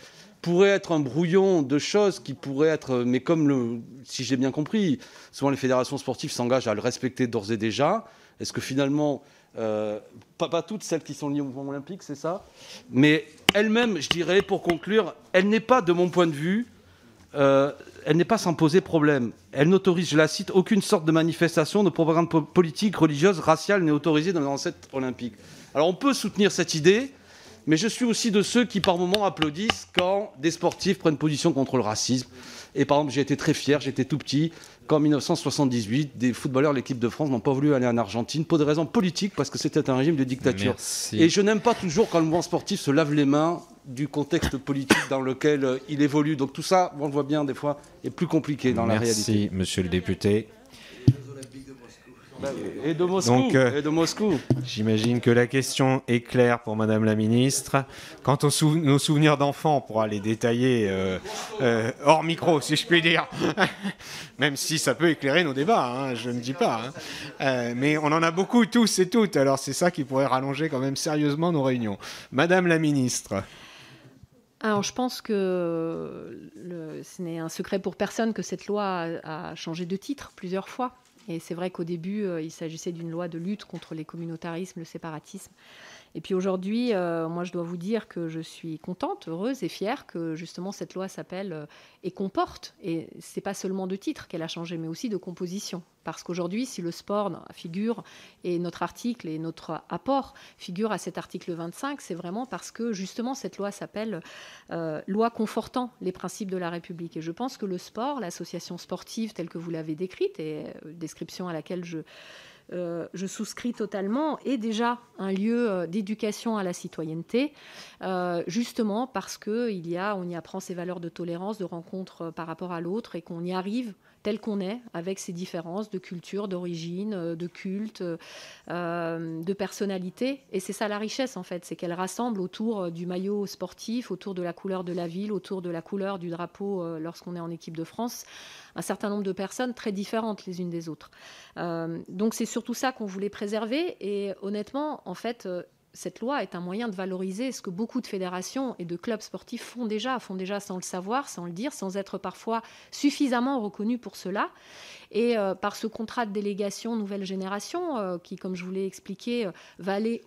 pourrait être un brouillon de choses qui pourraient être, mais comme si j'ai bien compris, souvent les fédérations sportives s'engagent à le respecter d'ores et déjà. Est-ce que finalement, euh, pas, toutes celles qui sont liées au mouvement olympique, c'est ça, mais elle-même, je dirais, pour conclure, elle n'est pas, de mon point de vue, euh, elle n'est pas sans poser problème. Elle n'autorise, je la cite, aucune sorte de manifestation de propagande politique, religieuse, raciale n'est autorisée dans les recettes olympiques. Alors on peut soutenir cette idée, mais je suis aussi de ceux qui par moments applaudissent quand des sportifs prennent position contre le racisme. Et par exemple, j'ai été très fier, j'étais tout petit, qu'en 1978, des footballeurs de l'équipe de France n'ont pas voulu aller en Argentine pour des raisons politiques, parce que c'était un régime de dictature. Et je n'aime pas toujours quand le mouvement sportif se lave les mains du contexte politique dans lequel euh, il évolue. Donc tout ça, on le voit bien des fois, est plus compliqué dans la réalité. Merci, monsieur le député. Et de Moscou. Donc, euh, et de Moscou. J'imagine que la question est claire pour Madame la Ministre. Quant aux nos souvenirs d'enfants, on pourra les détailler euh, hors micro, si je puis dire. *laughs* Même si ça peut éclairer nos débats, hein, je ne dis pas. Hein. mais on en a beaucoup tous et toutes, alors c'est ça qui pourrait rallonger quand même sérieusement nos réunions. Madame la Ministre. Alors, je pense que ce n'est un secret pour personne que cette loi a, changé de titre plusieurs fois. Et c'est vrai qu'au début, euh, il s'agissait d'une loi de lutte contre les communautarismes, le séparatisme. Et puis aujourd'hui, euh, moi, je dois vous dire que je suis contente, heureuse et fière que justement cette loi s'appelle euh, et comporte. Et c'est pas seulement de titre qu'elle a changé, mais aussi de composition. Parce qu'aujourd'hui, si le sport figure et notre article et notre apport figure à cet article 25, c'est vraiment parce que justement cette loi s'appelle euh, loi confortant les principes de la République. Et je pense que le sport, l'association sportive telle que vous l'avez décrite et description à laquelle je euh, je souscris totalement, est déjà un lieu euh, d'éducation à la citoyenneté, euh, justement parce qu'il y y apprend ces valeurs de tolérance, de rencontre par rapport à l'autre, et qu'on y arrive tel qu'on est, avec ses différences de culture, d'origine, de culte, de personnalité. Et c'est ça la richesse, en fait, c'est qu'elle rassemble autour du maillot sportif, autour de la couleur de la ville, autour de la couleur du drapeau lorsqu'on est en équipe de France, un certain nombre de personnes très différentes les unes des autres. Euh, donc c'est surtout ça qu'on voulait préserver. Et honnêtement, en fait, euh, cette loi est un moyen de valoriser ce que beaucoup de fédérations et de clubs sportifs font déjà, font déjà sans le savoir, sans le dire, sans être parfois suffisamment reconnus pour cela. Et euh, par ce contrat de délégation nouvelle génération, qui, comme je vous l'ai expliqué, va aller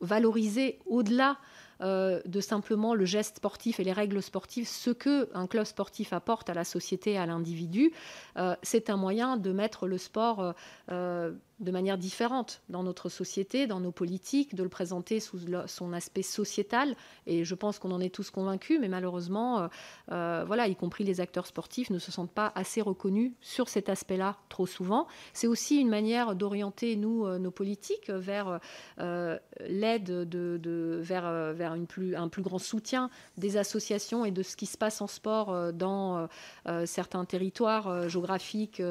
valoriser au-delà euh, de simplement le geste sportif et les règles sportives, ce que un club sportif apporte à la société, à l'individu, euh, c'est un moyen de mettre le sport euh, de manière différente dans notre société, dans nos politiques, de le présenter sous son aspect sociétal. Et je pense qu'on en est tous convaincus, mais malheureusement, voilà, y compris les acteurs sportifs ne se sentent pas assez reconnus sur cet aspect-là trop souvent. C'est aussi une manière d'orienter nous nos politiques vers l'aide de, vers, vers un plus grand soutien des associations et de ce qui se passe en sport euh, dans euh, euh, certains territoires géographiques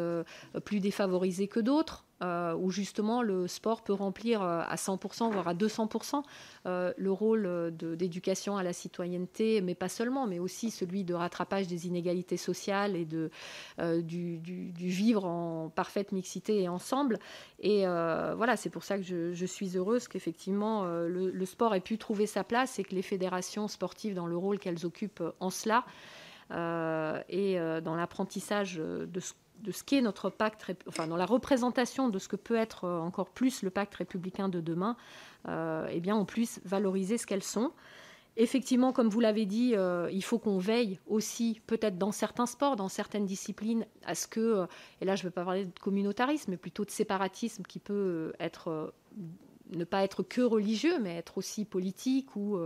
plus défavorisés que d'autres. Euh, où justement le sport peut remplir euh, à 100%, voire à 200% euh, le rôle d'éducation à la citoyenneté, mais pas seulement, mais aussi celui de rattrapage des inégalités sociales et de, du, vivre en parfaite mixité et ensemble. Et voilà, c'est pour ça que je, suis heureuse qu'effectivement le, le, sport ait pu trouver sa place et que les fédérations sportives, dans le rôle qu'elles occupent en cela, et dans l'apprentissage de ce de ce qu'est notre pacte, enfin dans la représentation de ce que peut être euh, encore plus le pacte républicain de demain, euh, eh bien on puisse valoriser ce qu'elles sont. Effectivement, comme vous l'avez dit, euh, il faut qu'on veille aussi, peut-être dans certains sports, dans certaines disciplines, à ce que, et là je ne veux pas parler de communautarisme, mais plutôt de séparatisme qui peut être ne pas être que religieux, mais être aussi politique ou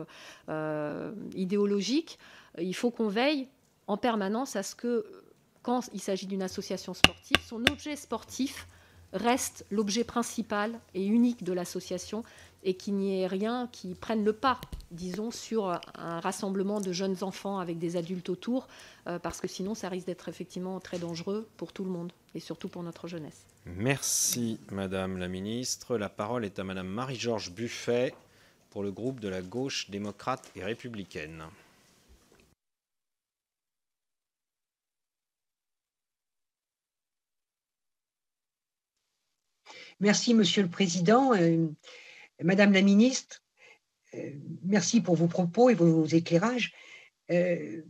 idéologique. Il faut qu'on veille en permanence à ce que quand il s'agit d'une association sportive, son objet sportif reste l'objet principal et unique de l'association et qu'il n'y ait rien qui prenne le pas, disons, sur un rassemblement de jeunes enfants avec des adultes autour, euh, parce que sinon ça risque d'être effectivement très dangereux pour tout le monde et surtout pour notre jeunesse. Merci Madame la Ministre. La parole est à Madame Marie-Georges Buffet pour le groupe de la gauche démocrate et républicaine. Merci, Monsieur le Président. Euh, Madame la Ministre, euh, merci pour vos propos et vos éclairages. Euh,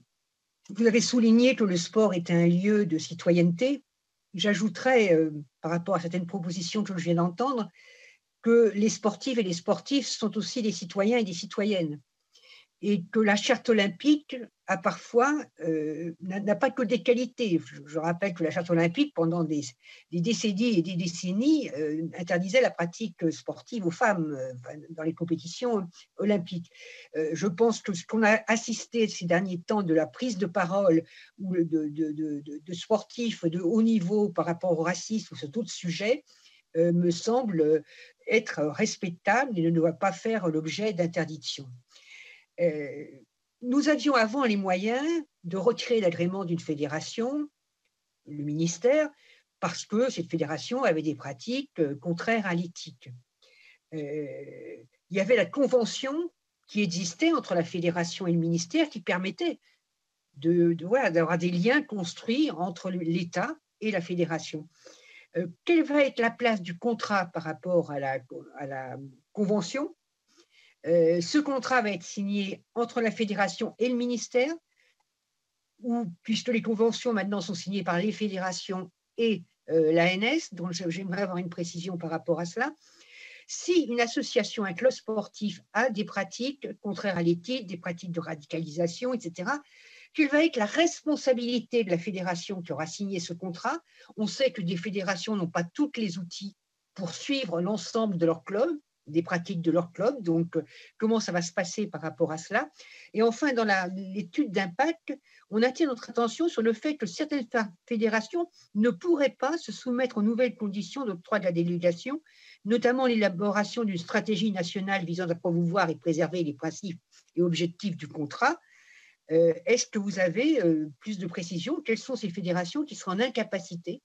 vous avez souligné que le sport est un lieu de citoyenneté. J'ajouterais, par rapport à certaines propositions que je viens d'entendre, que les sportives et les sportifs sont aussi des citoyens et des citoyennes et que la charte olympique a parfois euh, n'a pas que des qualités. Je, rappelle que la charte olympique, pendant des, décennies et des décennies, euh, interdisait la pratique sportive aux femmes euh, dans les compétitions olympiques. je pense que ce qu'on a assisté ces derniers temps de la prise de parole ou de, de, sportifs de haut niveau par rapport au racisme ou sur d'autres sujets me semble être respectable et ne doit pas faire l'objet d'interdiction. Euh, nous avions avant les moyens de retirer l'agrément d'une fédération, le ministère, parce que cette fédération avait des pratiques euh, contraires à l'éthique. Euh, il y avait la convention qui existait entre la fédération et le ministère qui permettait d'avoir des liens construits entre l'État et la fédération. quelle va être la place du contrat par rapport à la convention? Euh, ce contrat va être signé entre la fédération et le ministère, ou, puisque les conventions maintenant sont signées par les fédérations et euh, l'ANS, donc j'aimerais avoir une précision par rapport à cela. Si une association, un club sportif a des pratiques contraires à l'éthique, des pratiques de radicalisation, etc., quelle va être la responsabilité de la fédération qui aura signé ce contrat? On sait que des fédérations n'ont pas tous les outils pour suivre l'ensemble de leur club, des pratiques de leur club. Donc, euh, comment ça va se passer par rapport à cela? Et enfin, dans l'étude d'impact, on attire notre attention sur le fait que certaines fédérations ne pourraient pas se soumettre aux nouvelles conditions d'octroi de la délégation, notamment l'élaboration d'une stratégie nationale visant à promouvoir et préserver les principes et objectifs du contrat. Euh, est-ce que vous avez euh, plus de précisions? Quelles sont ces fédérations qui seront en incapacité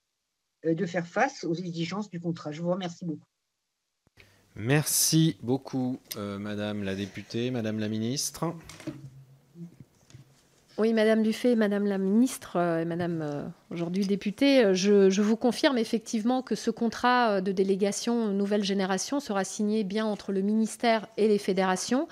de faire face aux exigences du contrat? Je vous remercie beaucoup. Merci beaucoup, euh, Madame la députée, Madame la ministre. Oui, Madame Dufay, Madame la ministre euh, et Madame euh, aujourd'hui députée, je, vous confirme effectivement que ce contrat de délégation nouvelle génération sera signé bien entre le ministère et les fédérations.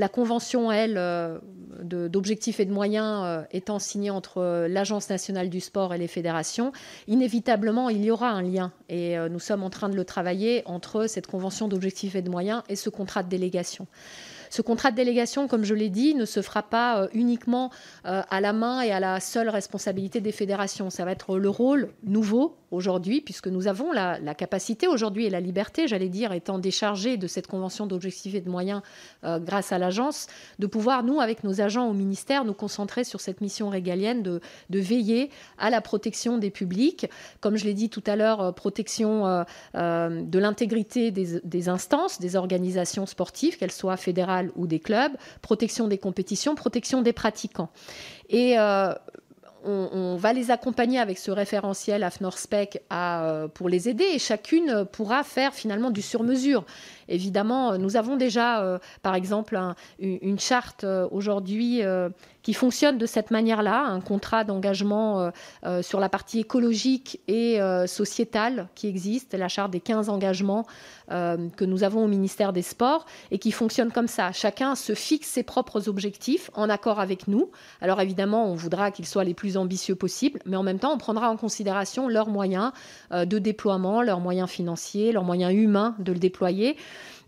La convention, elle, euh, d'objectifs et de moyens euh, étant signée entre euh, l'Agence nationale du sport et les fédérations, inévitablement, il y aura un lien. Et nous sommes en train de le travailler entre cette convention d'objectifs et de moyens et ce contrat de délégation. Ce contrat de délégation, comme je l'ai dit, ne se fera pas uniquement à la main et à la seule responsabilité des fédérations. Ça va être le rôle nouveau aujourd'hui, puisque nous avons la, capacité aujourd'hui et la liberté, j'allais dire, étant déchargés de cette convention d'objectifs et de moyens euh, grâce à l'agence, de pouvoir, nous, avec nos agents au ministère, nous concentrer sur cette mission régalienne de, veiller à la protection des publics. Comme je l'ai dit tout à l'heure, euh, protection euh, de l'intégrité des, instances, des organisations sportives, qu'elles soient fédérales ou des clubs, protection des compétitions, protection des pratiquants. Et on, va les accompagner avec ce référentiel AFNOR-SPEC pour les aider et chacune pourra faire finalement du sur-mesure. Évidemment, nous avons déjà, par exemple, une charte aujourd'hui qui fonctionne de cette manière-là, un contrat d'engagement euh, euh, sur la partie écologique et euh, sociétale qui existe, la charte des 15 engagements que nous avons au ministère des Sports et qui fonctionne comme ça. Chacun se fixe ses propres objectifs en accord avec nous. Alors évidemment, on voudra qu'ils soient les plus ambitieux possibles, mais en même temps, on prendra en considération leurs moyens de déploiement, leurs moyens financiers, leurs moyens humains de le déployer.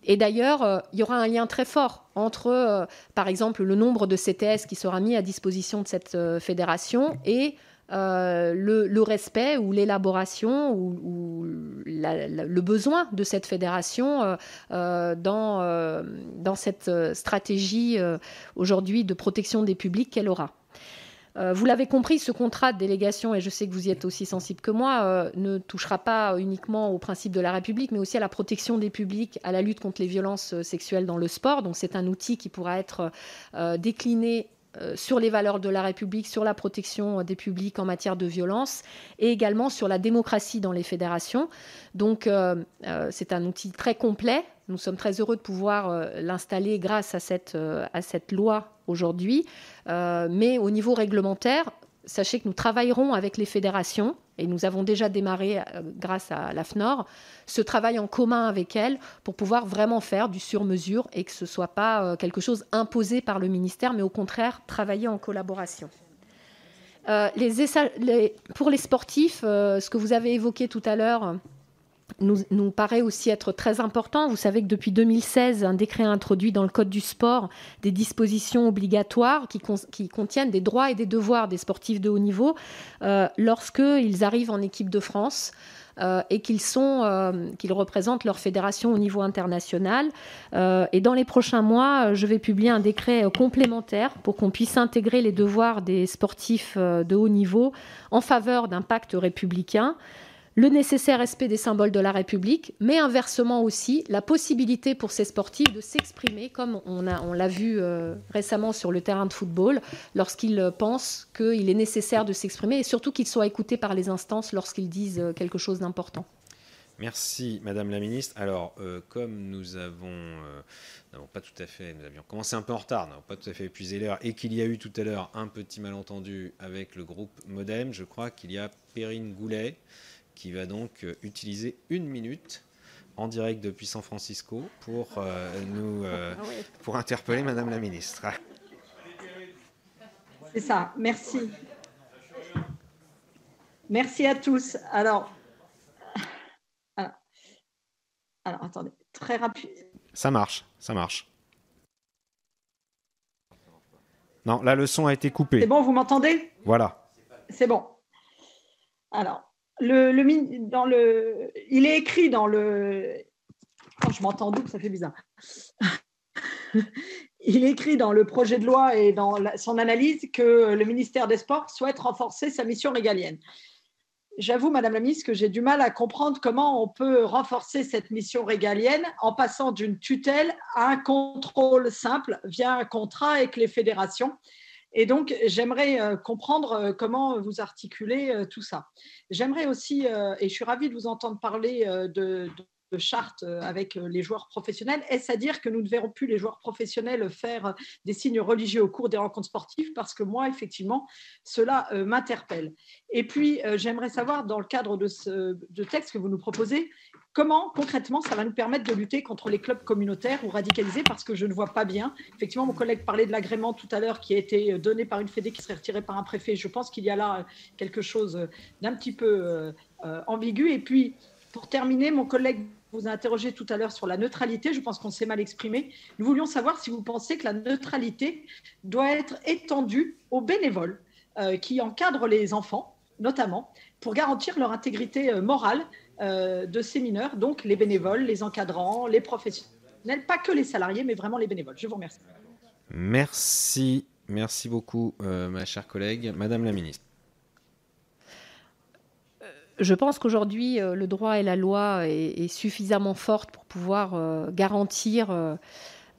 Et d'ailleurs, euh, il y aura un lien très fort entre, euh, par exemple, le nombre de CTS qui sera mis à disposition de cette euh, fédération et le, respect ou l'élaboration ou, le besoin de cette fédération dans, dans cette stratégie aujourd'hui de protection des publics qu'elle aura. Euh, vous l'avez compris, ce contrat de délégation, et je sais que vous y êtes aussi sensible que moi, euh, ne touchera pas uniquement au principe de la République, mais aussi à la protection des publics, à la lutte contre les violences euh, sexuelles dans le sport. Donc c'est un outil qui pourra être décliné sur les valeurs de la République, sur la protection des publics en matière de violence et également sur la démocratie dans les fédérations. Donc c'est un outil très complet. Nous sommes très heureux de pouvoir l'installer grâce à cette, cette loi aujourd'hui. Euh, mais au niveau réglementaire, sachez que nous travaillerons avec les fédérations, et nous avons déjà démarré, euh, grâce à l'AFNOR, ce travail en commun avec elles pour pouvoir vraiment faire du sur-mesure et que ce ne soit pas euh, quelque chose imposé par le ministère, mais au contraire travailler en collaboration. pour les sportifs, ce que vous avez évoqué tout à l'heure, nous, paraît aussi être très important. Vous savez que depuis 2016, un décret a introduit dans le Code du sport des dispositions obligatoires qui, contiennent des droits et des devoirs des sportifs de haut niveau euh, lorsqu'ils arrivent en équipe de France. Euh, et qu'ils euh, qu'ils représentent leur fédération au niveau international. et dans les prochains mois, je vais publier un décret complémentaire pour qu'on puisse intégrer les devoirs des sportifs de haut niveau en faveur d'un pacte républicain le nécessaire respect des symboles de la République, mais inversement aussi la possibilité pour ces sportifs de s'exprimer, comme on, l'a vu euh, récemment sur le terrain de football, lorsqu'ils pensent qu'il est nécessaire de s'exprimer, et surtout qu'ils soient écoutés par les instances lorsqu'ils disent euh, quelque chose d'important. Merci, Madame la Ministre. Alors, euh, comme nous avons, pas tout à fait, nous avions commencé un peu en retard, n'avons pas tout à fait épuisé l'heure, et qu'il y a eu tout à l'heure un petit malentendu avec le groupe Modem, je crois qu'il y a Perrine Goulet qui va donc euh, utiliser une minute en direct depuis San Francisco pour euh, nous euh, ah pour interpeller Madame la Ministre. C'est ça. Merci. Merci à tous. Alors, alors, attendez, très rapide. Ça marche, ça marche. Non, la leçon a été coupée. C'est bon, vous m'entendez? Voilà. C'est bon. Alors, le, il est écrit dans le. Oh, je m'entends ça fait bizarre. *laughs* il est écrit dans le projet de loi et dans son analyse que le ministère des Sports souhaite renforcer sa mission régalienne. J'avoue, Madame la ministre, que j'ai du mal à comprendre comment on peut renforcer cette mission régalienne en passant d'une tutelle à un contrôle simple via un contrat avec les fédérations et donc, j'aimerais euh, comprendre euh, comment vous articulez euh, tout ça. J'aimerais aussi, et je suis ravie de vous entendre parler de, de charte avec les joueurs professionnels. Est-ce à dire que nous ne verrons plus les joueurs professionnels faire des signes religieux au cours des rencontres sportives? Parce que moi, effectivement, cela m'interpelle. Et puis, j'aimerais savoir, dans le cadre de ce texte que vous nous proposez, Comment concrètement ça va nous permettre de lutter contre les clubs communautaires ou radicalisés Parce que je ne vois pas bien. Effectivement, mon collègue parlait de l'agrément tout à l'heure qui a été donné par une fédé qui serait retiré par un préfet. Je pense qu'il y a là quelque chose d'un petit peu euh, euh, ambigu. Et puis, pour terminer, mon collègue vous a interrogé tout à l'heure sur la neutralité. Je pense qu'on s'est mal exprimé. Nous voulions savoir si vous pensez que la neutralité doit être étendue aux bénévoles euh, qui encadrent les enfants, notamment, pour garantir leur intégrité morale euh, de ces mineurs, donc les bénévoles, les encadrants, les professionnels, pas que les salariés, mais vraiment les bénévoles. Je vous remercie. Merci, merci beaucoup, euh, ma chère collègue. Madame la ministre. Euh, je pense qu'aujourd'hui, le droit et la loi est, suffisamment forte pour pouvoir garantir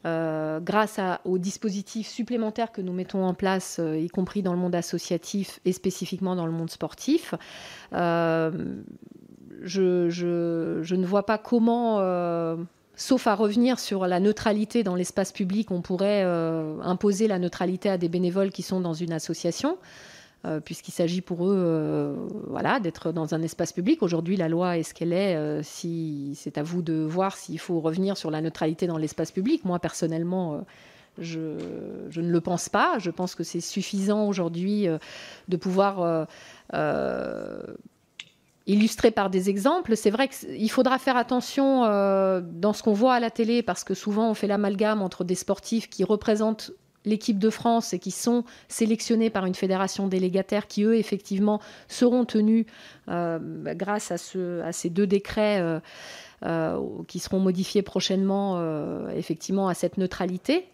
grâce aux dispositifs supplémentaires que nous mettons en place, y compris dans le monde associatif et spécifiquement dans le monde sportif. Je, ne vois pas comment sauf à revenir sur la neutralité dans l'espace public, on pourrait euh, imposer la neutralité à des bénévoles qui sont dans une association. Euh, puisqu'il s'agit pour eux euh, voilà, d'être dans un espace public. Aujourd'hui, la loi est ce qu'elle est. si, c'est à vous de voir s'il faut revenir sur la neutralité dans l'espace public. Moi, personnellement, je, ne le pense pas. Je pense que c'est suffisant aujourd'hui de pouvoir illustré par des exemples. C'est vrai qu'il faudra faire attention euh, dans ce qu'on voit à la télé parce que souvent on fait l'amalgame entre des sportifs qui représentent l'équipe de France et qui sont sélectionnés par une fédération délégataire qui, eux, effectivement, seront tenus euh, grâce à, ce, à, ces deux décrets euh, qui seront modifiés prochainement, effectivement, à cette neutralité.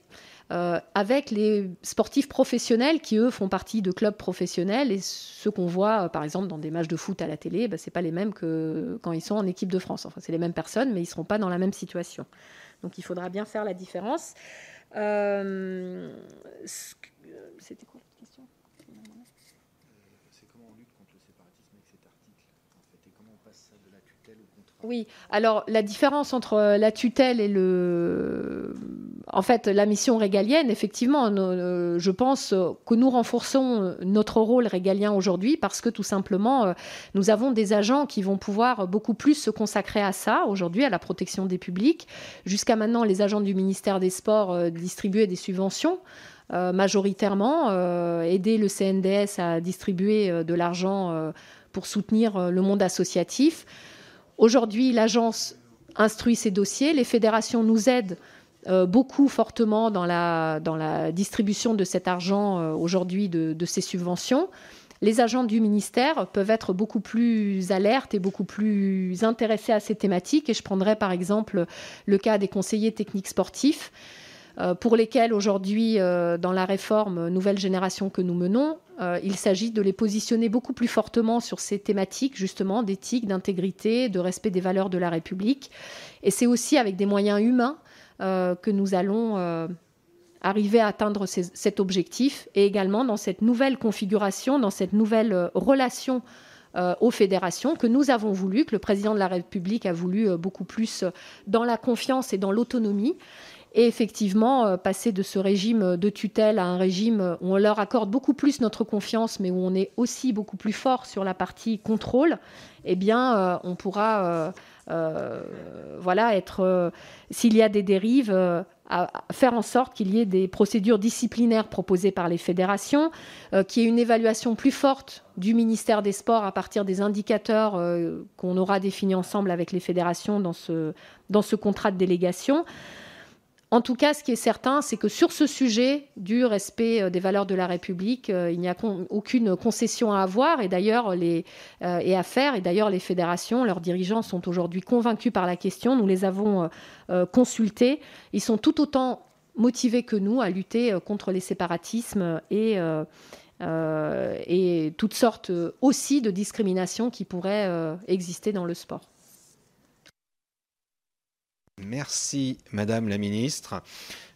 Euh, avec les sportifs professionnels qui, eux, font partie de clubs professionnels. Et ceux qu'on voit, euh, par exemple, dans des matchs de foot à la télé, bah, ce pas les mêmes que quand ils sont en équipe de France. Enfin, c'est les mêmes personnes, mais ils ne seront pas dans la même situation. Donc, il faudra bien faire la différence. Euh, c'était quoi la question C'est comment on lutte contre le séparatisme avec cet article et comment on passe de la tutelle au contrat Oui, alors la différence entre la tutelle et le en fait, la mission régalienne, effectivement, euh, je pense que nous renforçons notre rôle régalien aujourd'hui parce que tout simplement, euh, nous avons des agents qui vont pouvoir beaucoup plus se consacrer à ça aujourd'hui, à la protection des publics. Jusqu'à maintenant, les agents du ministère des Sports euh, distribuaient des subventions. majoritairement, aider le CNDS à distribuer de l'argent pour soutenir le monde associatif. Aujourd'hui, l'agence instruit ces dossiers, les fédérations nous aident euh, beaucoup fortement dans la, distribution de cet argent euh, aujourd'hui de, ces subventions. Les agents du ministère peuvent être beaucoup plus alertes et beaucoup plus intéressés à ces thématiques. Et je prendrai par exemple le cas des conseillers techniques sportifs, euh, pour lesquels aujourd'hui, dans la réforme Nouvelle Génération que nous menons, il s'agit de les positionner beaucoup plus fortement sur ces thématiques, justement, d'éthique, d'intégrité, de respect des valeurs de la République. Et c'est aussi avec des moyens humains euh, que nous allons euh, arriver à atteindre cet objectif et également dans cette nouvelle configuration, dans cette nouvelle euh, relation aux fédérations que nous avons voulu, que le président de la République a voulu beaucoup plus dans la confiance et dans l'autonomie. Et effectivement, passer de ce régime de tutelle à un régime où on leur accorde beaucoup plus notre confiance, mais où on est aussi beaucoup plus fort sur la partie contrôle, eh bien, on pourra euh, voilà, être, euh, s'il y a des dérives, euh, à faire en sorte qu'il y ait des procédures disciplinaires proposées par les fédérations, qu'il y ait une évaluation plus forte du ministère des Sports à partir des indicateurs qu'on aura définis ensemble avec les fédérations dans ce, dans ce contrat de délégation. En tout cas, ce qui est certain, c'est que sur ce sujet du respect euh, des valeurs de la République, euh, il n'y a aucune concession à avoir et d'ailleurs les euh, et à faire. Et d'ailleurs, les fédérations, leurs dirigeants sont aujourd'hui convaincus par la question. Nous les avons consultés. Ils sont tout autant motivés que nous à lutter contre les séparatismes et et toutes sortes aussi de discriminations qui pourraient exister dans le sport. Merci Madame la Ministre.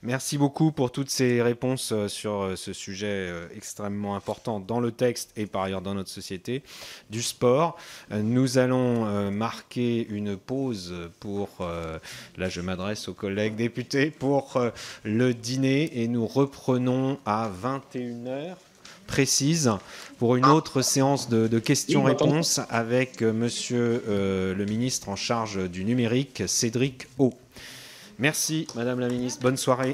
Merci beaucoup pour toutes ces réponses euh, sur euh, ce sujet euh, extrêmement important dans le texte et par ailleurs dans notre société du sport. Nous allons marquer une pause pour, là je m'adresse aux collègues députés, pour le dîner et nous reprenons à 21h précise pour une autre séance de, questions-réponses avec euh, monsieur euh, le ministre en charge du numérique, Cédric O. Merci, madame la ministre. Bonne soirée.